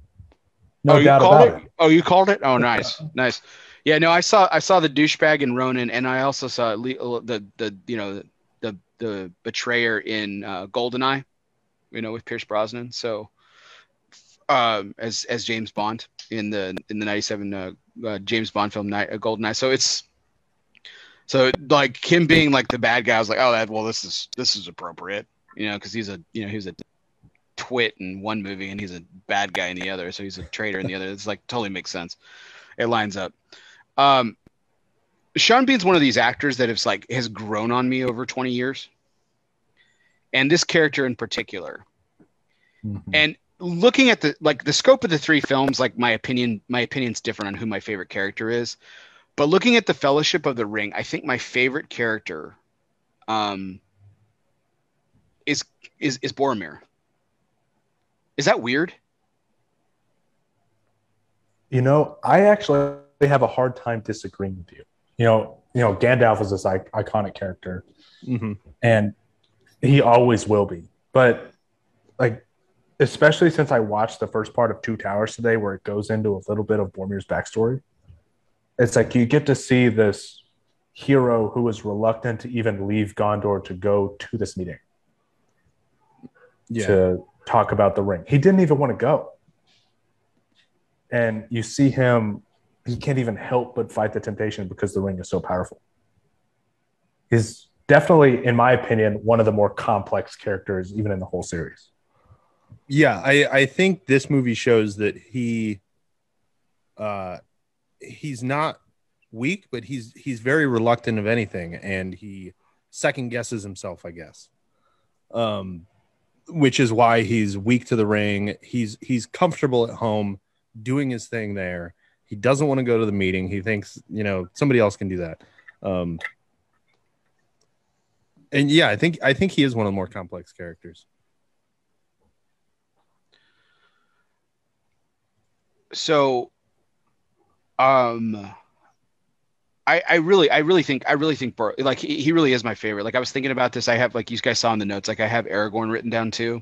No oh, you doubt called about it? it. Oh, you called it? Oh, nice, nice. Yeah, no, I saw I saw the douchebag in Ronin, and I also saw the the you know the the betrayer in uh, Goldeneye, you know, with Pierce Brosnan. So, um, as as James Bond in the in the '97 uh, uh, James Bond film Night, uh, Goldeneye. So it's so like him being like the bad guy. I was like, oh, that well, this is this is appropriate, you know, because he's a you know he's a twit in one movie and he's a bad guy in the other, so he's a traitor in the other. It's like totally makes sense. It lines up. Um, Sean Bean's one of these actors that has like has grown on me over 20 years, and this character in particular. Mhm. And looking at the like the scope of the three films, like my opinion, my opinion's different on who my favorite character is. But looking at the Fellowship of the Ring, I think my favorite character, um, is is is Boromir. Is that weird? You know, I actually have a hard time disagreeing with you. You know, you know, Gandalf is this I- iconic character, hmm and he always will be. But like, especially since I watched the first part of Two Towers today, where it goes into a little bit of Boromir's backstory, it's like you get to see this hero who was reluctant to even leave Gondor to go to this meeting yeah to talk about the ring. He didn't even want to go. And you see him, he can't even help but fight the temptation because the ring is so powerful. He's definitely, in my opinion, one of the more complex characters, even in the whole series. Yeah i i think this movie shows that he uh he's not weak but he's he's very reluctant of anything and he second guesses himself i guess. Um which is why he's weak to the ring. He's he's comfortable at home doing his thing there. He doesn't want to go to the meeting. He thinks you know somebody else can do that. Um and yeah, I think I think he is one of the more complex characters. So, um, I, I really, I really think, I really think, Bor- like, he, he really is my favorite. Like, I was thinking about this. I have, like, you guys saw in the notes, like, I have Aragorn written down too.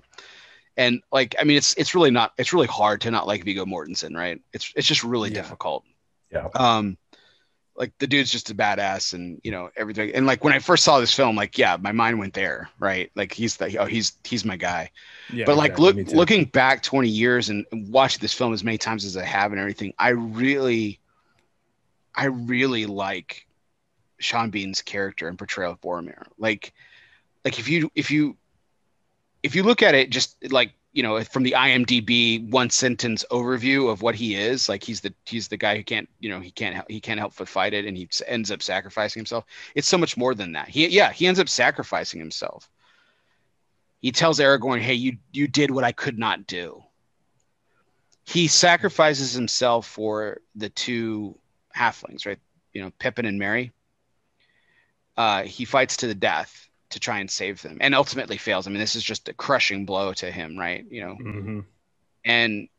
And like, I mean, it's it's really not, it's really hard to not like Viggo Mortensen, right? It's it's just really Yeah. difficult. Yeah. Um, like the dude's just a badass, and you know everything. And like when I first saw this film, like, yeah, my mind went there, right? Like he's the, oh, he's he's my guy Yeah, but like exactly, look looking back 20 years and watching this film as many times as i have and everything i really i really like sean bean's character and portrayal of boromir like like if you if you if you look at it just like you know from the imdb one sentence overview of what he is like he's the he's the guy who can't you know he can't he can't help but fight it and he ends up sacrificing himself it's so much more than that he yeah he ends up sacrificing himself he tells Aragorn, "Hey, you you did what I could not do." He sacrifices himself for the two halflings, right? You know, Pippin and Merry. Uh, he fights to the death to try and save them, and ultimately fails. I mean, this is just a crushing blow to him, right? You know, Mhm. and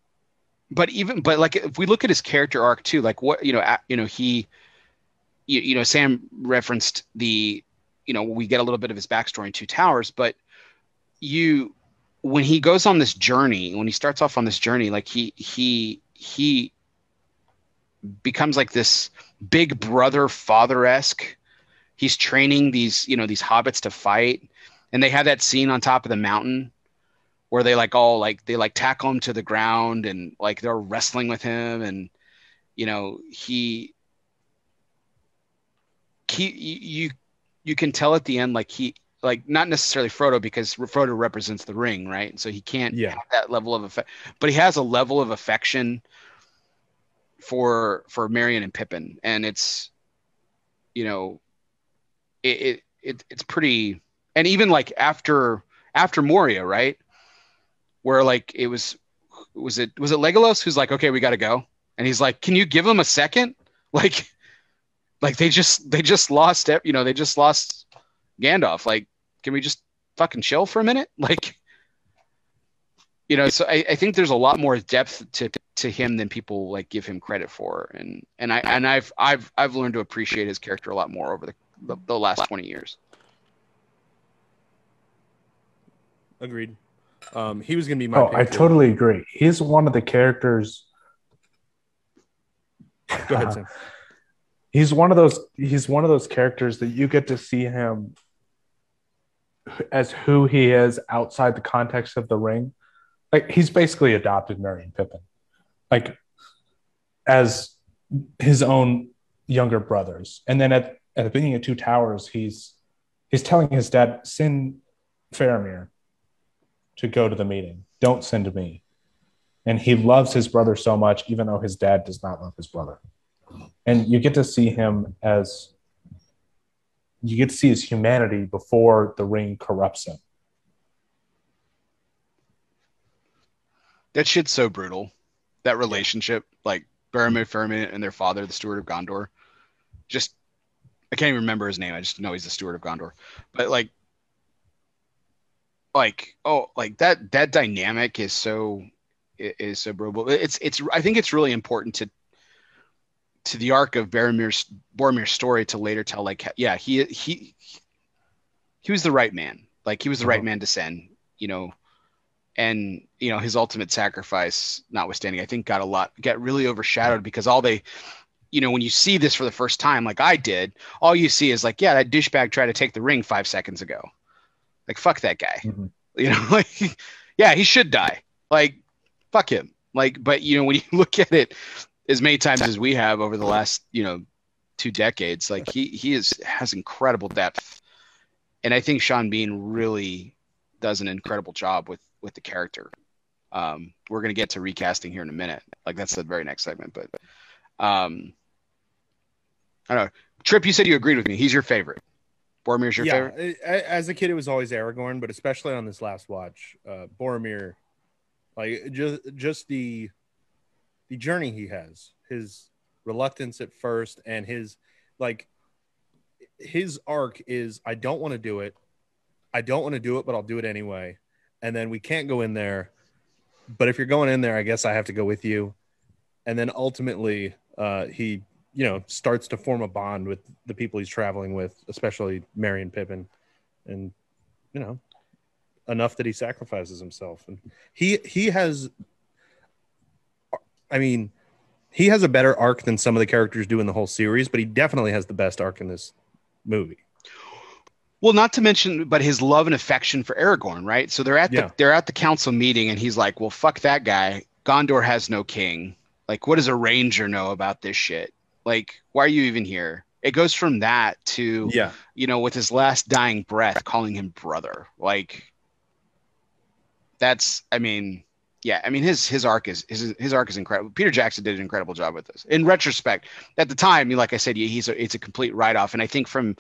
but even but like if we look at his character arc too, like what you know, a- you know he, you, you know, Sam referenced the, you know, we get a little bit of his backstory in Two Towers, but you when he goes on this journey when he starts off on this journey like he he he becomes like this big brother father-esque he's training these you know these hobbits to fight and they have that scene on top of the mountain where they like all like they like tackle him to the ground and like they're wrestling with him and you know he he you you can tell at the end like he like not necessarily Frodo because Frodo represents the ring, right? So he can't Yeah. have that level of effect, but he has a level of affection for for Merry and Pippin, and it's you know it, it, it it's pretty, and even like after after Moria, right, where like it was was it was it Legolas who's like, okay, we got to go, and he's like, can you give him a second, like. Like they just they just lost you know they just lost Gandalf. Like, can we just fucking chill for a minute? Like, you know, so I, I think there's a lot more depth to to him than people like give him credit for, and and I and I've I've I've learned to appreciate his character a lot more over the the, the last twenty years. Agreed. Um, he was gonna be my. Oh, pick I too. totally agree. He's one of the characters. Go ahead, Sam. he's one of those he's one of those characters that you get to see him as who he is outside the context of the ring like he's basically adopted Merry Pippin like as his own younger brothers and then at, at the beginning of two towers he's he's telling his dad send Faramir to go to the meeting don't send me and he loves his brother so much even though his dad does not love his brother and you get to see him as you get to see his humanity before the ring corrupts him. That shit's so brutal. That relationship, like Boromir, Faramir, and their father, the Steward of Gondor, just I can't even remember his name. I just know he's the Steward of Gondor. But like, like oh, like that that dynamic is so is so brutal. It's it's I think it's really important to to the arc of Boromir's Boromir's story to later tell like yeah he he he was the right man like he was the right Uh-huh. man to send you know and you know his ultimate sacrifice notwithstanding i think got a lot got really overshadowed because all they you know when you see this for the first time like i did all you see is like yeah that douchebag tried to take the ring five seconds ago. Like fuck that guy. Mhm. you know like yeah he should die. Like fuck him. Like but you know when you look at it as many times as we have over the last you know two decades like he he is has incredible depth. And i think sean bean really does an incredible job with with the character. Um we're going to get to recasting here in a minute. Like that's the very next segment but um i don't know trip you said you agreed with me he's your favorite boromir's your yeah, favorite as a kid, it was always Aragorn, but especially on this last watch, uh, Boromir, like just just the the journey he has, his reluctance at first, and his like his arc is I don't want to do it, I don't want to do it, but I'll do it anyway. And then we can't go in there. But if you're going in there, I guess I have to go with you. And then ultimately, uh, he, you know, starts to form a bond with the people he's traveling with, especially Merry and Pippin. And, you know, enough that he sacrifices himself. And he he has I mean, he has a better arc than some of the characters do in the whole series, but he definitely has the best arc in this movie. Well, not to mention, but his love and affection for Aragorn, right? So they're at Yeah. the they're at the council meeting, and he's like, "Well, fuck that guy. Gondor has no king. Like, what does a ranger know about this shit? Like, why are you even here?" It goes from that to Yeah. you know, with his last dying breath, calling him brother. Like, that's, I mean, yeah, I mean his his arc is his his arc is incredible. Peter Jackson did an incredible job with this. In retrospect, at the time, like I said, he's a, it's a complete write off, and I think from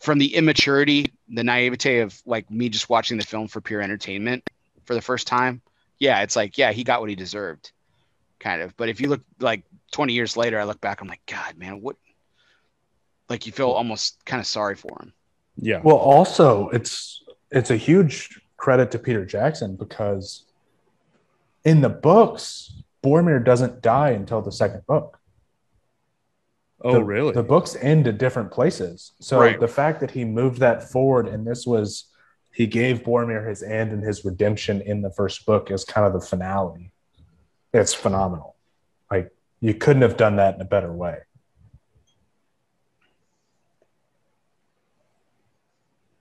from the immaturity, the naivete of like me just watching the film for pure entertainment for the first time, yeah, it's like yeah, he got what he deserved, kind of. But if you look like 20 years later, I look back, I'm like, God, man, what? Like you feel almost kind of sorry for him. Yeah. Well, also it's it's a huge credit to Peter Jackson because in the books, Boromir doesn't die until the second book. oh, the, really? The books end at different places. So Right. the fact that he moved that forward and this was he gave Boromir his end and his redemption in the first book is kind of the finale. It's phenomenal. Like you couldn't have done that in a better way.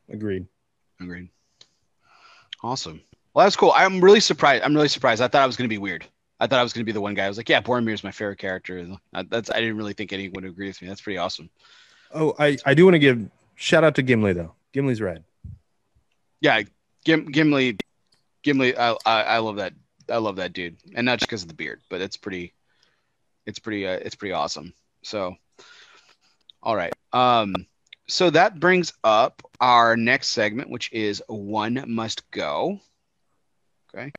Agreed. Agreed. Awesome. Well, that's cool. I'm really surprised. I'm really surprised. I thought I was going to be weird. I thought I was going to be the one guy. I was like, yeah, Boromir is my favorite character. That's I didn't really think anyone would agree with me. That's pretty awesome. Oh, I, I do want to give shout out to Gimli though. Gimli's red. Yeah, Gim, Gimli, Gimli. I, I I love that. I love that dude, and not just because of the beard, but it's pretty. It's pretty. Uh, it's pretty awesome. So, all right. Um. So that brings up our next segment, which is one must go. Okay,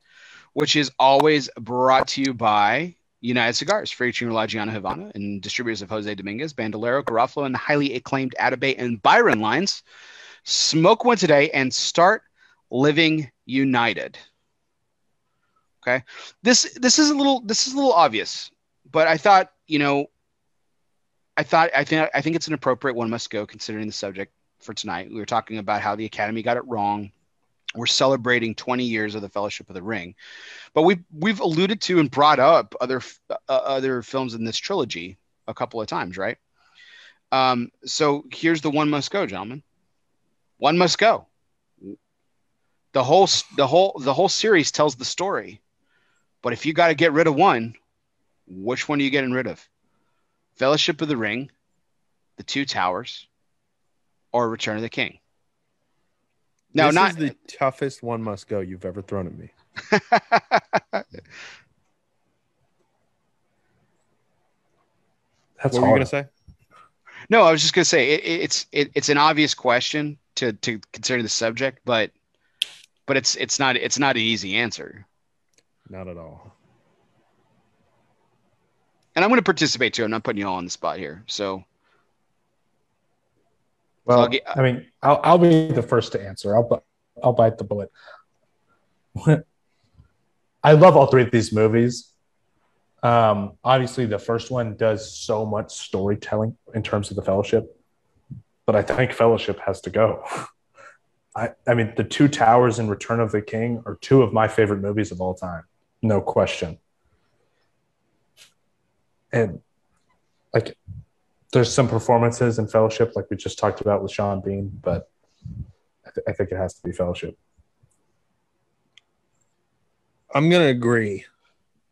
which is always brought to you by United Cigars, featuring La Gianna Havana and distributors of Jose Dominguez, Bandolero, Garofalo, and the highly acclaimed Atabey and Byron lines. Smoke one today and start living united. Okay, this this is a little this is a little obvious, but I thought you know, I thought I think I think it's an appropriate one must go considering the subject for tonight. We were talking about how the Academy got it wrong. We're celebrating 20 years of the Fellowship of the Ring, but we've we've alluded to and brought up other uh, other films in this trilogy a couple of times, right? Um, so here's the one must go, gentlemen. One must go. The whole the whole the whole series tells the story, but if you got to get rid of one, which one are you getting rid of? Fellowship of the Ring, The Two Towers, or Return of the King? No, this not is the toughest one must go you've ever thrown at me. That's what were you hard. gonna say? No, I was just gonna say it, it- it's it, it's an obvious question to to consider the subject, but but it's it's not it's not an easy answer. Not at all. And I'm going to participate too. I'm not putting you all on the spot here. So Well, I'll get- I mean, I'll, I'll be the first to answer. I'll, bu- I'll bite the bullet. I love all three of these movies. Um, obviously, the first one does so much storytelling in terms of the Fellowship, but I think Fellowship has to go. I, I mean, The Two Towers and Return of the King are two of my favorite movies of all time, no question. And like, there's some performances in Fellowship, like we just talked about with Sean Bean, but I, th- I think it has to be Fellowship. I'm gonna agree,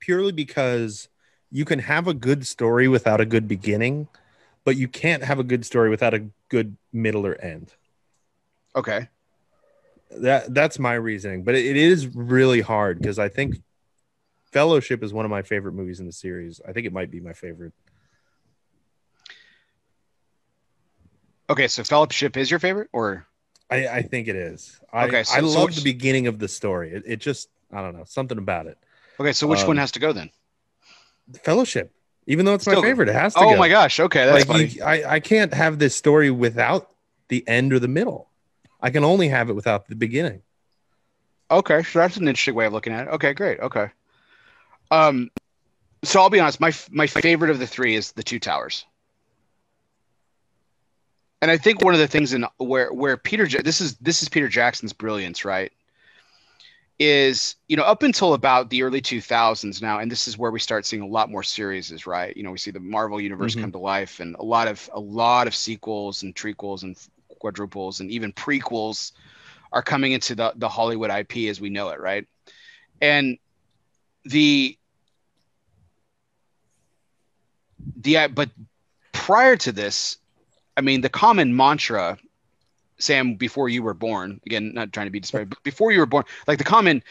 purely because you can have a good story without a good beginning, but you can't have a good story without a good middle or end. okay, That that's my reasoning, but it, it is really hard because I think Fellowship is one of my favorite movies in the series. I think it might be my favorite. okay. So Fellowship is your favorite, or I, I think it is. I, Okay, so- I so love which- the beginning of the story. It, it just I don't know something about it. okay? So which Um, one has to go then? Fellowship, even though it's Still- my favorite, it has to. Oh go. my gosh. Okay, that's like funny. you, I, I can't have this story without the end or the middle. I can only have it without the beginning. Okay, so that's an interesting way of looking at it. Okay, great. Okay. Um, so I'll be honest. My my favorite of the three is the Two Towers, and I think one of the things in where where Peter this is this is Peter Jackson's brilliance, right? Is you know up until about the early 2000s now, and this is where we start seeing a lot more series, right? You know, we see the Marvel universe Mhm. come to life, and a lot of a lot of sequels and trequels and quadruples and even prequels are coming into the, the Hollywood IP as we know it, right? And the the uh, but prior to this, I mean, the common mantra, Sam, before you were born, again, not trying to be disparaging, but before you were born, like the common,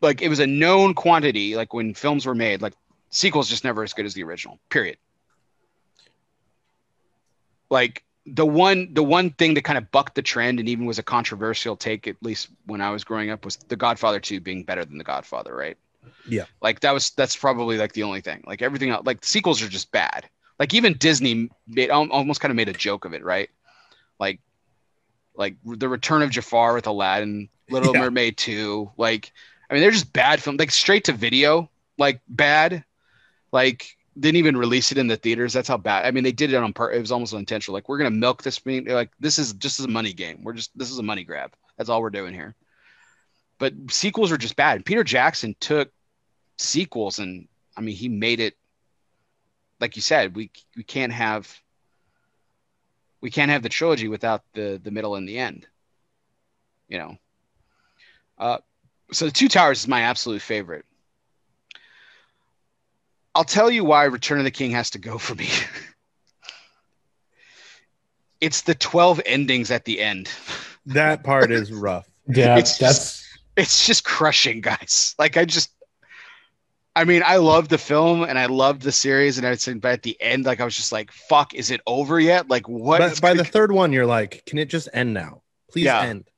like it was a known quantity, like when films were made, like sequels just never as good as the original. Period. Like the one the one thing that kind of bucked the trend and even was a controversial take at least when i was growing up was the godfather 2 being better than the godfather right Yeah. like that was that's probably like the only thing like everything else like sequels are just bad like even disney made almost kind of made a joke of it right like like the return of jafar with aladdin little Yeah. mermaid 2 like i mean they're just bad film like straight to video like bad like didn't even release it in the theaters. That's how bad. I mean, they did it on part. It was almost intentional. Like we're gonna milk this thing. Like this is just a money game. We're just this is a money grab. That's all we're doing here. But sequels are just bad. Peter Jackson took sequels and I mean he made it. Like you said, we we can't have. We can't have the trilogy without the the middle and the end. You know. Uh, so the Two Towers is my absolute favorite. I'll tell you why Return of the King has to go for me. it's the 12 endings at the end. That part is rough. Yeah, It's that's It's just crushing, guys. Like I just I mean, I loved the film and I loved the series and I said but at the end like I was just like, fuck, is it over yet? Like what But by the third one, you're like, can it just end now? Please Yeah. end.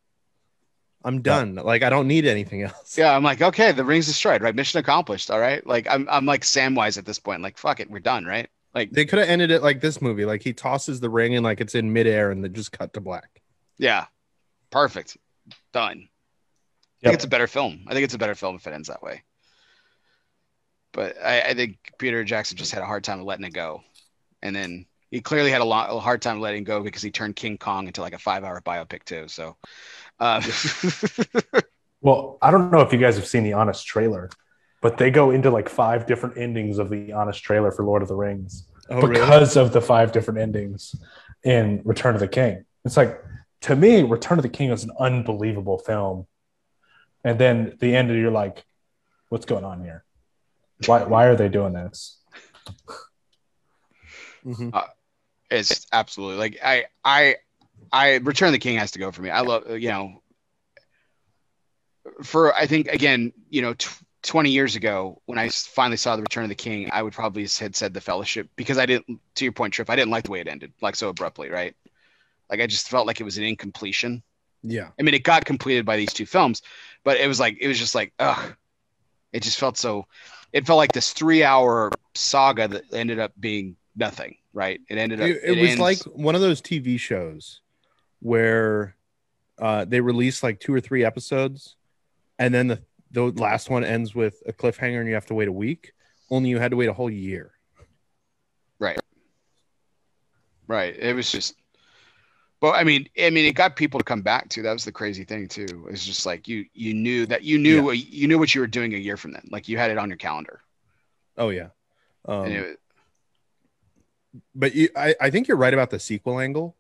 I'm done. Like I don't need anything else. Yeah, I'm like, okay, the ring's destroyed, right? Mission accomplished. All right. Like I'm I'm like Samwise at this point. Like, fuck it, we're done, right? Like, They could have ended it like this movie. Like he tosses the ring and like it's in midair and then just cut to black. yeah. Perfect. Done. I think it's a better film. I think it's a better film if it ends that way. But I, I think Peter Jackson just had a hard time letting it go, and then he clearly had a, lot, a hard time letting go because he turned King Kong into like a five-hour biopic too. So, uh, well, I don't know if you guys have seen the Honest trailer, but they go into like five different endings of the Honest trailer for Lord of the Rings Oh, because of the five different endings in Return of the King. It's like to me, Return of the King is an unbelievable film, and then the end, of you're like, what's going on here? Why why are they doing this? Mhm. it's absolutely like I, I, I Return of the King has to go for me. I love you know. For I think again, you know, tw- twenty years ago when I finally saw the Return of the King, I would probably had said the Fellowship because I didn't. To your point, Trip, I didn't like the way it ended, like so abruptly, right? Like I just felt like it was an incompletion. Yeah. I mean, it got completed by these two films, but it was like it was just like, ugh. It just felt so. It felt like this three-hour saga that ended up being nothing, right? It ended up. It, it was ends- like one of those TV shows where uh, they release like two or three episodes, and then the the last one ends with a cliffhanger, and you have to wait a week. Only you had to wait a whole year. Right. Right. It was just. But I mean, I mean, it got people to come back too. That was the crazy thing too. It's just like you you knew that you knew Yeah. you knew what you were doing a year from then. Like you had it on your calendar. Oh yeah. Um, it, but you, I, I think you're right about the sequel angle.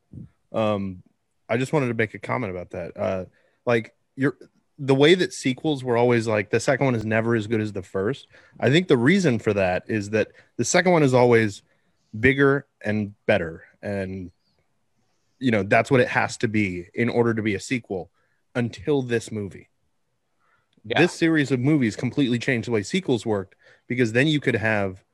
Um, I just wanted to make a comment about that. Uh, like you're the way that sequels were always like the second one is never as good as the first. I think the reason for that is that the second one is always bigger and better, and you know that's what it has to be in order to be a sequel. Until this movie, Yeah. this series of movies completely changed the way sequels worked because then you could have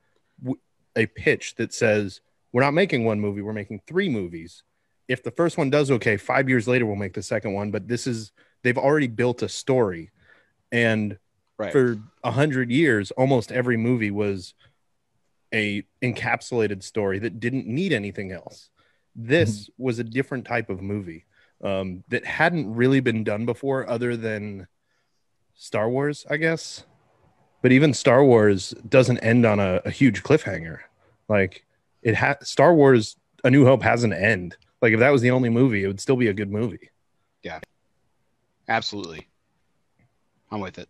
w- a pitch that says we're not making one movie we're making three movies if the first one does okay five years later we'll make the second one but this is they've already built a story and right. for a hundred years almost every movie was a encapsulated story that didn't need anything else this was a different type of movie um, that hadn't really been done before, other than Star Wars, I guess. But even Star Wars doesn't end on a, a huge cliffhanger. Like it has Star Wars: A New Hope has an end. Like if that was the only movie, it would still be a good movie. Yeah, absolutely. I'm with it.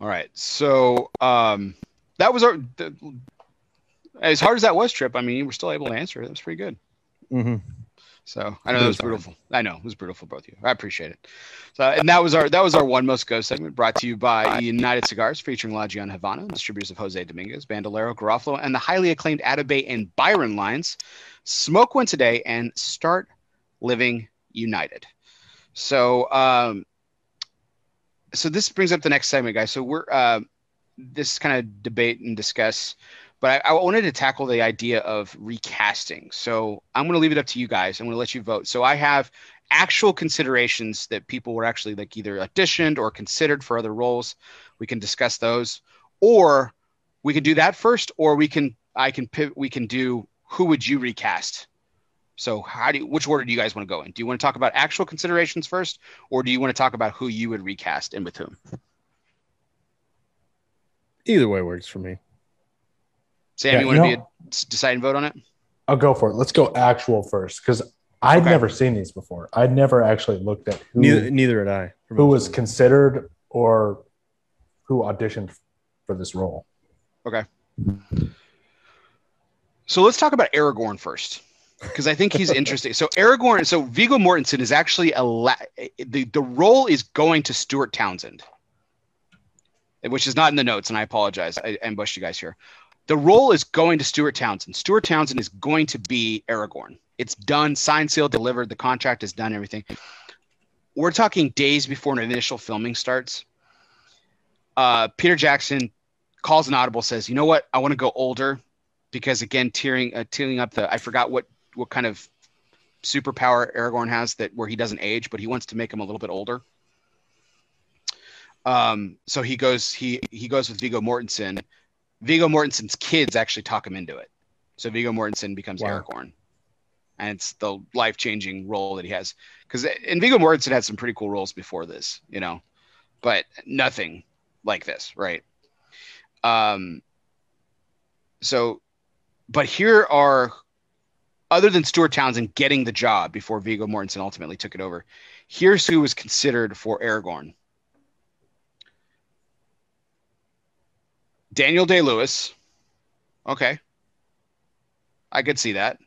All right. So um that was our the, as hard as that was, Trip. I mean, you were still able to answer. it. That was pretty good. Mm-hmm. So I know that was brutal. I know it was brutal for both of you. I appreciate it. So and that was our that was our one most go segment brought to you by United Cigars featuring La Gianna Havana, distributors of Jose Dominguez, Bandolero, Garofalo, and the highly acclaimed Atabey and Byron lines. Smoke one today and start living united. So um so this brings up the next segment, guys. So we're uh, this kind of debate and discuss but I, I wanted to tackle the idea of recasting. So I'm going to leave it up to you guys. I'm going to let you vote. So I have actual considerations that people were actually like either auditioned or considered for other roles. We can discuss those, or we can do that first, or we can I can we can do who would you recast. So how do you, which order do you guys want to go in? Do you want to talk about actual considerations first, or do you want to talk about who you would recast and with whom? Either way works for me. Sam, Yeah, you want you to be a decide and vote on it? I'll go for it. Let's go actual first because I'd Okay. never seen these before. I'd never actually looked at who Neither neither had I. who was of considered or who auditioned for this role. Okay. So let's talk about Aragorn first, because I think he's interesting. So Aragorn, so Viggo Mortensen is actually a la- the the role is going to Stuart Townsend, which is not in the notes, and I apologize. I ambushed you guys here. The role is going to Stuart Townsend. Stuart Townsend is going to be Aragorn. It's done, signed, sealed, delivered. The contract is done. Everything. We're talking days before an initial filming starts. Uh, Peter Jackson calls an audible, says, "You know what? I want to go older." because again, tearing uh, tearing up the I forgot what what kind of superpower Aragorn has that where he doesn't age, but he wants to make him a little bit older. Um, so he goes he he goes with Viggo Mortensen. Viggo Mortensen's kids actually talk him into it. So Viggo Mortensen becomes Wow. Aragorn, and it's the life changing role that he has. Because and Viggo Mortensen had some pretty cool roles before this, you know, but nothing like this, right? Um. So but here are other than Stuart Townsend getting the job before Viggo Mortensen ultimately took it over. Here's who was considered for Aragorn. Daniel Day Lewis. Okay. I could see that.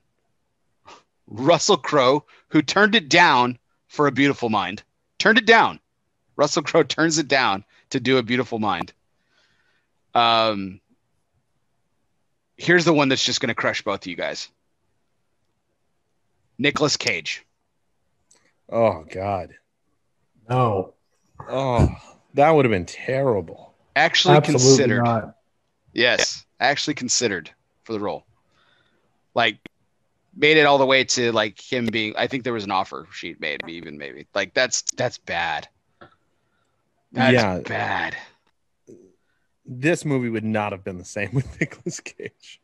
Russell Crowe, who turned it down for a beautiful mind. Turned it down. Russell Crowe turns it down to do a beautiful mind. Um, here's the one that's just going to crush both of you guys. Nicolas Cage. Oh God. No, Oh, that would have been terrible. Actually absolutely considered. not. Yes, actually considered for the role. Like made it all the way to like him being I think there was an offer sheet made even maybe. Like that's that's bad. That's Yeah. bad. This movie would not have been the same with Nicolas Cage.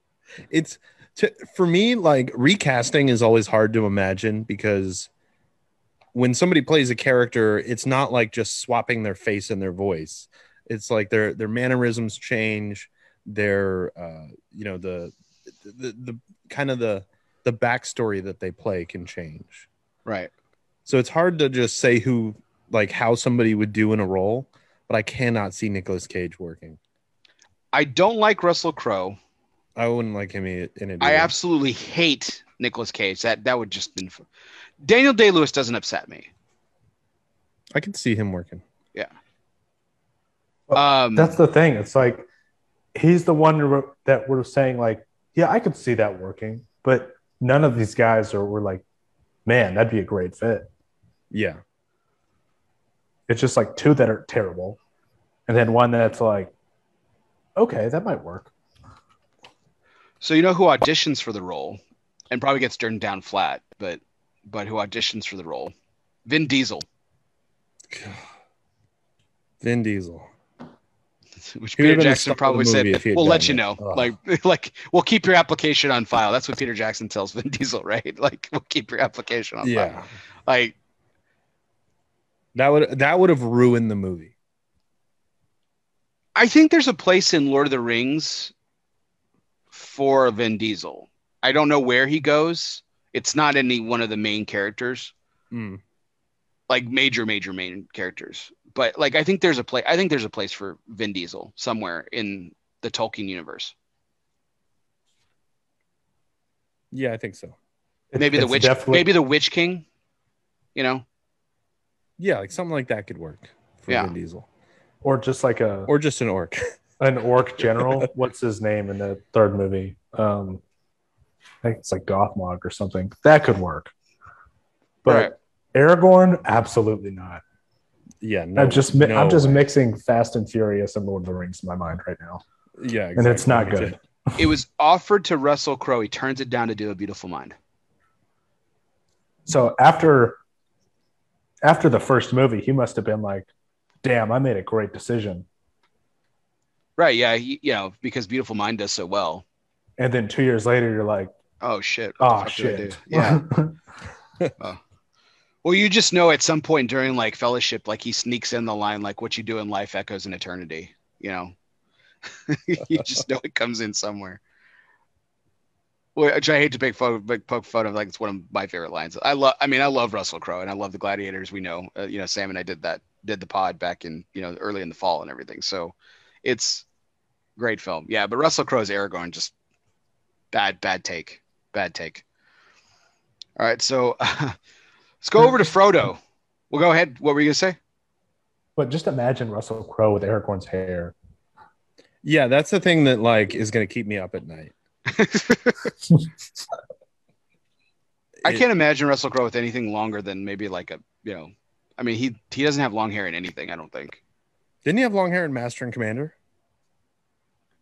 It's to, for me like recasting is always hard to imagine because when somebody plays a character, it's not like just swapping their face and their voice. It's like their their mannerisms change, their uh, you know the, the the kind of the the backstory that they play can change. Right. So it's hard to just say who like how somebody would do in a role, but I cannot see Nicolas Cage working. I don't like Russell Crowe. I wouldn't like him in in it. I absolutely hate Nicolas Cage. That that would just been Daniel Day Lewis doesn't upset me. I can see him working. Yeah. Um That's the thing. It's like he's the one that we're saying like, yeah, I could see that working, but none of these guys are. We're like, man, that'd be a great fit. Yeah. It's just like two that are terrible, and then one that's like, okay, that might work. So you know who auditions for the role, and probably gets turned down flat, but but who auditions for the role? Vin Diesel. Vin Diesel. Which Peter Jackson star of the probably said, movie if he had "We'll let you it." know." Ugh. Like, like we'll keep your application on file. That's what Peter Jackson tells Vin Diesel, right? Like, we'll keep your application on Yeah, file. Like, that would that would have ruined the movie. I think there's a place in Lord of the Rings for Vin Diesel. I don't know where he goes. It's not any one of the main characters, Mm. Like major, major main characters. But like, I think there's a place. I think there's a place for Vin Diesel somewhere in the Tolkien universe. Yeah, I think so. It- Maybe the witch. definitely- Maybe the Witch King. You know. Yeah, like something like that could work for Yeah. Vin Diesel, or just like a or just an orc. an orc general. What's his name in the third movie? Um, I think it's like Gothmog or something. That could work. But Right. Aragorn, absolutely not. yeah, no, I'm just mi- no I'm just way. mixing Fast and Furious and Lord of the Rings in my mind right now, Yeah, and it's not good. It was offered to Russell Crowe. He turns it down to do a Beautiful Mind. So after after the first movie, he must have been like, "Damn, I made a great decision." Right? Yeah. He, you know, because Beautiful Mind does so well. And then two years later, you're like, Oh shit! what "Oh fuck did I shit!" do? Yeah. Oh. Well, you just know at some point during like fellowship, like he sneaks in the line, like "What you do in life echoes in eternity." You know, you just know it comes in somewhere. Which I hate to pick big poke fun of, like it's one of my favorite lines. I love, I mean, I love Russell Crowe and I love the Gladiators. We know, uh, you know, Sam and I did that, did the pod back in, you know, early in the fall and everything. So it's great film, yeah. But Russell Crowe's Aragorn just bad, bad take, bad take. All right, so let's go over to Frodo. We'll go ahead. What were you gonna say? but just imagine Russell Crowe with Aragorn's hair. Yeah, that's the thing that like is going to keep me up at night. I can't imagine Russell Crowe with anything longer than maybe like a, you know, I mean, he he doesn't have long hair in anything. I don't think. Didn't he have long hair in Master and Commander?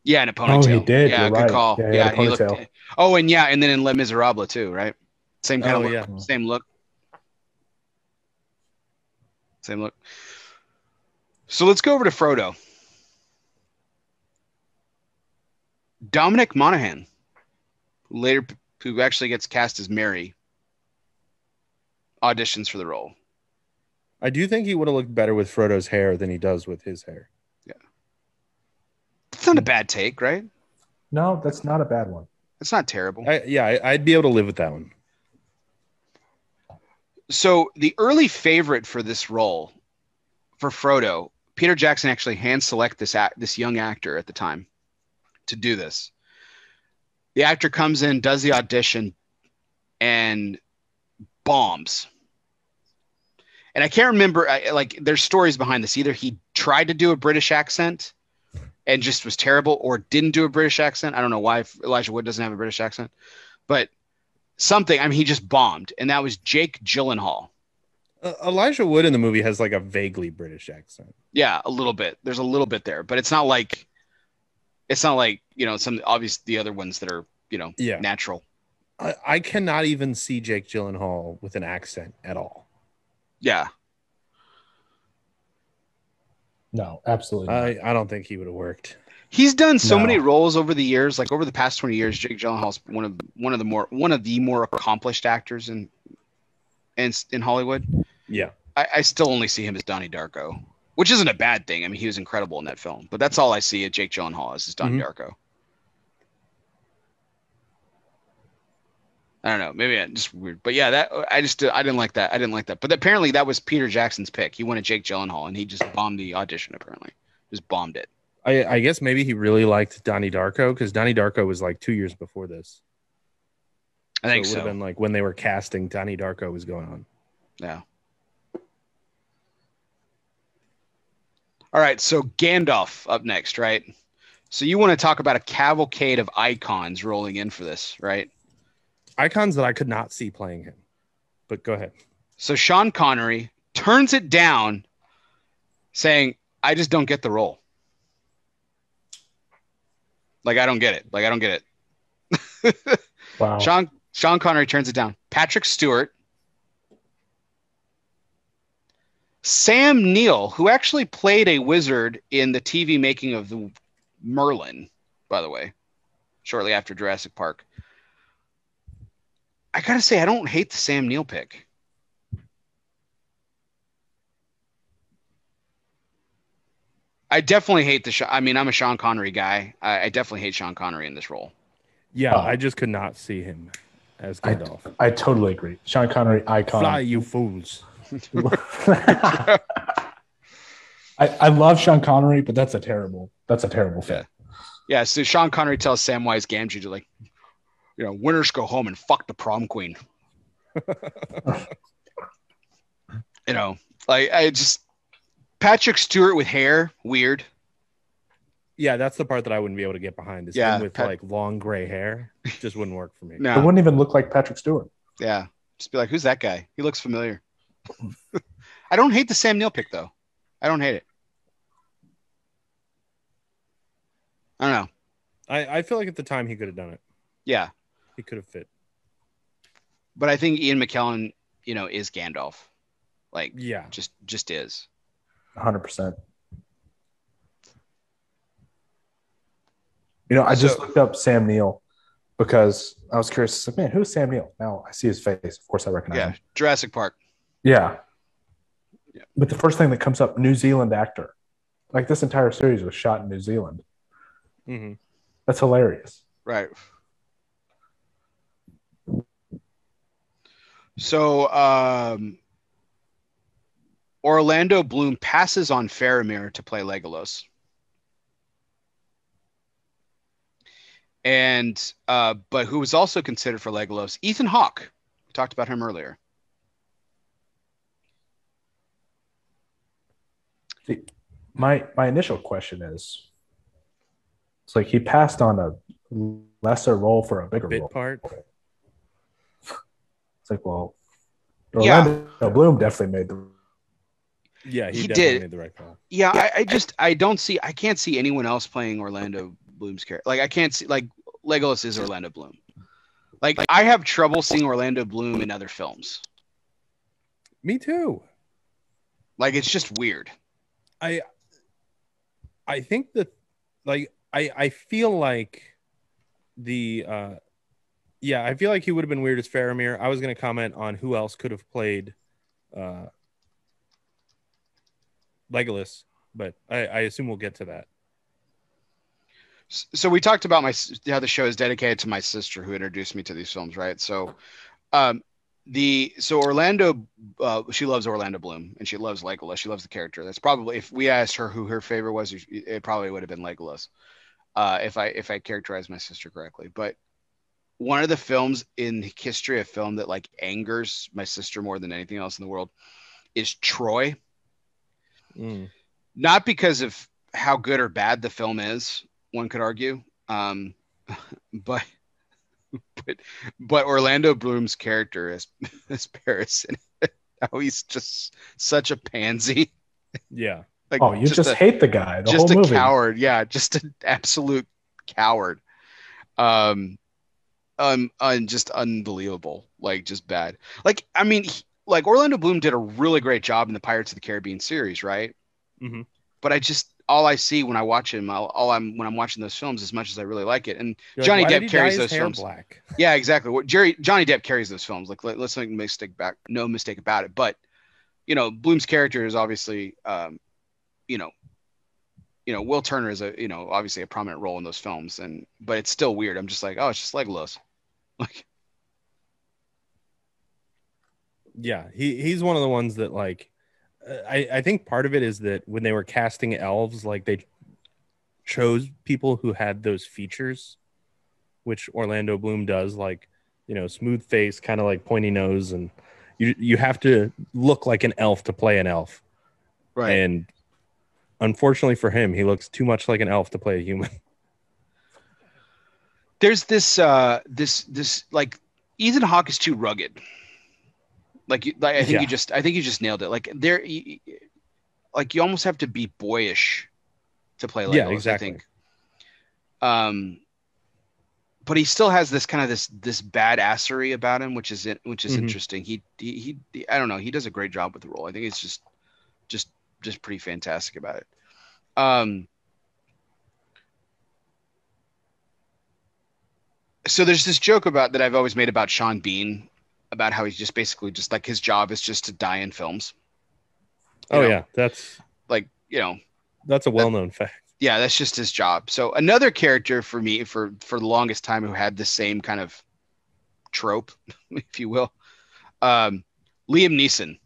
Yeah, in a ponytail. Oh, he did. Yeah, You're good right. call. Yeah, Yeah, he he looked. ponytail. Oh, and yeah, and then in Les Miserables too, right? Same oh, kind Oh, of look. yeah. Same look. Same look. So let's go over to Frodo. Dominic Monaghan, who later who actually gets cast as Merry, auditions for the role. I do think he would have looked better with Frodo's hair than he does with his hair. Yeah. It's not a bad take, right? No, that's not a bad one. It's not terrible. I, yeah, I, I'd be able to live with that one. So the early favorite for this role for Frodo, Peter Jackson actually hand select this act, this young actor at the time to do this. The actor comes in, does the audition, and bombs. And I can't remember, like, there's stories behind this. Either he tried to do a British accent and just was terrible, or didn't do a British accent. I don't know why Elijah Wood doesn't have a British accent, but something. I mean, he just bombed, and that was Jake Gyllenhaal. Uh, Elijah Wood in the movie has like a vaguely British accent. Yeah, a little bit. There's a little bit there, but it's not like it's not like you know some obvious the other ones that are you know Yeah. natural. I, I cannot even see Jake Gyllenhaal with an accent at all. Yeah, No, absolutely. Not. I, I don't think he would have worked. He's done so No. many roles over the years. Like over the past twenty years, Jake Gyllenhaal's one of one of the more one of the more accomplished actors in in in Hollywood. Yeah. I, I still only see him as Donnie Darko, which isn't a bad thing. I mean, he was incredible in that film, but that's all I see of Jake Gyllenhaal is, is Donnie Mhm. Darko. I don't know, maybe I just weird, but yeah, that I just I didn't like that. I didn't like that. But apparently that was Peter Jackson's pick. He wanted Jake Gyllenhaal, and he just bombed the audition. Apparently, just bombed it. I, I guess maybe he really liked Donnie Darko because Donnie Darko was like two years before this. I think it so. would have been like when they were casting, Donnie Darko was going on. Yeah. All right, so Gandalf up next, right? So you want to talk about a cavalcade of icons rolling in for this, right? Icons that I could not see playing him. But go ahead. So Sean Connery turns it down, saying, "I just don't get the role. Like I don't get it. Like I don't get it." wow. Sean Sean Connery turns it down. Patrick Stewart Sam Neill, who actually played a wizard in the TV making of the Merlin, by the way, shortly after Jurassic Park. I gotta say, I don't hate the Sam Neill pick. I definitely hate the. Sha- I mean, I'm a Sean Connery guy. I, I definitely hate Sean Connery in this role. Yeah, Oh. I just could not see him as I- Gandalf. I totally agree. Sean Connery, icon. Fly, you fools! I, I love Sean Connery, but that's a terrible. That's a terrible fit. Yeah, so Sean Connery tells Samwise Gamgee to like, you know, winners go home and fuck the prom queen. you know, like I just Patrick Stewart with hair, weird. Yeah, that's the part that I wouldn't be able to get behind. Is Yeah, him with Pat- like long gray hair. Just wouldn't work for me. It wouldn't even look like Patrick Stewart. yeah, just be like, who's that guy? He looks familiar. I don't hate the Sam Neill pick though. I don't hate it. I don't know. I, I feel like at the time he could have done it. Yeah, He could have fit. but I think Ian McKellen, you know, is Gandalf. Like, Yeah. just just is. 100%. You know, I just So- looked up Sam Neill because I was curious. Like, man, who's Sam Neill? Now I see his face. Of course, I recognize Yeah, him. Jurassic Park. Yeah. Yeah. But the first thing that comes up, New Zealand actor. Like this entire series was shot in New Zealand. hmm That's hilarious. Right. So um Orlando Bloom passes on Faramir to play Legolas. And uh but who was also considered for Legolas? Ethan Hawke. We talked about him earlier. My my initial question is it's like he passed on a lesser role for a bigger Bit role. part. It's like, well, Yeah. Orlando Bloom definitely made the Yeah, he, He definitely did. made the right call. Yeah, I, I just I don't see I can't see anyone else playing Orlando Bloom's character. Like I can't see like Legolas is Orlando Bloom. Like I have trouble seeing Orlando Bloom in other films. Me too. Like it's just weird. I I think that like I I feel like the uh yeah, I feel like he would have been weird as Faramir. I was gonna comment on who else could have played uh Legolas, but I, I assume we'll get to that. So we talked about my how the show is dedicated to my sister who introduced me to these films, right? So, um, the so Orlando, uh, she loves Orlando Bloom and she loves Legolas. She loves the character. That's probably if we asked her who her favorite was, it probably would have been Legolas, uh, if I if I characterized my sister correctly. But one of the films in history of film that like angers my sister more than anything else in the world is Troy Mm. not because of how good or bad the film is one could argue um but but but orlando bloom's character as as paris and how he's just such a pansy Yeah. like Oh, you just, a, hate the guy. The just a movie. coward yeah just an absolute coward um um and just unbelievable like just bad like i mean he- like orlando bloom did a really great job in the pirates of the caribbean series right Mhm. but i just all i see when i watch him all, all i'm when i'm watching those films as much as i really like it and You're Johnny why Depp did he dye carries those films. black. yeah exactly what jerry johnny depp carries those films like let, let's make mistake back no mistake about it but you know bloom's character is obviously um you know you know will turner is a you know obviously a prominent role in those films and but it's still weird i'm just like oh it's just legolas like Yeah, he he's one of the ones that like I I think part of it is that when they were casting elves, like they chose people who had those features, which Orlando Bloom does, like you know, smooth face, kind of like pointy nose, and you you have to look like an elf to play an elf. Right? And unfortunately for him, he looks too much like an elf to play a human. there's this uh this this like ethan hawke is too rugged like, you, like i think Yeah. you just i think you just nailed it like there you, like you almost have to be boyish to play Legolas, Yeah, exactly. i think um but he still has this kind of this this badassery about him which is which is Mhm. interesting he, he he i don't know he does a great job with the role i think it's just just just pretty fantastic about it. Um, so there's this joke about that I've always made about Sean Bean about how he's just basically just like his job is just to die in films. You Oh know, yeah, that's like you know, that's a well-known fact. yeah, that's just his job. So another character for me for for the longest time who had the same kind of trope, if you will, um, Liam Neeson.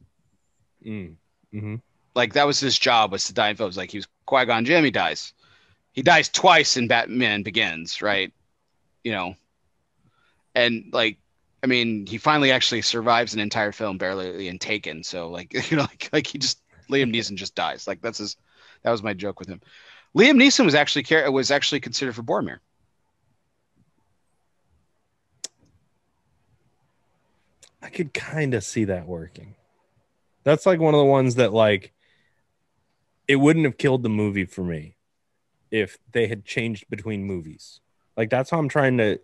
Mm. hmm Like that was his job was to die in films. Like he was Qui Gon Jinn, he dies. He dies twice in Batman Begins, right? You know, and like I mean, he finally actually survives an entire film, barely in Taken. So like you know, like like he just Liam Neeson just dies. Like that's his. That was my joke with him. Liam Neeson was actually was actually considered for Boromir. I could kind of see that working. That's like one of the ones that like it wouldn't have killed the movie for me if they had changed between movies. Like that's how I'm trying to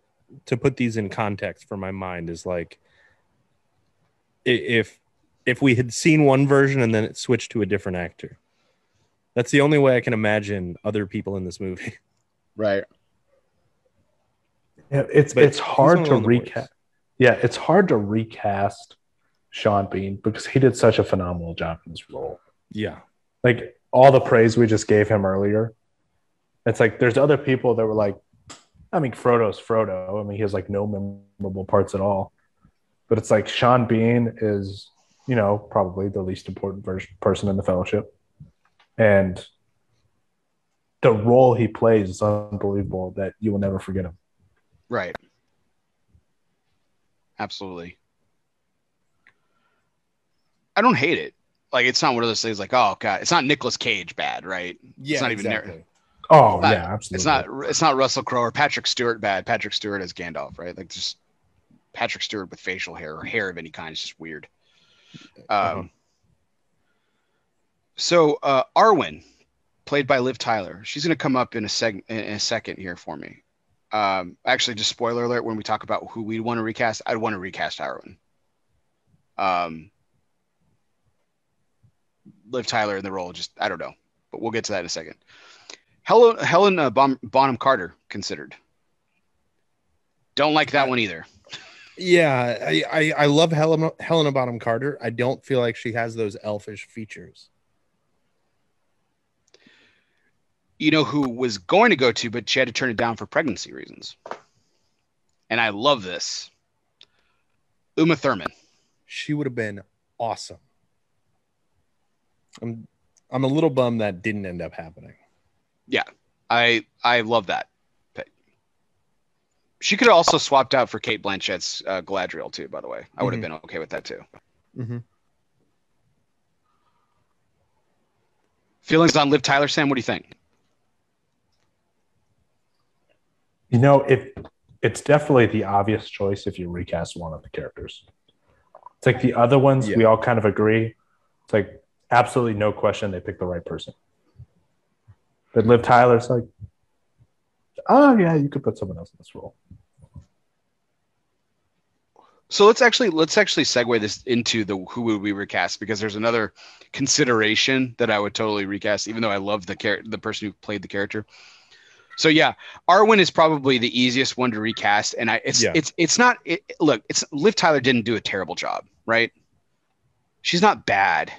to put these in context for my mind is like if if we had seen one version and then it switched to a different actor. That's the only way I can imagine other people in this movie. Right. Yeah, it's But it's hard to only recast. Yeah, it's hard to recast Sean Bean because he did such a phenomenal job in this role. Yeah. Like all the praise we just gave him earlier. It's like there's other people that were like, I mean, Frodo's Frodo. I mean, he has like no memorable parts at all. But it's like Sean Bean is, you know, probably the least important vers- person in the Fellowship, and the role he plays is unbelievable. That you will never forget him. Right. Absolutely. I don't hate it. Like it's not one of those things like, oh god, it's not Nicolas Cage bad, right? Yeah, not even there. Oh Not- yeah, absolutely. It's not it's not Russell Crowe or Patrick Stewart bad. Patrick Stewart as Gandalf, right? Like just Patrick Stewart with facial hair or hair of any kind is just weird. Um Uh-huh. so uh Arwen, played by Liv Tyler, she's gonna come up in a seg in a second here for me. Um actually just spoiler alert when we talk about who we want to recast, I'd want to recast Arwen. Um Liv Tyler in the role, just I don't know, but we'll get to that in a second. Helen Helen uh, Bon- Bonham Carter considered. Don't like that one either. Yeah, I, I, I love Helena, Helena Bonham Carter. I don't feel like she has those elfish features. You know who was going to go to, but she had to turn it down for pregnancy reasons. And I love this. Uma Thurman. She would have been awesome. I'm I'm a little bummed that didn't end up happening. I I love that. She could have also swapped out for Cate Blanchett's uh, Galadriel too. By the way, I would have Mhm. been okay with that too. Mm-hmm. Feelings on Liv Tyler, Sam? What do you think? You know, it it's definitely the obvious choice if you recast one of the characters. It's like the other ones, Yeah. we all kind of agree. It's like absolutely no question they picked the right person. But Liv Tyler's like, oh yeah, you could put someone else in this role. So let's actually let's actually segue this into the who would we recast because there's another consideration that I would totally recast, even though I love the char- the person who played the character. So yeah, Arwen is probably the easiest one to recast, and I it's Yeah. it's it's not it, look it's Liv Tyler didn't do a terrible job, right? She's not bad,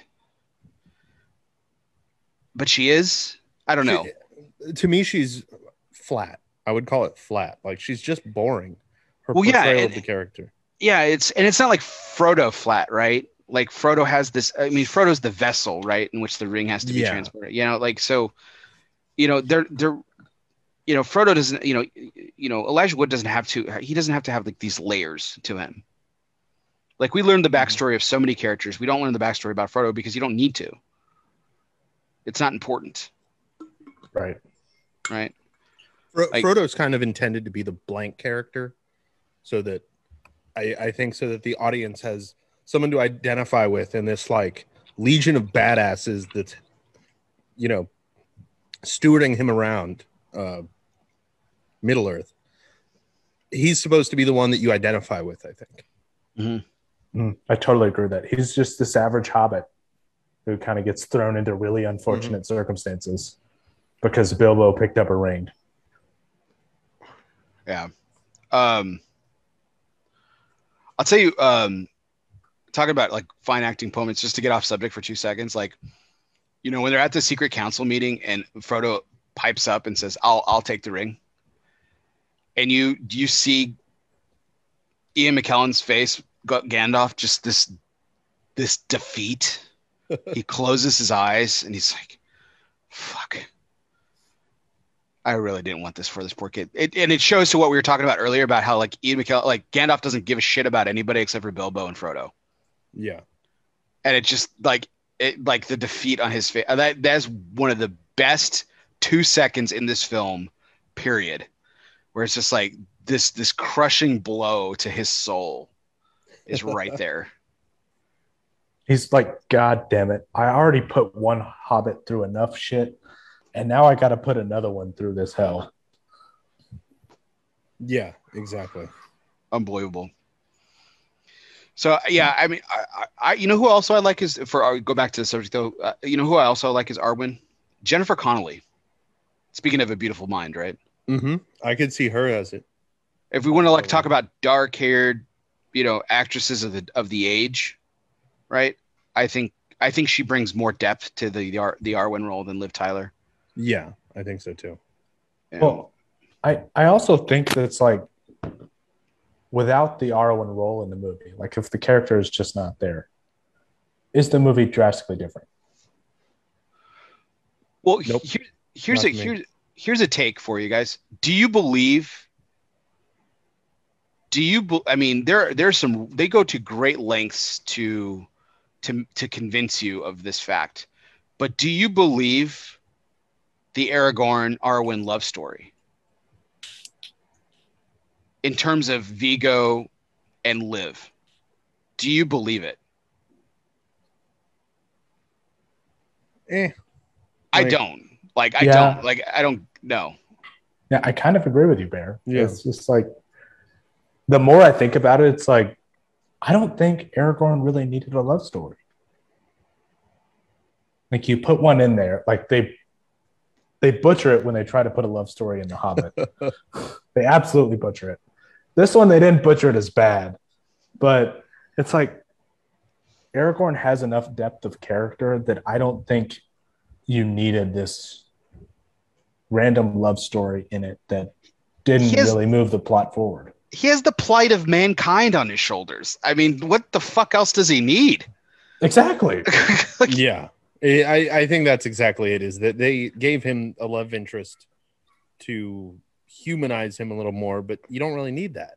but she is. I don't know. She- to me, she's flat. I would call it flat. Like she's just boring. Her Well, yeah, and- of the character. yeah it's and it's not like frodo flat right like frodo has this i mean frodo's the vessel right in which the ring has to be Yeah. transported you know like so you know they're they're you know frodo doesn't you know you know elijah wood doesn't have to he doesn't have to have like these layers to him like we learned the mm-hmm. backstory of so many characters we don't learn the backstory about frodo because you don't need to it's not important Right. right Fro- Like- Frodo's kind of intended to be the blank character, so that I, I think so that the audience has someone to identify with in this like legion of badasses that's you know stewarding him around uh, Middle Earth. He's supposed to be the one that you identify with. I think. Mm, I totally agree with that. He's just this average hobbit who kind of gets thrown into really unfortunate circumstances because Bilbo picked up a ring. Yeah. Um, I'll tell you, um, talking about like fine acting moments, just to get off subject for two seconds, like, you know, when they're at the secret council meeting and Frodo pipes up and says, I'll, I'll take the ring. And you, you see Ian McKellen's face, Gandalf, just this, this defeat. he closes his eyes and he's like, fuck. I really didn't want this for this poor kid. It, and it shows to what we were talking about earlier about how like Ian McKellen, like Gandalf doesn't give a shit about anybody except for Bilbo and Frodo. Yeah. And it just like it like the defeat on his face. That that's one of the best two seconds in this film, period. Where it's just like this this crushing blow to his soul is right there. He's like, God damn it. I already put one hobbit through enough shit, and now I got to put another one through this hell. Yeah, exactly. Unbelievable. So yeah, I mean, I, I, I you know who also I like is for I'll go back to the subject though. Uh, you know who I also like is Arwen, Jennifer Connelly. Speaking of a beautiful mind, right? Mm-hmm. I could see her as it. If we want to like talk about dark-haired, you know, actresses of the of the age, right? I think I think she brings more depth to the the, Ar, the Arwen role than Liv Tyler. Yeah, I think so too. Yeah. Well, I, I also think that it's like without the Arwen role in the movie, like if the character is just not there, is the movie drastically different? Well, Nope. here, here's Not a here's here's a take for you guys. Do you believe? Do you? be- I mean, there there's some. They go to great lengths to to to convince you of this fact, but do you believe the Aragorn Arwen love story? In terms of Viggo and Liv, do you believe it? Eh. I Like- don't. Like I Yeah. don't. Like I don't know. Yeah, I kind of agree with you, Bear. Yeah. It's just like the more I think about it, it's like I don't think Aragorn really needed a love story. Like you put one in there, like they they butcher it when they try to put a love story in The Hobbit. they absolutely butcher it. This one they didn't butcher it as bad, but it's like Aragorn has enough depth of character that I don't think you needed this random love story in it that didn't has- really move the plot forward. he has the plight of mankind on his shoulders. I mean, what the fuck else does he need? Exactly. Like, Yeah, I I- think that's exactly it. Is that they gave him a love interest to humanize him a little more, but you don't really need that.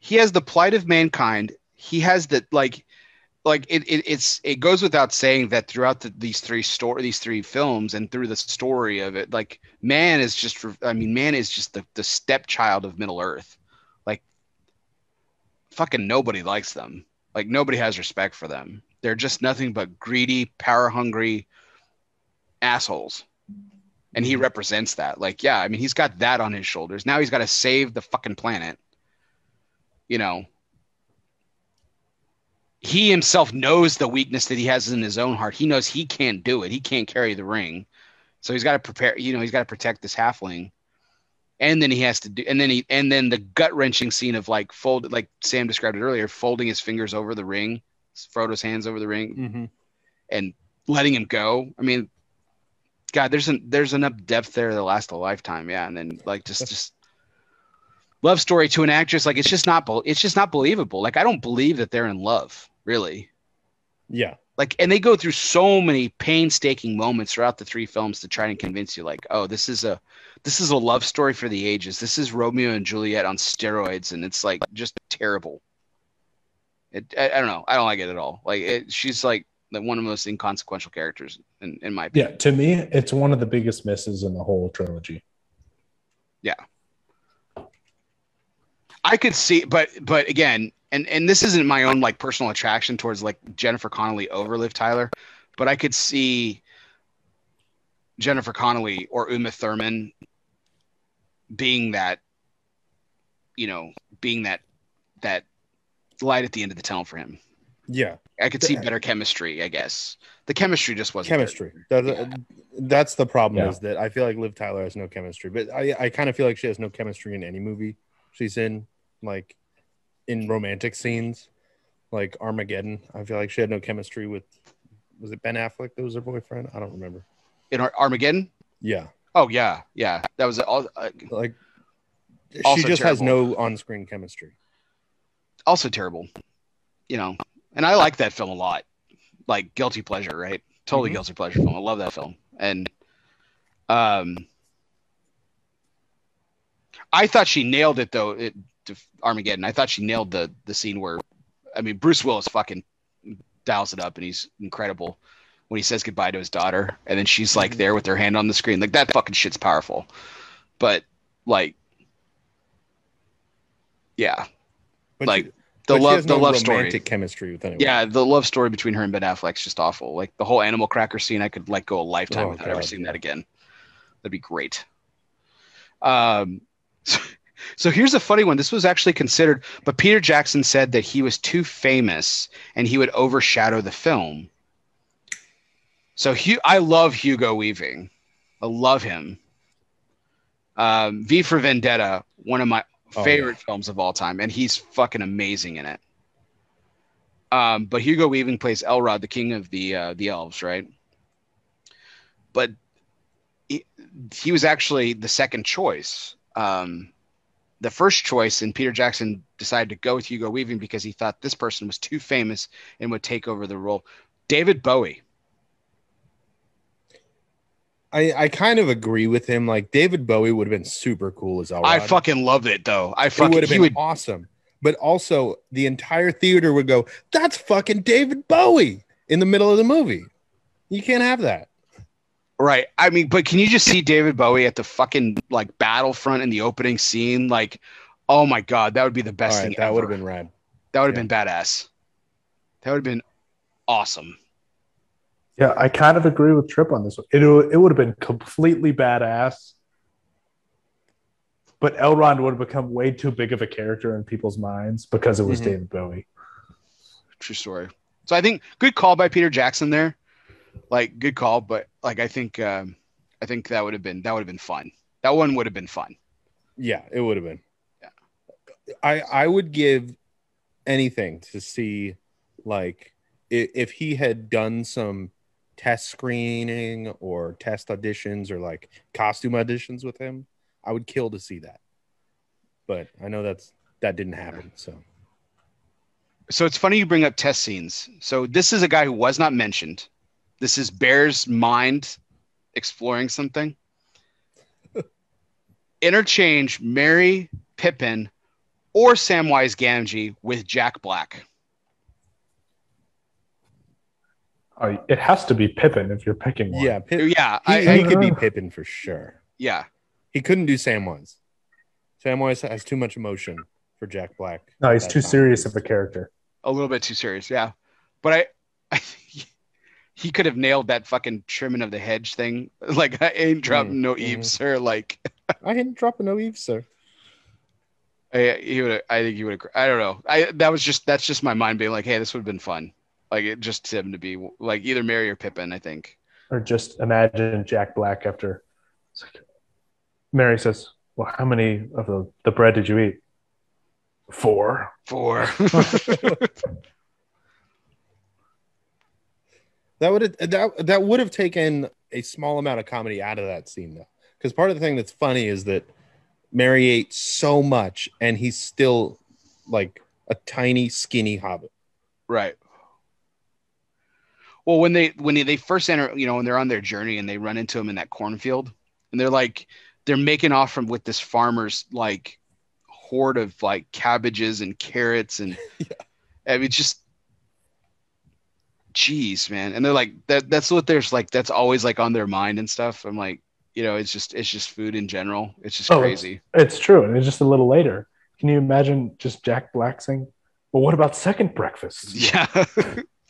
he has the plight of mankind. He has that like, like it, it it's it goes without saying that throughout the, these three story these three films and through the story of it, like man is just I mean, man is just the the stepchild of Middle Earth. Like, fucking nobody likes them. Like nobody has respect for them. They're just nothing but greedy, power hungry assholes. And he mm-hmm. represents that. Like, yeah, I mean, he's got that on his shoulders. Now he's got to save the fucking planet. You know, he himself knows the weakness that he has in his own heart. He knows he can't do it. He can't carry the ring. So he's got to prepare, you know, he's got to protect this halfling. And then he has to do, and then he, and then the gut wrenching scene of like fold, like Sam described it earlier, folding his fingers over the ring, Frodo's hands over the ring, Mm-hmm. and letting him go. I mean, God, there's an there's enough depth there to last a lifetime. Yeah, and then like just just love story to an actress, like it's just not it's just not believable. Like I don't believe that they're in love, really. Yeah, Like, and they go through so many painstaking moments throughout the three films to try and convince you, like, oh, this is a this is a love story for the ages. This is Romeo and Juliet on steroids, and it's like just terrible. It, I, I don't know. I don't like it at all. Like, it, she's like one of the most inconsequential characters in, in my opinion. Yeah, to me, it's one of the biggest misses in the whole trilogy. Yeah, I could see, but but again, and and this isn't my own like personal attraction towards like Jennifer Connelly over Liv Tyler, but I could see Jennifer Connelly or Uma Thurman being that, you know, being that that light at the end of the tunnel for him. Yeah, I could see better chemistry. I guess the chemistry just wasn't there. chemistry. That, That's the problem Yeah. is that I feel like Liv Tyler has no chemistry, but I, I kind of feel like she has no chemistry in any movie she's in, like in romantic scenes, like Armageddon. I feel like she had no chemistry with, was it Ben Affleck that was her boyfriend? I don't remember. in Ar- Armageddon. Yeah, Oh yeah, yeah. That was all. Uh, like she Also just has no on-screen chemistry. Also terrible. You know, and I like that film a lot. Like guilty pleasure, right? Totally Mhm. guilty pleasure film. I love that film. And um I thought she nailed it though, it to Armageddon. I thought she nailed the the scene where I mean Bruce Willis fucking dials it up and he's incredible when he says goodbye to his daughter and then she's like Mhm. there with her hand on the screen. Like that fucking shit's powerful. But like yeah, But like she, the but love has the no love story. chemistry with anyone. Yeah, the love story between her and Ben Affleck's just awful. Like the whole animal cracker scene, I could like go a lifetime Oh, without ever seeing yeah. that again. That'd be great. Um, so, so here's a funny one. This was actually considered, but Peter Jackson said that he was too famous and he would overshadow the film. So Hu I love Hugo Weaving. I love him. Um, V for Vendetta, one of my Oh, favorite films of all time, and he's fucking amazing in it. Um, but Hugo Weaving plays Elrond, the king of the uh, the elves, right? But he, he was actually the second choice. Um, the first choice, and Peter Jackson decided to go with Hugo Weaving because he thought this person was too famous and would take over the role. David Bowie. I, I kind of agree with him. Like David Bowie would have been super cool as Elrond. I fucking loved it though. I fucking would have been would awesome. But also, the entire theater would go, "That's fucking David Bowie" in the middle of the movie. You can't have that. Right. I mean, but can you just see David Bowie at the fucking like battlefront in the opening scene? Like, oh my god, that would be the best right, thing that would have been rad. that would have yeah. been badass. That would have been awesome. Yeah, I kind of agree with Trip on this one. It, it would have been completely badass, but Elrond would have become way too big of a character in people's minds because it was Mhm. David Bowie. True story. So I think good call by Peter Jackson there. Like good call, but like I think um I think that would have been that would have been fun. That one would have been fun. Yeah, it would have been. Yeah. I I would give anything to see like if, if he had done some test screening or test auditions or like costume auditions with him. I would kill to see that. But I know that's that didn't happen. So So it's funny you bring up test scenes. So this is a guy who was not mentioned. This is Bear's mind exploring something. Interchange Merry Pippin or Samwise Gamgee with Jack Black. Oh, it has to be Pippin if you're picking one. yeah, Pip, Yeah, he, I, he could be Pippin for sure. yeah. He couldn't do Samwise. Samwise has too much emotion for Jack Black. No, he's too time. serious of a character. a little bit too serious. Yeah, but I, I think he could have nailed that fucking trimming of the hedge thing. Like I ain't dropping no mhm. eaves, sir. Like I ain't dropping no eave, sir. I, he would. I think he would. I don't know. I that was just that's just my mind being like, hey, this would have been fun. Like it just him to be like either Merry or Pippin. I think. Or just imagine Jack Black after like, Merry says, Well, how many of the, the bread did you eat? Four. Four. That would have that that would have taken a small amount of comedy out of that scene though. Because part of the thing that's funny is that Merry ate so much and he's still like a tiny, skinny hobbit. right. Well, when they when they, they first enter, you know, when they're on their journey and they run into him in that cornfield, and they're like, they're making off from with this farmer's like hoard of like cabbages and carrots and I mean just jeez man and they're like that that's what there's like that's always like on their mind and stuff i'm like you know it's just it's just food in general it's just Oh, crazy It's true. And it's just a little later. Can you imagine just Jack Black saying, Well, what about second breakfast? yeah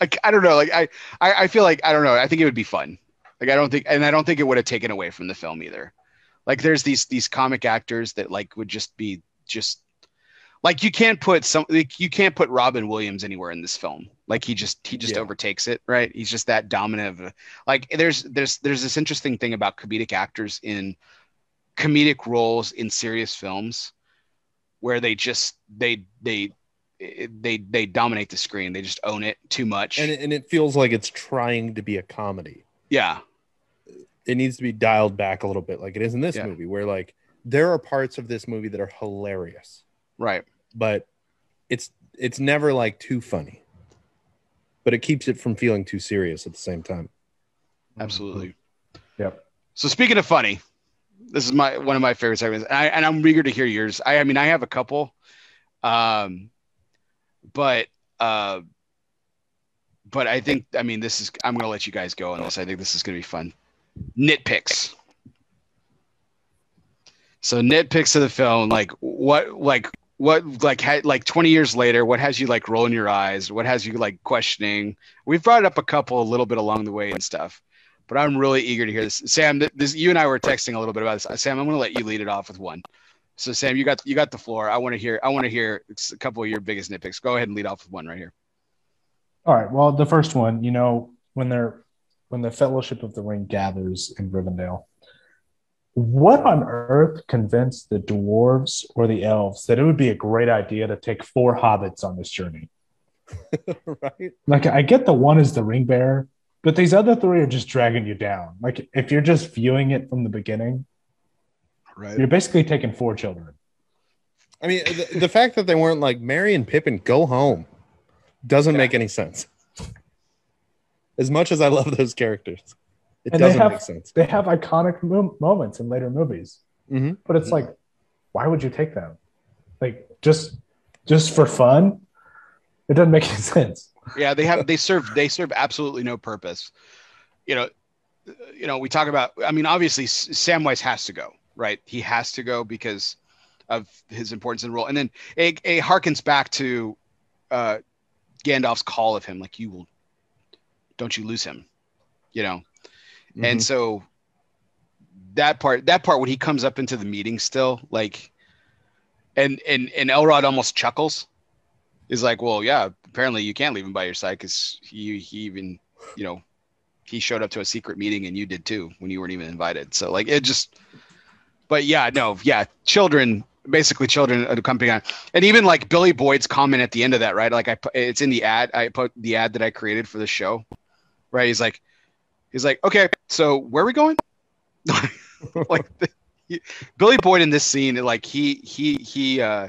like i don't know like I, I i feel like i don't know i think it would be fun like i don't think and i don't think it would have taken away from the film either like there's these these comic actors that like would just be just like you can't put some like you can't put robin williams anywhere in this film Like he just he just Yeah. overtakes it, right? He's just that dominant. Of, like there's there's there's this interesting thing about comedic actors in comedic roles in serious films where they just they they they they dominate the screen. They just own it too much. and it, and it feels like it's trying to be a comedy. yeah, It needs to be dialed back a little bit, like it is in this Yeah. movie, where like there are parts of this movie that are hilarious, right. but it's it's never like too funny. But it keeps it from feeling too serious at the same time. Absolutely. Yep. So speaking of funny, this is my one of my favorite segments, and, I, and I'm eager to hear yours. I, I mean, I have a couple, um, but uh, but I think I mean this is I'm gonna let you guys go on this. I think this is gonna be fun. Nitpicks. So nitpicks of the film, like what, like what, like ha- like 20 years later, what has you like rolling your eyes? What has you like questioning? We've brought up a couple a little bit along the way and stuff but I'm really eager to hear this. Sam, this you and I were texting a little bit about this. Sam, I'm to let you lead it off with one. So Sam, you got you got the floor. I want to hear I want to hear a couple of your biggest nitpicks. Go ahead and lead off with one right here. All right. Well, the first one, you know, when they're when the Fellowship of the Ring gathers in Rivendell, what on earth convinced the dwarves or the elves that it would be a great idea to take four hobbits on this journey? right? Like, I get the one is the ring bearer, but these other three are just dragging you down. Like, if you're just viewing it from the beginning, Right. you're basically taking four children. I mean, the, the fact that they weren't like Merry and Pippin go home doesn't Yeah. make any sense. As much as I love those characters, it And they doesn't have- make sense. They have iconic mo- moments in later movies. Mhm. but it's like why would you take them like just just for fun it doesn't make any sense Yeah, they have they serve they serve absolutely no purpose. You know, you know, we talk about I mean, obviously Samwise has to go, right? He has to go because of his importance and role. And then it, it harkens back to uh Gandalf's call of him, like you will don't you lose him, you know. Mhm. And so that part that part when he comes up into the meeting still, like and and and Elrond almost chuckles. Is like, well, yeah, apparently you can't leave him by your side because he he even, you know, he showed up to a secret meeting and you did too when you weren't even invited. So like it just but yeah, no, yeah, children basically children accompanying on and even like Billy Boyd's comment at the end of that, right? Like I put it's in the ad, I put the ad that I created for the show. Right? He's like he's like, "Okay, so where are we going?" like the, he, Billy Boyd in this scene, like he he he uh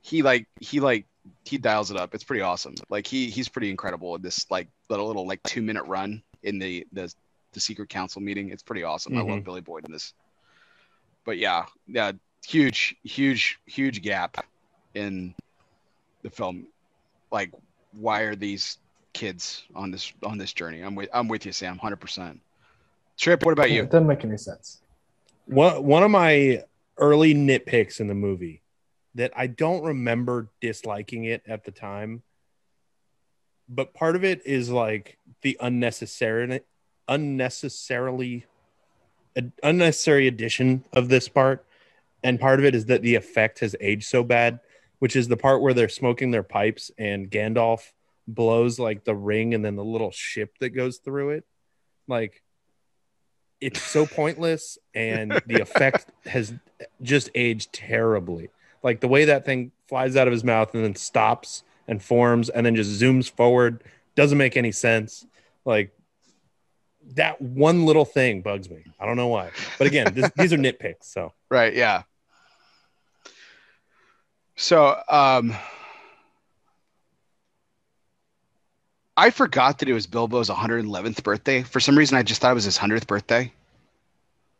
he like he like he dials it up. It's pretty awesome. Like he he's pretty incredible in this like little little like two minute run in the the the secret council meeting. It's pretty awesome. I love Billy Boyd in this. But yeah, yeah, huge huge huge gap in the film. Like, why are these kids on this on this journey? I'm with I'm with you, Sam, hundred percent. Trip, what about you? it doesn't make any sense one one of my early nitpicks in the movie that I don't remember disliking it at the time, but part of it is like the unnecessary, unnecessarily, an unnecessary addition of this part, and part of it is that the effect has aged so bad, which is the part where they're smoking their pipes and Gandalf blows like the ring and then the little ship that goes through it, like it's so pointless and the effect has just aged terribly. Like the way that thing flies out of his mouth and then stops and forms and then just zooms forward doesn't make any sense. Like that one little thing bugs me i don't know why but again this, these are nitpicks so Right, yeah. So, um I forgot that it was Bilbo's 111th birthday. For some reason, I just thought it was his 100th birthday.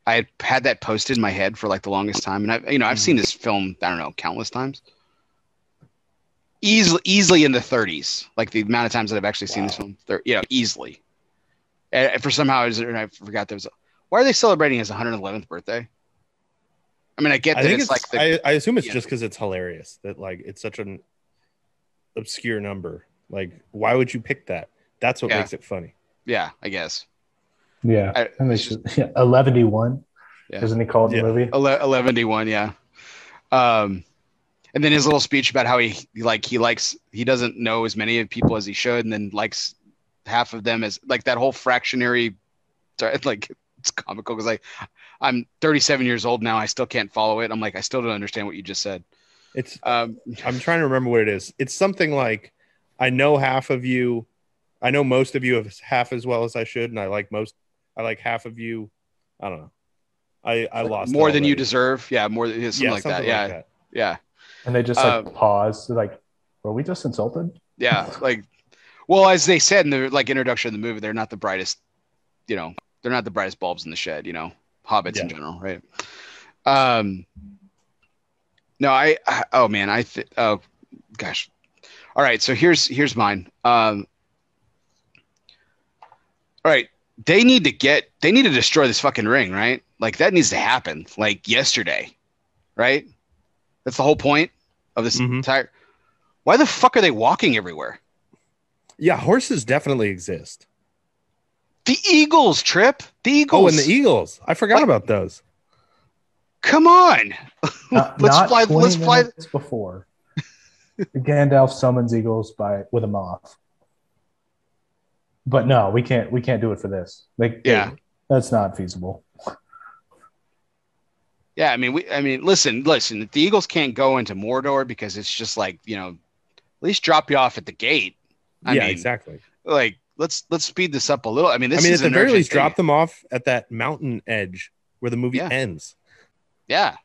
I had had that posted in my head for like the longest time, and I, you know, I've seen this film, I don't know, countless times. Easily, easily in the 30s, like the amount of times that I've actually seen this film, you know, easily. And for somehow, I was- and I forgot there was. Why are they celebrating his 111th birthday? I mean, I get i that think it's, it's, like the, I, I assume it's just because it's hilarious that like it's such an obscure number like why would you pick that that's what Yeah. makes it funny yeah, I guess. yeah I- and they it's should, yeah 11 1 Yeah. isn't he called in Yeah. the movie Ele- 11 to 1 yeah um and then his little speech about how he like he likes he doesn't know as many of people as he should, and then likes half of them as like that whole fractionary, like it's comical because like I'm 37 years old now, I still can't follow it. I'm like I still don't understand what you just said. It's Um, I'm trying to remember what it is. It's something like I know half of you, I know most of you of half as well as I should, and I like most I like half of you. I don't know. I I lost more than you deserve. Yeah, more than something Yeah, like something that. Yeah, yeah. And they just like Um, pause. They're like, were we just insulted? Yeah, like, well, as they said in the like introduction of the movie, they're not the brightest, you know, they're not the brightest bulbs in the shed, you know, hobbits in general, right? Um, no, I, I oh man, I th- oh gosh, all right, so here's here's mine. Um, all right, they need to get they need to destroy this fucking ring, right? Like that needs to happen, like yesterday, right? That's the whole point of this Mhm. entire. Why the fuck are they walking everywhere? Yeah, horses definitely exist. The Eagles, Trip. The Eagles. Oh, and the Eagles. I forgot Like- about those. Come on. Not, Let's not fly- 20 let's fly- minutes before. Gandalf summons eagles by with a moth. But no, we can't. We can't do it for this. Like, Yeah. that's not feasible. Yeah, I mean, we. I mean, listen, listen. The Eagles can't go into Mordor because it's just like you know, at least drop you off at the gate. I yeah, mean, exactly. like let's let's speed this up a little. I mean, this I mean, is at the very least, thing. drop them off at that mountain edge where the movie Yeah. ends. Yeah,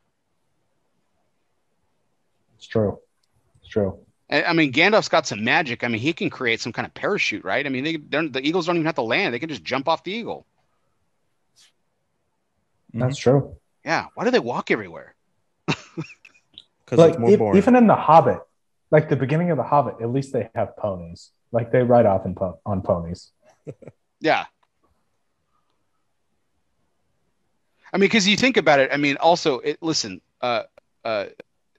It's true. It's true. I I mean, Gandalf's got some magic. I mean, he can create some kind of parachute, right? I mean, they the Eagles don't even have to land; they can just jump off the eagle. That's mm-hmm. true. Yeah, why do they walk everywhere? Because Like it's more e- boring. even in the Hobbit, like the beginning of the Hobbit, at least they have ponies. Like they ride off in po- on ponies. Yeah. I mean, because you think about it. I mean, also, it, listen, uh, uh,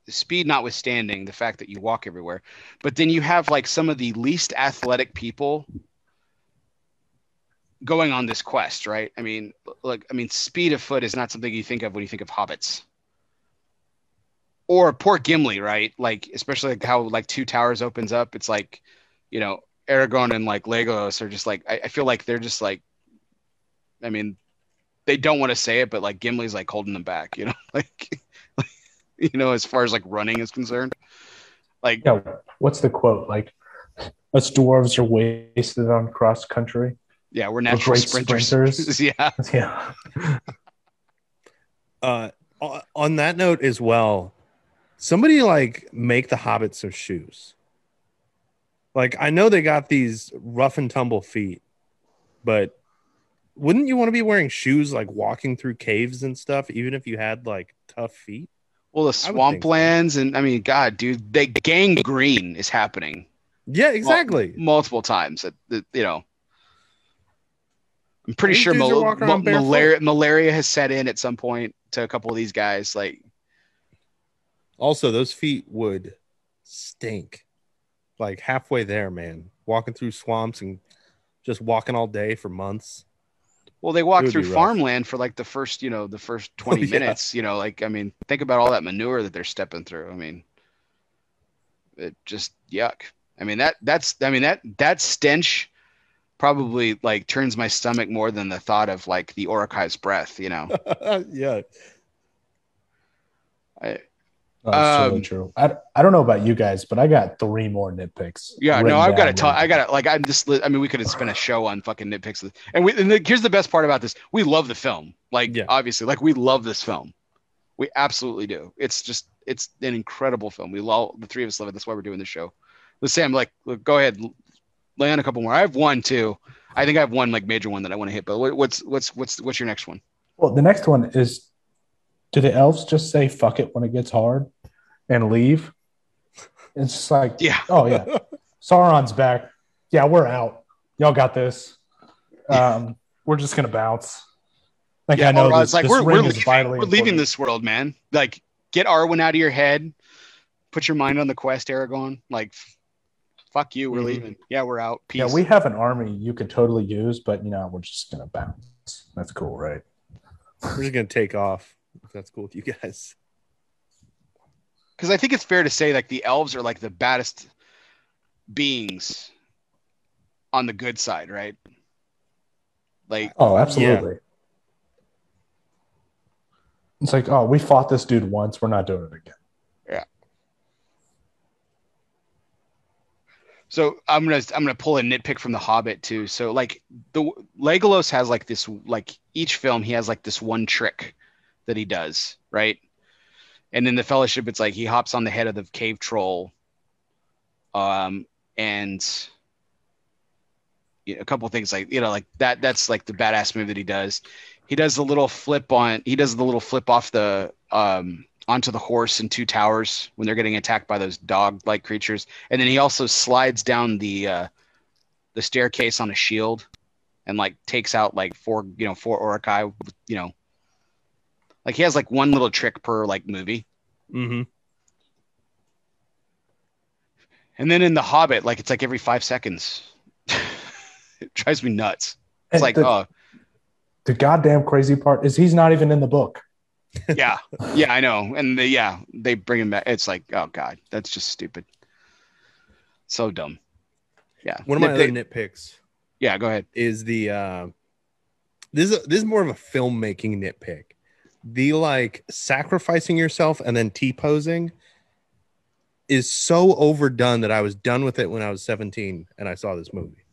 speed notwithstanding, the fact that you walk everywhere, but then you have like some of the least athletic people going on this quest, right? I mean, like, I mean, speed of foot is not something you think of when you think of hobbits. Or poor Gimli, right? Like, especially like how like Two Towers opens up. It's like, you know, Aragorn and like Legolas are just like I, I feel like they're just like I mean they don't want to say it, but like Gimli's like holding them back, you know, like, you know, as far as like running is concerned. Like Yeah. What's the quote? Like, us dwarves are wasted on cross country. yeah, we're We're natural sprinters. sprinters. yeah. Yeah. uh, on that note as well, somebody like make the hobbits some shoes. Like I know they got these rough and tumble feet, but wouldn't you want to be wearing shoes like walking through caves and stuff, even if you had like tough feet? Well, the I would think swamp so. and I mean, God, dude, they gangrene is happening Yeah, exactly. multiple times. That that, you know, I'm pretty These sure mal- malaria malaria has set in at some point to a couple of these guys. Like, Also, those feet would stink. Like halfway there, man. Walking through swamps and just walking all day for months. Well, they walk through rough. farmland for like the first, you know, the first 20 yeah. minutes, you know, like, I mean, think about all that manure that they're stepping through. I mean, it just yuck. I mean, that, that's, I mean, that, that stench probably like turns my stomach more than the thought of like the Uruk-hai's breath, you know? yeah. I, That's Um, totally true. I, I don't know about you guys, but I got three more nitpicks. yeah, no, I've got to talk. I got to like, I'm just, I mean, we could have spent a show on fucking nitpicks. And we, and the, here's the best part about this. We love the film. Like, Yeah. obviously, like we love this film. We absolutely do. It's just, it's an incredible film. We love, the three of us love it. That's why we're doing the show. Let's say like, look, go ahead, lay on a couple more. I have one too. I think I have one like major one that I want to hit, but what, what's, what's, what's, what's your next one? Well, the next one is do the elves just say fuck it when it gets hard and leave? It's just like, Yeah. oh, yeah. Sauron's back. Yeah, we're out. Y'all got this. Um, we're just going to bounce. Like, I know this, it's like, this we're, we're is leaving, vitally we're leaving this world, man. Like, get Arwen out of your head. Put your mind on the quest, Aragorn. Like, fuck you. We're Mhm. leaving. Yeah, we're out. Peace. Yeah, we have an army you could totally use, but, you know, we're just going to bounce. That's cool, right? We're just gonna take off. If that's cool with you guys. Because I think it's fair to say like the elves are like the baddest beings on the good side, right? Like Oh, absolutely. It's like, oh, we fought this dude once. We're not doing it again. Yeah. So I'm gonna I'm gonna pull a nitpick from the Hobbit too. So like the Legolas has like this like each film he has like this one trick that he does right, and in the Fellowship it's like he hops on the head of the cave troll, um and a couple things like you know like that that's like the badass move that he does. He does the little flip on he does the little flip off the um onto the horse in two towers when they're getting attacked by those dog like creatures and then he also slides down the uh the staircase on a shield and like takes out like four you know four Uruk-hai you know like he has like one little trick per like movie. Mm-hmm. and then in the hobbit like it's like every five seconds. It drives me nuts. It's And like the, oh the goddamn crazy part is he's not even in the book. yeah. Yeah i know. And the, yeah they bring him back. It's like oh god that's just stupid. So dumb. Yeah. One of my Nitpick- other nitpicks yeah go ahead. is the uh, this is this is more of a filmmaking nitpick. The like sacrificing yourself and then T posing is so overdone that I was done with it when I was 17 and I saw this movie.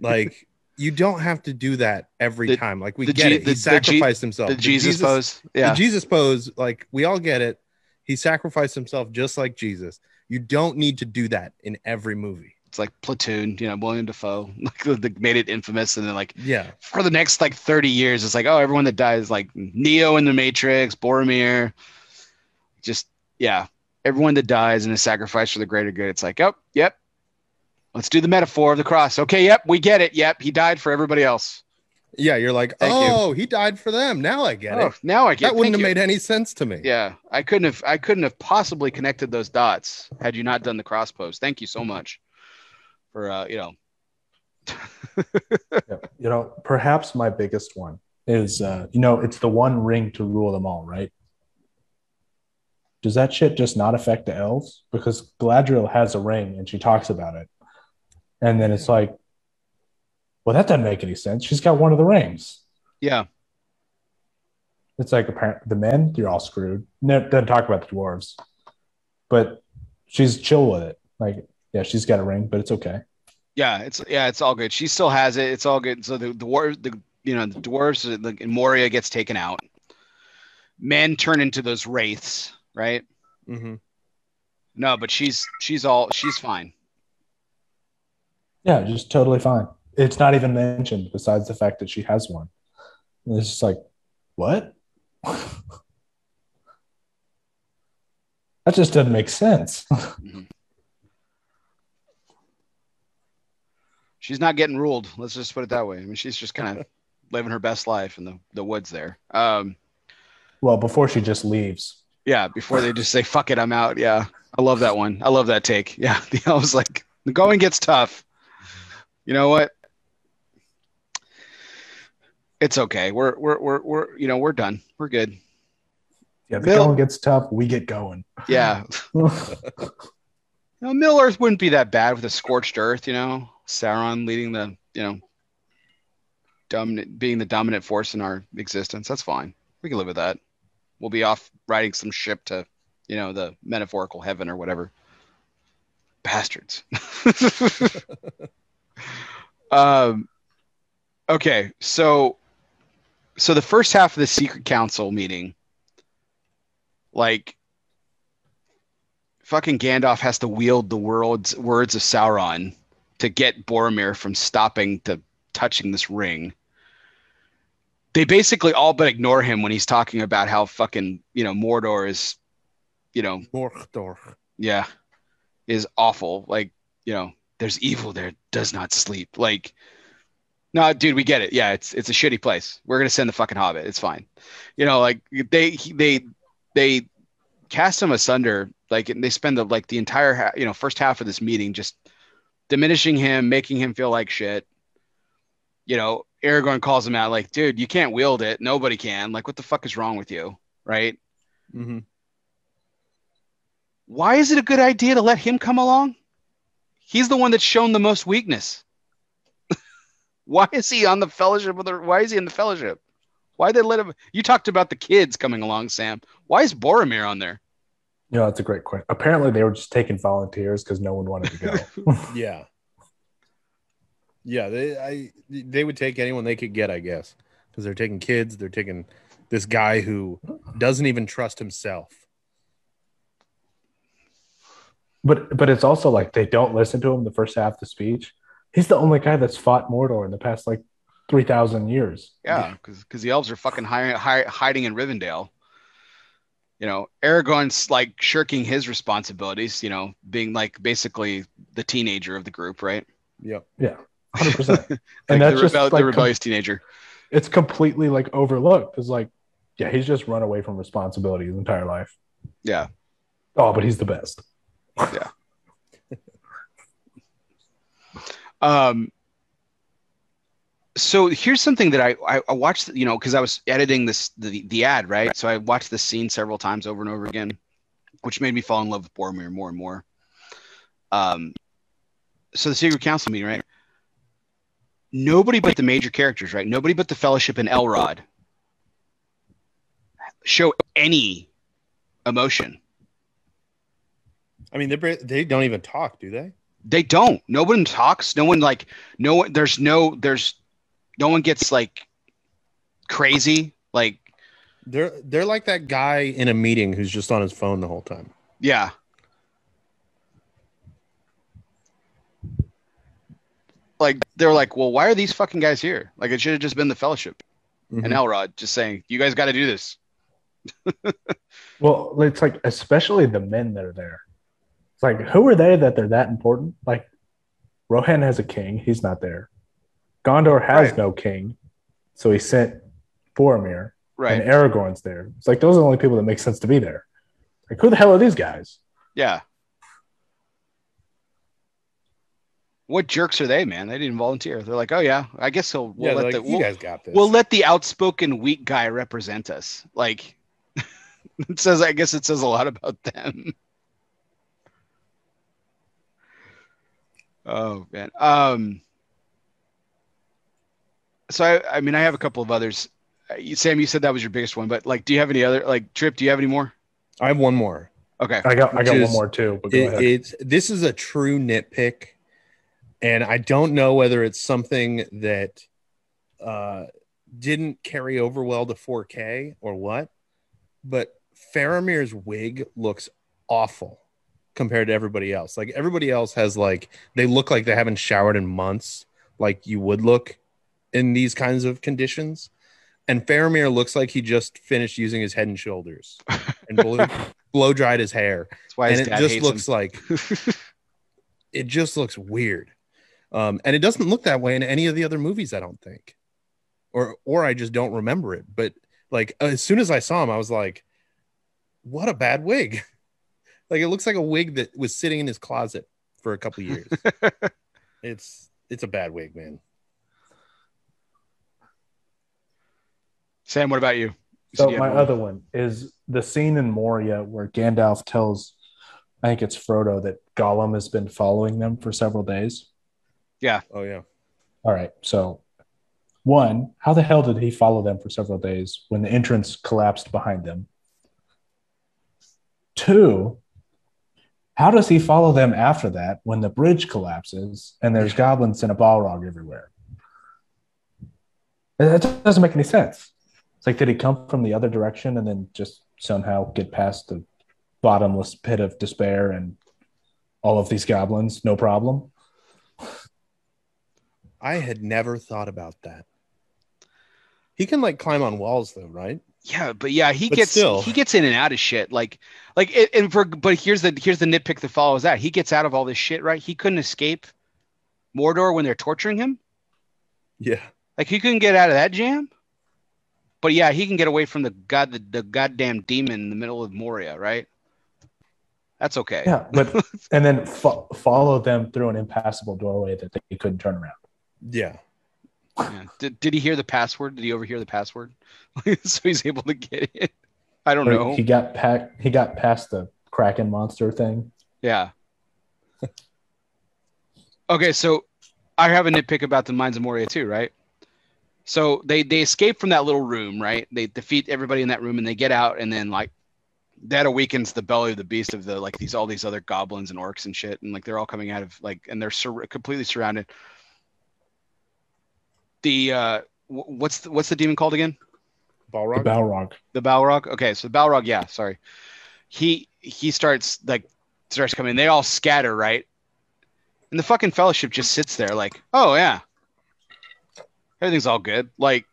Like you don't have to do that every The- time. Like we get G- it. the- He the G- sacrificed himself. the jesus, pose yeah The Jesus pose, like we all get it. He sacrificed himself just like Jesus. You don't need to do that in every movie. It's like platoon you know william dafoe like made it infamous and then like Yeah. for the next like 30 years it's like oh everyone that dies like neo in the matrix boromir just yeah everyone that dies in a sacrifice for the greater good it's like oh yep let's do the metaphor of the cross okay yep we get it yep he died for everybody else Yeah, you're like, Thank you. oh, he died for them. Now I get oh it. now i get it. That wouldn't have you. made any sense to me. yeah i couldn't have i couldn't have possibly connected those dots had you not done the cross pose thank you so mm-hmm. much uh you know Yeah. You know, perhaps my biggest one is, uh, you know, it's the one ring to rule them all, right? Does that shit just not affect the elves? Because Galadriel has a ring and she talks about it. And then it's like, well, that doesn't make any sense. She's got one of the rings. yeah It's like apparent the men, you're all screwed. No, doesn't talk about the dwarves, but she's chill with it. Like, yeah, she's got a ring, but it's okay. Yeah, it's yeah, it's all good. She still has it. It's all good. So the dwarves, the you know, the dwarves, the and Moria gets taken out. Men turn into those wraiths, right? Mm-hmm. No, but she's she's all she's fine. Yeah, just totally fine. It's not even mentioned besides the fact that she has one. And it's just like, what? that just doesn't make sense. She's not getting ruled. Let's just put it that way. I mean, she's just kind of living her best life in the the woods there. Um, well, before she just leaves. yeah, before they just say "fuck it, I'm out." Yeah, I love that one. I love that take. Yeah, I was like, the going gets tough. You know what? It's okay. We're we're we're we're you know we're done. We're good. Yeah, the Bill- going gets tough. We get going. Yeah. No, Middle Earth wouldn't be that bad with a scorched earth, you know. Sauron leading the, you know, dominant, being the dominant force in our existence. That's fine. We can live with that. We'll be off riding some ship to, you know, the metaphorical heaven or whatever. Bastards. um. Okay, so, so the first half of the secret council meeting, like fucking Gandalf has to wield the world's words of Sauron to get Boromir from stopping to touching this ring. They basically all but ignore him when he's talking about how fucking, you know, Mordor is, you know, Mordor. yeah, is awful. Like, you know, there's evil there, does not sleep. Like, no, dude, we get it. Yeah, it's it's a shitty place. We're gonna send the fucking Hobbit. It's fine. You know, like they they they cast him asunder. Like and they spend the like the entire ha- you know first half of this meeting just diminishing him, making him feel like shit. You know, Aragorn calls him out like, dude, you can't wield it. Nobody can. Like, what the fuck is wrong with you? Right? Mm-hmm. why is it a good idea to let him come along? He's the one that's shown the most weakness. why is he on the fellowship? With the, why is he in the fellowship? Why they let him? You talked about the kids coming along, Sam. Why is Boromir on there? You know, that's a great question. Apparently, they were just taking volunteers because no one wanted to go. Yeah. Yeah, they I they would take anyone they could get, I guess, because they're taking kids. They're taking this guy who doesn't even trust himself. but but it's also like they don't listen to him the first half of the speech. He's the only guy that's fought Mordor in the past like three thousand years. Yeah, because the elves are fucking hi- hi- hiding in Rivendell. You know, Aragorn's like shirking his responsibilities. You know, being like basically the teenager of the group, right? Yep. hundred percent. Like And that's the, just rebel- like the rebellious teenager. it's completely like overlooked. It's like, yeah, he's just run away from responsibility his entire life. Yeah. Oh, but he's the best. Yeah. um, so here's something that I, I, I watched, you know, because I was editing this the, the ad, right? So I watched this scene several times over and over again, which made me fall in love with Boromir more and more. Um, so the Secret Council meeting, right? Nobody but the major characters, right? Nobody but the Fellowship and Elrond show any emotion. I mean, they they don't even talk, do they? They don't. No one talks. No one like no one. There's no. There's no one gets like crazy. Like They're they're like that guy in a meeting who's just on his phone the whole time. yeah. Like they're like, well, why are these fucking guys here? Like it should have just been the Fellowship and Mhm. Elrond just saying, you guys got to do this. Well, it's like especially the men that are there. It's like who are they that they're that important? Like Rohan has a king, he's not there. Gondor has Right. no king, so he sent Boromir, Right. and Aragorn's there. It's like those are the only people that make sense to be there. Like who the hell are these guys? Yeah. What jerks are they, man? They didn't volunteer. They're like, oh yeah, I guess he'll. We'll yeah, let like, the, you we'll, guys got this. we'll let the outspoken weak guy represent us. Like it says I guess it says a lot about them. Oh man. Um so I I mean I have a couple of others. Uh, Sam, you said that was your biggest one, but like do you have any other like Trip, do you have any more? I have one more. Okay. I got I got is- one more too, but go It, ahead. it's this is a true nitpick, and I don't know whether it's something that uh, didn't carry over well to 4K or what. But Faramir's wig looks awful compared to everybody else. Like everybody else has like they look like they haven't showered in months, like you would look in these kinds of conditions. And Faramir looks like he just finished using his head and shoulders and blow, blow dried his hair. That's why and it just looks him. like it just looks weird. Um and it doesn't look that way in any of the other movies i don't think. Or or i just don't remember it. But like as soon as i saw him i was like what a bad wig. Like it looks like a wig that was sitting in his closet for a couple years. It's it's a bad wig man Sam, what about you? You So you my other one is the scene in Moria where Gandalf tells, I think it's Frodo, that Gollum has been following them for several days. Yeah. Oh yeah All right. So, one, how the hell did he follow them for several days when the entrance collapsed behind them? Two, how does he follow them after that when the bridge collapses and there's goblins and a Balrog everywhere? That that doesn't make any sense. It's like, did he come from the other direction and then just somehow get past the bottomless pit of despair and all of these goblins? No problem. i had never thought about that he can like climb on walls though right Yeah, but yeah, he But gets still. he gets in and out of shit. Like like it, and for but here's the here's the nitpick that follows that. He gets out of all this shit, right? He couldn't escape Mordor when they're torturing him. yeah Like he couldn't get out of that jam. But yeah, he can get away from the god the, the goddamn demon in the middle of Moria, right? That's okay. Yeah, but and then fo- follow them through an impassable doorway that they couldn't turn around. yeah Yeah. Did, did he hear the password? Did he overhear the password? so he's able to get it. I don't Or know. He got pack, He got past the kraken monster thing. Yeah. okay, so I have a nitpick about the Mines of Moria too, right? So they they escape from that little room, right? They defeat everybody in that room, and they get out, and then like that awakens the belly of the beast of the like these all these other goblins and orcs and shit, and like they're all coming out of like and they're sur- completely surrounded. The uh, wh- what's the, what's the demon called again? Balrog. The Balrog. Balrog. The Balrog. Okay, so the Balrog, yeah, sorry. He he starts like starts coming. They all scatter, right? And the fucking fellowship just sits there like, oh yeah. Everything's all good. Like,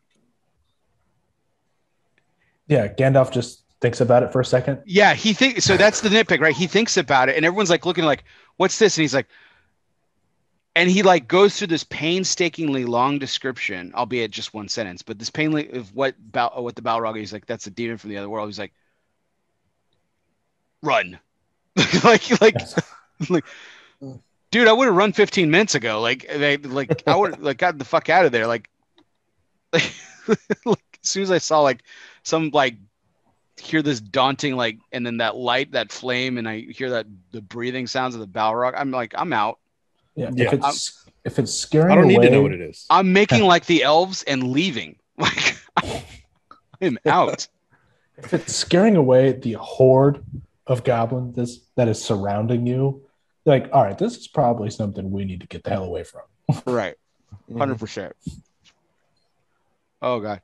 Yeah, Gandalf just thinks about it for a second. yeah, he thinks so that's the nitpick, right? He thinks about it and everyone's like looking like, what's this? And he's like and he like goes through this painstakingly long description, albeit just one sentence, but this painly of what Bal- uh, what the Balrog is like. That's a demon from the other world. He's like, run, like like Yes. like, dude, I would have run 15 minutes ago. Like they like I would like got the fuck out of there. Like, like, like as soon as I saw like some like hear this daunting like and then that light that flame and I hear that the breathing sounds of the Balrog, I'm like I'm out. Yeah, Yeah. if it's if it's scaring I don't need to know what it is. I'm making like the elves and leaving. Like I'm out. if it's scaring away the horde of goblins that's, that is surrounding you, like, all right, this is probably something we need to get the hell away from. Right. Mhm. Hundred percent. Oh god.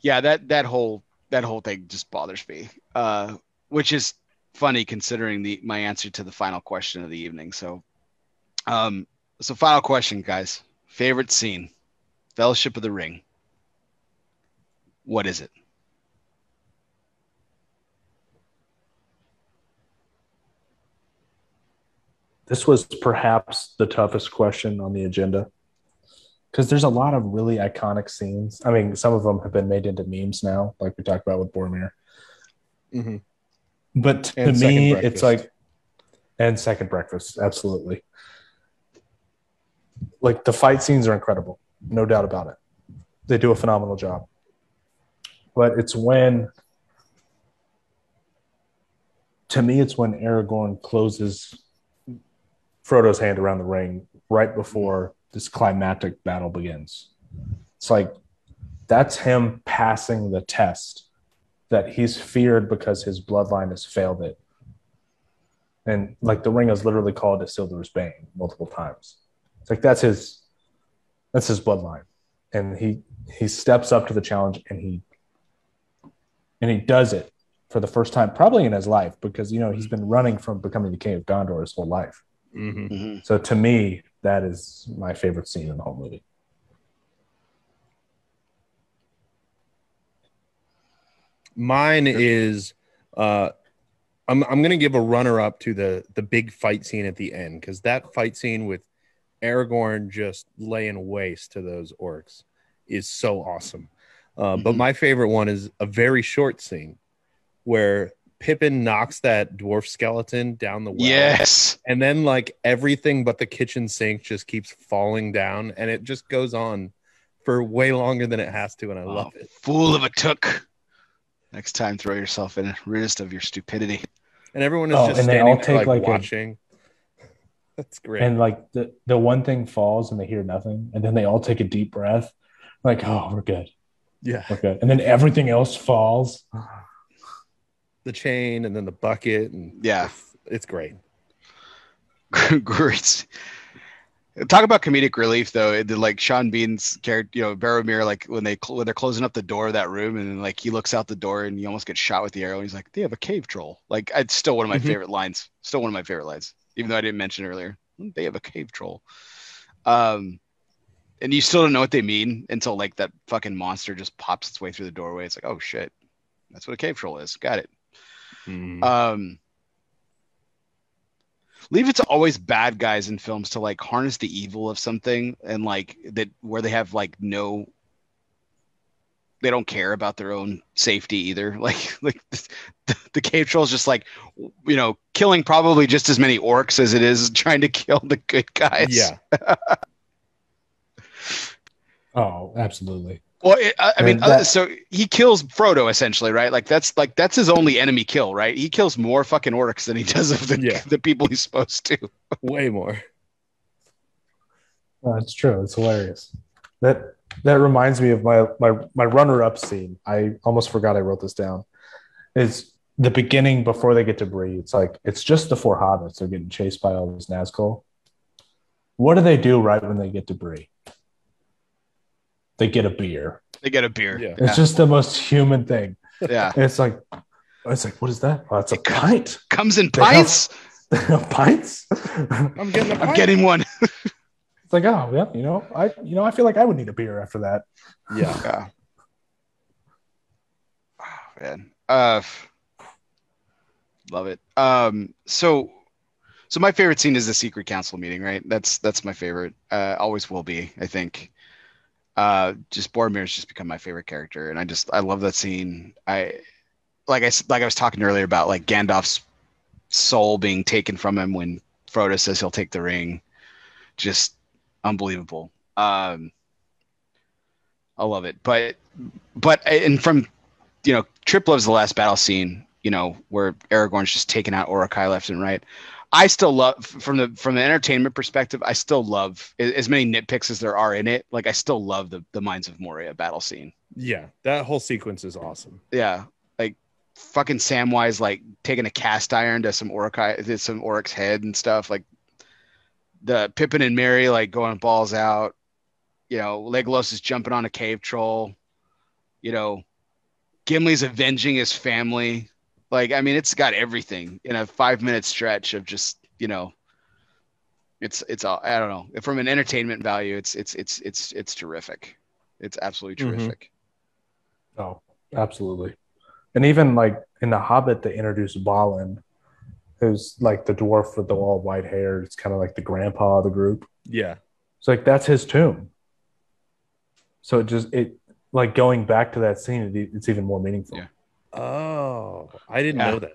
Yeah, that that whole that whole thing just bothers me. Uh, which is funny considering the my answer to the final question of the evening. So, um, so final question, guys. Favorite scene, Fellowship of the Ring. What is it? This was perhaps the toughest question on the agenda because there's a lot of really iconic scenes. I mean, some of them have been made into memes now, like we talked about with Boromir. Mhm. But to And me, it's like, and Second Breakfast, absolutely. Like the fight scenes are incredible, no doubt about it. They do a phenomenal job. But it's when, to me, it's when Aragorn closes Frodo's hand around the ring right before this climactic battle begins. It's like that's him passing the test that he's feared because his bloodline has failed it. And like the ring is literally called Isildur's Bane multiple times. It's like that's his that's his bloodline. And he he steps up to the challenge and he and he does it for the first time, probably in his life, because you know he's been running from becoming the king of Gondor his whole life. Mhm. So to me, that is my favorite scene in the whole movie. Mine is uh I'm I'm gonna give a runner up to the the big fight scene at the end because that fight scene with Aragorn just laying waste to those orcs is so awesome. Uh, But Mhm. my favorite one is a very short scene where Pippin knocks that dwarf skeleton down the well. Yes. And then like everything but the kitchen sink just keeps falling down and it just goes on for way longer than it has to, and I love Oh, it. Fool of a Took. Next time, throw yourself in, rid of your stupidity. And everyone is Oh, just and they standing all there, take, like, like, a- watching. That's great. And like the, the one thing falls and they hear nothing. And then they all take a deep breath. Like, oh, we're good. yeah, We're good. And then everything else falls. the chain and then the bucket and Yeah. it's, it's great. Great. Talk about comedic relief though. The like Sean Bean's character, you know, Boromir, like when they cl- when they're closing up the door of that room, and like he looks out the door and he almost gets shot with the arrow. And he's like, "They have a cave troll." Like it's still one of my Mhm. favorite lines. Still one of my favorite lines, even though I didn't mention earlier. They have a cave troll. Um, and you still don't know what they mean until like that fucking monster just pops its way through the doorway. It's like, oh shit, that's what a cave troll is. Got it. Mm. Um, leave it to always bad guys in films to like harness the evil of something and like that where they have like no they don't care about their own safety either like like the, the cave troll is just like you know killing probably just as many orcs as it is trying to kill the good guys yeah, Oh, absolutely. Well, it, I, I mean, And uh, so he kills Frodo essentially, right? Like that's like that's his only enemy kill, right? He kills more fucking orcs than he does of the Yeah. the people he's supposed to. Way more. Uh, it's true. It's hilarious. That that reminds me of my my my runner up scene. I almost forgot I wrote this down. Is the beginning before they get to Bree. It's like it's just the four hobbits. They're getting chased by all these Nazgul. What do they do right when they get to Bree? They get a beer. They get a beer. Yeah. It's just the most human thing. yeah. It's like it's like what is that? Oh, it's a pint. Comes in They have- pints. Pints. I'm getting a I'm getting one. It's like, oh yeah, you know, I you know, I feel like I would need a beer after that. Yeah. Yeah. Oh, man. Uh, love it. Um, so, so my favorite scene is the secret council meeting, right? That's that's my favorite. Uh, always will be, I think. Uh, just Boromir's just become my favorite character, and I just I love that scene. I like I like I was talking earlier about like Gandalf's soul being taken from him when Frodo says he'll take the ring. Just unbelievable. Um, I love it. But but and from you know, Trip loves the last battle scene, you know, where Aragorn's just taking out Uruk-hai left and right. I still love from the from the entertainment perspective, I still love as many nitpicks as there are in it. Like I still love the the Mines of Moria battle scene. Yeah. That whole sequence is awesome. Yeah. Like fucking Samwise like taking a cast iron to some Uruk-hai to some Oric's head and stuff. Like the Pippin and Merry like going balls out. You know, Legolas is jumping on a cave troll. You know, Gimli's avenging his family. Like, I mean, it's got everything in a five minute stretch of just, you know, it's it's all I don't know. From an entertainment value, it's it's it's it's it's terrific. It's absolutely Mhm. terrific. Oh, absolutely. And even like in The Hobbit, they introduced Balin, who's like the dwarf with the all white hair. It's kind of like the grandpa of the group. Yeah. It's like that's his tomb. So it just it like going back to that scene, it, it's even more meaningful. Yeah. Oh, I didn't Yeah. know that.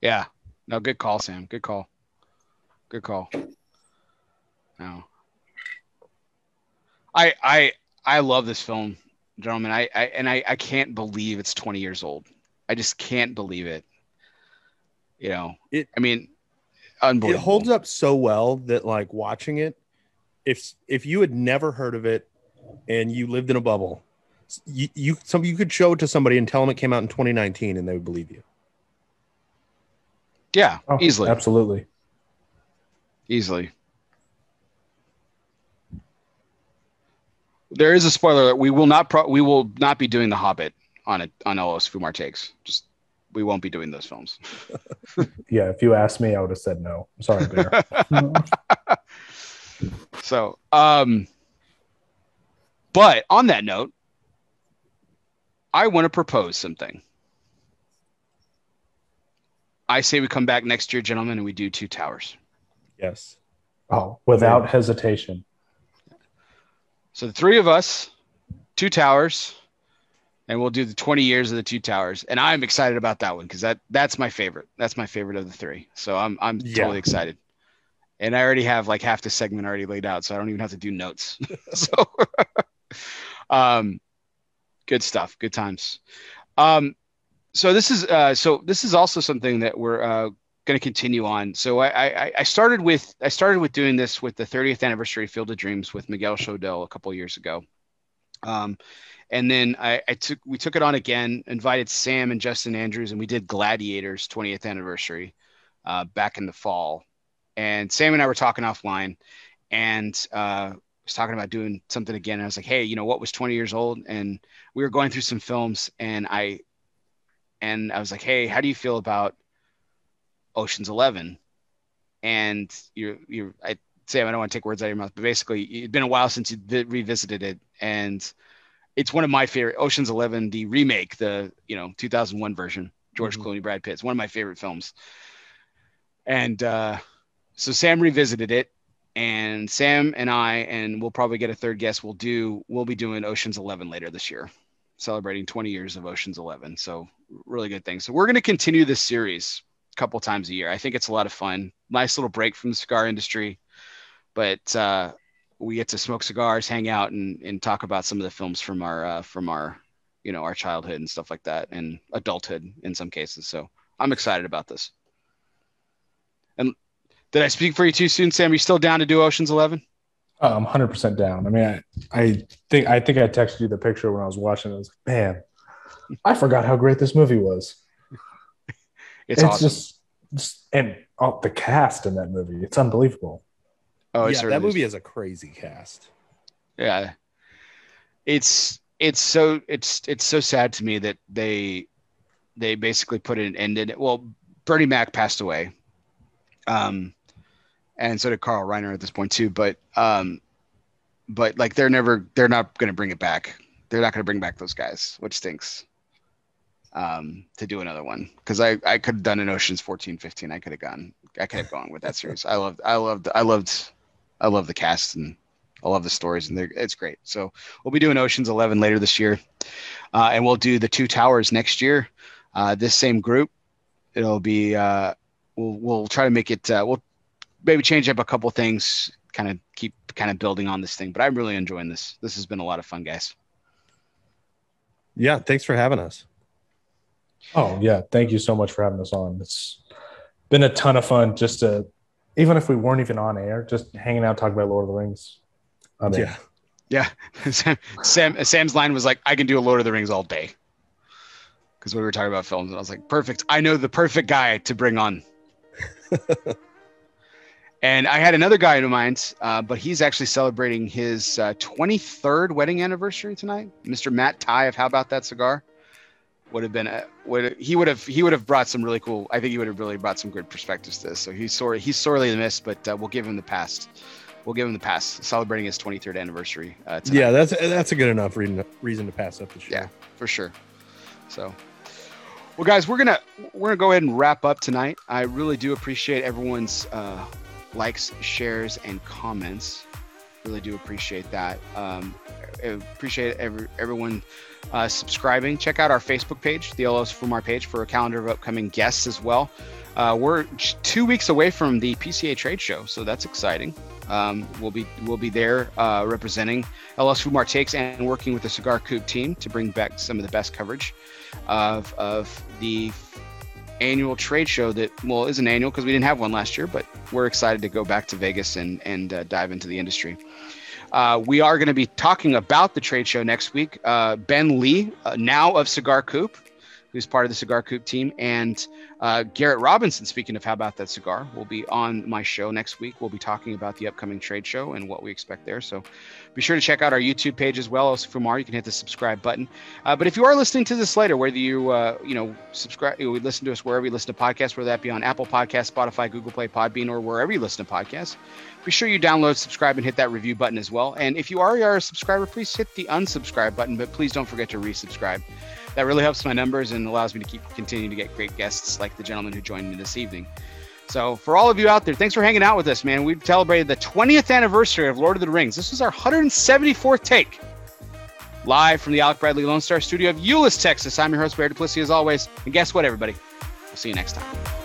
Yeah. No, good call, Sam. Good call. Good call. No. I I I love this film, gentlemen. I, I and I, I can't believe it's 20 years old. I just can't believe it. You know, It- I mean, unbelievable. It holds up so well that like watching it, if if you had never heard of it and you lived in a bubble, you, you some you could show it to somebody and tell them it came out in 2019 and they would believe you. Yeah, Oh, easily, Absolutely. easily. There is a spoiler. that We will not. Pro- we will not be doing The Hobbit on it on LOS Fumar takes. Just we won't be doing those films. Yeah. If you asked me, I would have said no. Sorry, Bear. So, um, but on that note, I want to propose something. I say we come back next year, gentlemen, and we do two towers. Yes. oh, without hesitation. So the three of us, two towers, and we'll do the 20 years of the two towers. And I'm excited about that one because that that's my favorite. That's my favorite of the three. So I'm I'm Yeah. totally excited. And I already have like half the segment already laid out, so I don't even have to do notes. so um good stuff, good times. Um so this is uh so this is also something that we're uh going to continue on. So I, I I started with I started with doing this with the 30th anniversary Field of Dreams with Miguel Chodel a couple years ago. Um, and then I, I took we took it on again, invited Sam and Justin Andrews, and we did Gladiators 20th anniversary uh, back in the fall. And Sam and I were talking offline, and uh, was talking about doing something again. And I was like, hey, you know what was 20 years old? And we were going through some films, and I and I was like, hey, how do you feel about Ocean's Eleven? And you're you're I Sam, I don't want to take words out of your mouth, but basically, it'd been a while since you vi- revisited it, and it's one of my favorite. Ocean's Eleven, the remake, the you know 2001 version, George Mhm. Clooney, Brad Pitt. It's one of my favorite films. And uh, so Sam revisited it, and Sam and I, and we'll probably get a third guest. We'll do. We'll be doing Ocean's Eleven later this year, celebrating 20 years of Ocean's Eleven. So really good thing. So we're going to continue this series a couple times a year. I think it's a lot of fun. Nice little break from the cigar industry but uh, we get to smoke cigars, hang out, and and talk about some of the films from our uh, from our you know our childhood and stuff like that, and adulthood in some cases. So I'm excited about this. And did I speak for you too soon, Sam? Are you still down to do Ocean's Eleven? Oh, I'm 100 percent down. I mean, I, I think I think I texted you the picture when I was watching. it. I was like, man, I forgot how great this movie was. It's, It's, awesome. just, just and oh, the cast in that movie, it's unbelievable. oh, it yeah, that movie is. has a crazy cast. Yeah. It's it's so it's it's so sad to me that they they basically put an end in it. Well, Bernie Mac passed away. Um and so did Carl Reiner at this point too, but um but like they're never they're not going to bring it back. They're not going to bring back those guys, which stinks. Um to do another one cuz I I could have done an Ocean's 14 15. I could have gone I have gone with that series. I loved I loved I loved I love the cast and I love the stories and they're, it's great. So we'll be doing Ocean's 11 later this year, uh, and we'll do the Two Towers next year. Uh, this same group, it'll be uh, we'll we'll try to make it. Uh, we'll maybe change up a couple things, kind of keep kind of building on this thing. But I'm really enjoying this. This has been a lot of fun, guys. Yeah, thanks for having us. Oh yeah, thank you so much for having us on. It's been a ton of fun just to, even if we weren't even on air, just hanging out talking about Lord of the Rings. I mean, yeah, Yeah, Sam, Sam Sam's line was like, "I can do a Lord of the Rings all day," because we were talking about films, and I was like, "Perfect! I know the perfect guy to bring on." and I had another guy in mind, uh, but he's actually celebrating his uh, 23rd wedding anniversary tonight. Mr. Matt Ty of How About That Cigar would have been a, would he would have he would have brought some really cool. I think he would have really brought some good perspectives to this. So he's sorry he's sorely missed, but uh, we'll give him the pass. We'll give him the pass, celebrating his 23rd anniversary. Uh, tonight. yeah, that's that's a good enough reason reason to pass up the show. Yeah, for sure. So, well, guys, we're gonna we're gonna go ahead and wrap up tonight. I really do appreciate everyone's uh, likes, shares, and comments. Really do appreciate that. Um, appreciate every, everyone uh, subscribing. Check out our Facebook page, the LOS Fumar page, for a calendar of upcoming guests as well. Uh, we're two weeks away from the PCA trade show, so that's exciting. Um, we'll be we'll be there uh, representing LS Fumar Takes and working with the Cigar Coop team to bring back some of the best coverage of of the annual trade show that well isn't annual because we didn't have one last year, but we're excited to go back to Vegas and and uh, dive into the industry. Uh, we are going to be talking about the trade show next week. Uh, ben Lee, uh, now of Cigar Coop, who's part of the Cigar Coop team, and uh, Garrett Robinson, speaking of How About That Cigar, will be on my show next week. We'll be talking about the upcoming trade show and what we expect there. So be sure to check out our YouTube page as well as Fumar. You can hit the subscribe button. Uh, but if you are listening to this later, whether you uh, you know subscribe, you listen to us wherever you listen to podcasts, whether that be on Apple Podcasts, Spotify, Google Play, Podbean, or wherever you listen to podcasts, be sure you download, subscribe, and hit that review button as well. And if you are a subscriber, please hit the unsubscribe button, but please don't forget to resubscribe. That really helps my numbers and allows me to keep continuing to get great guests like the gentleman who joined me this evening. So, for all of you out there, thanks for hanging out with us, man. We've celebrated the 20th anniversary of Lord of the Rings. This was our 174th take. Live from the Alec Bradley Lone Star studio of Euless, Texas. I'm your host, Barry Duplessis, as always. And guess what, everybody? We'll see you next time.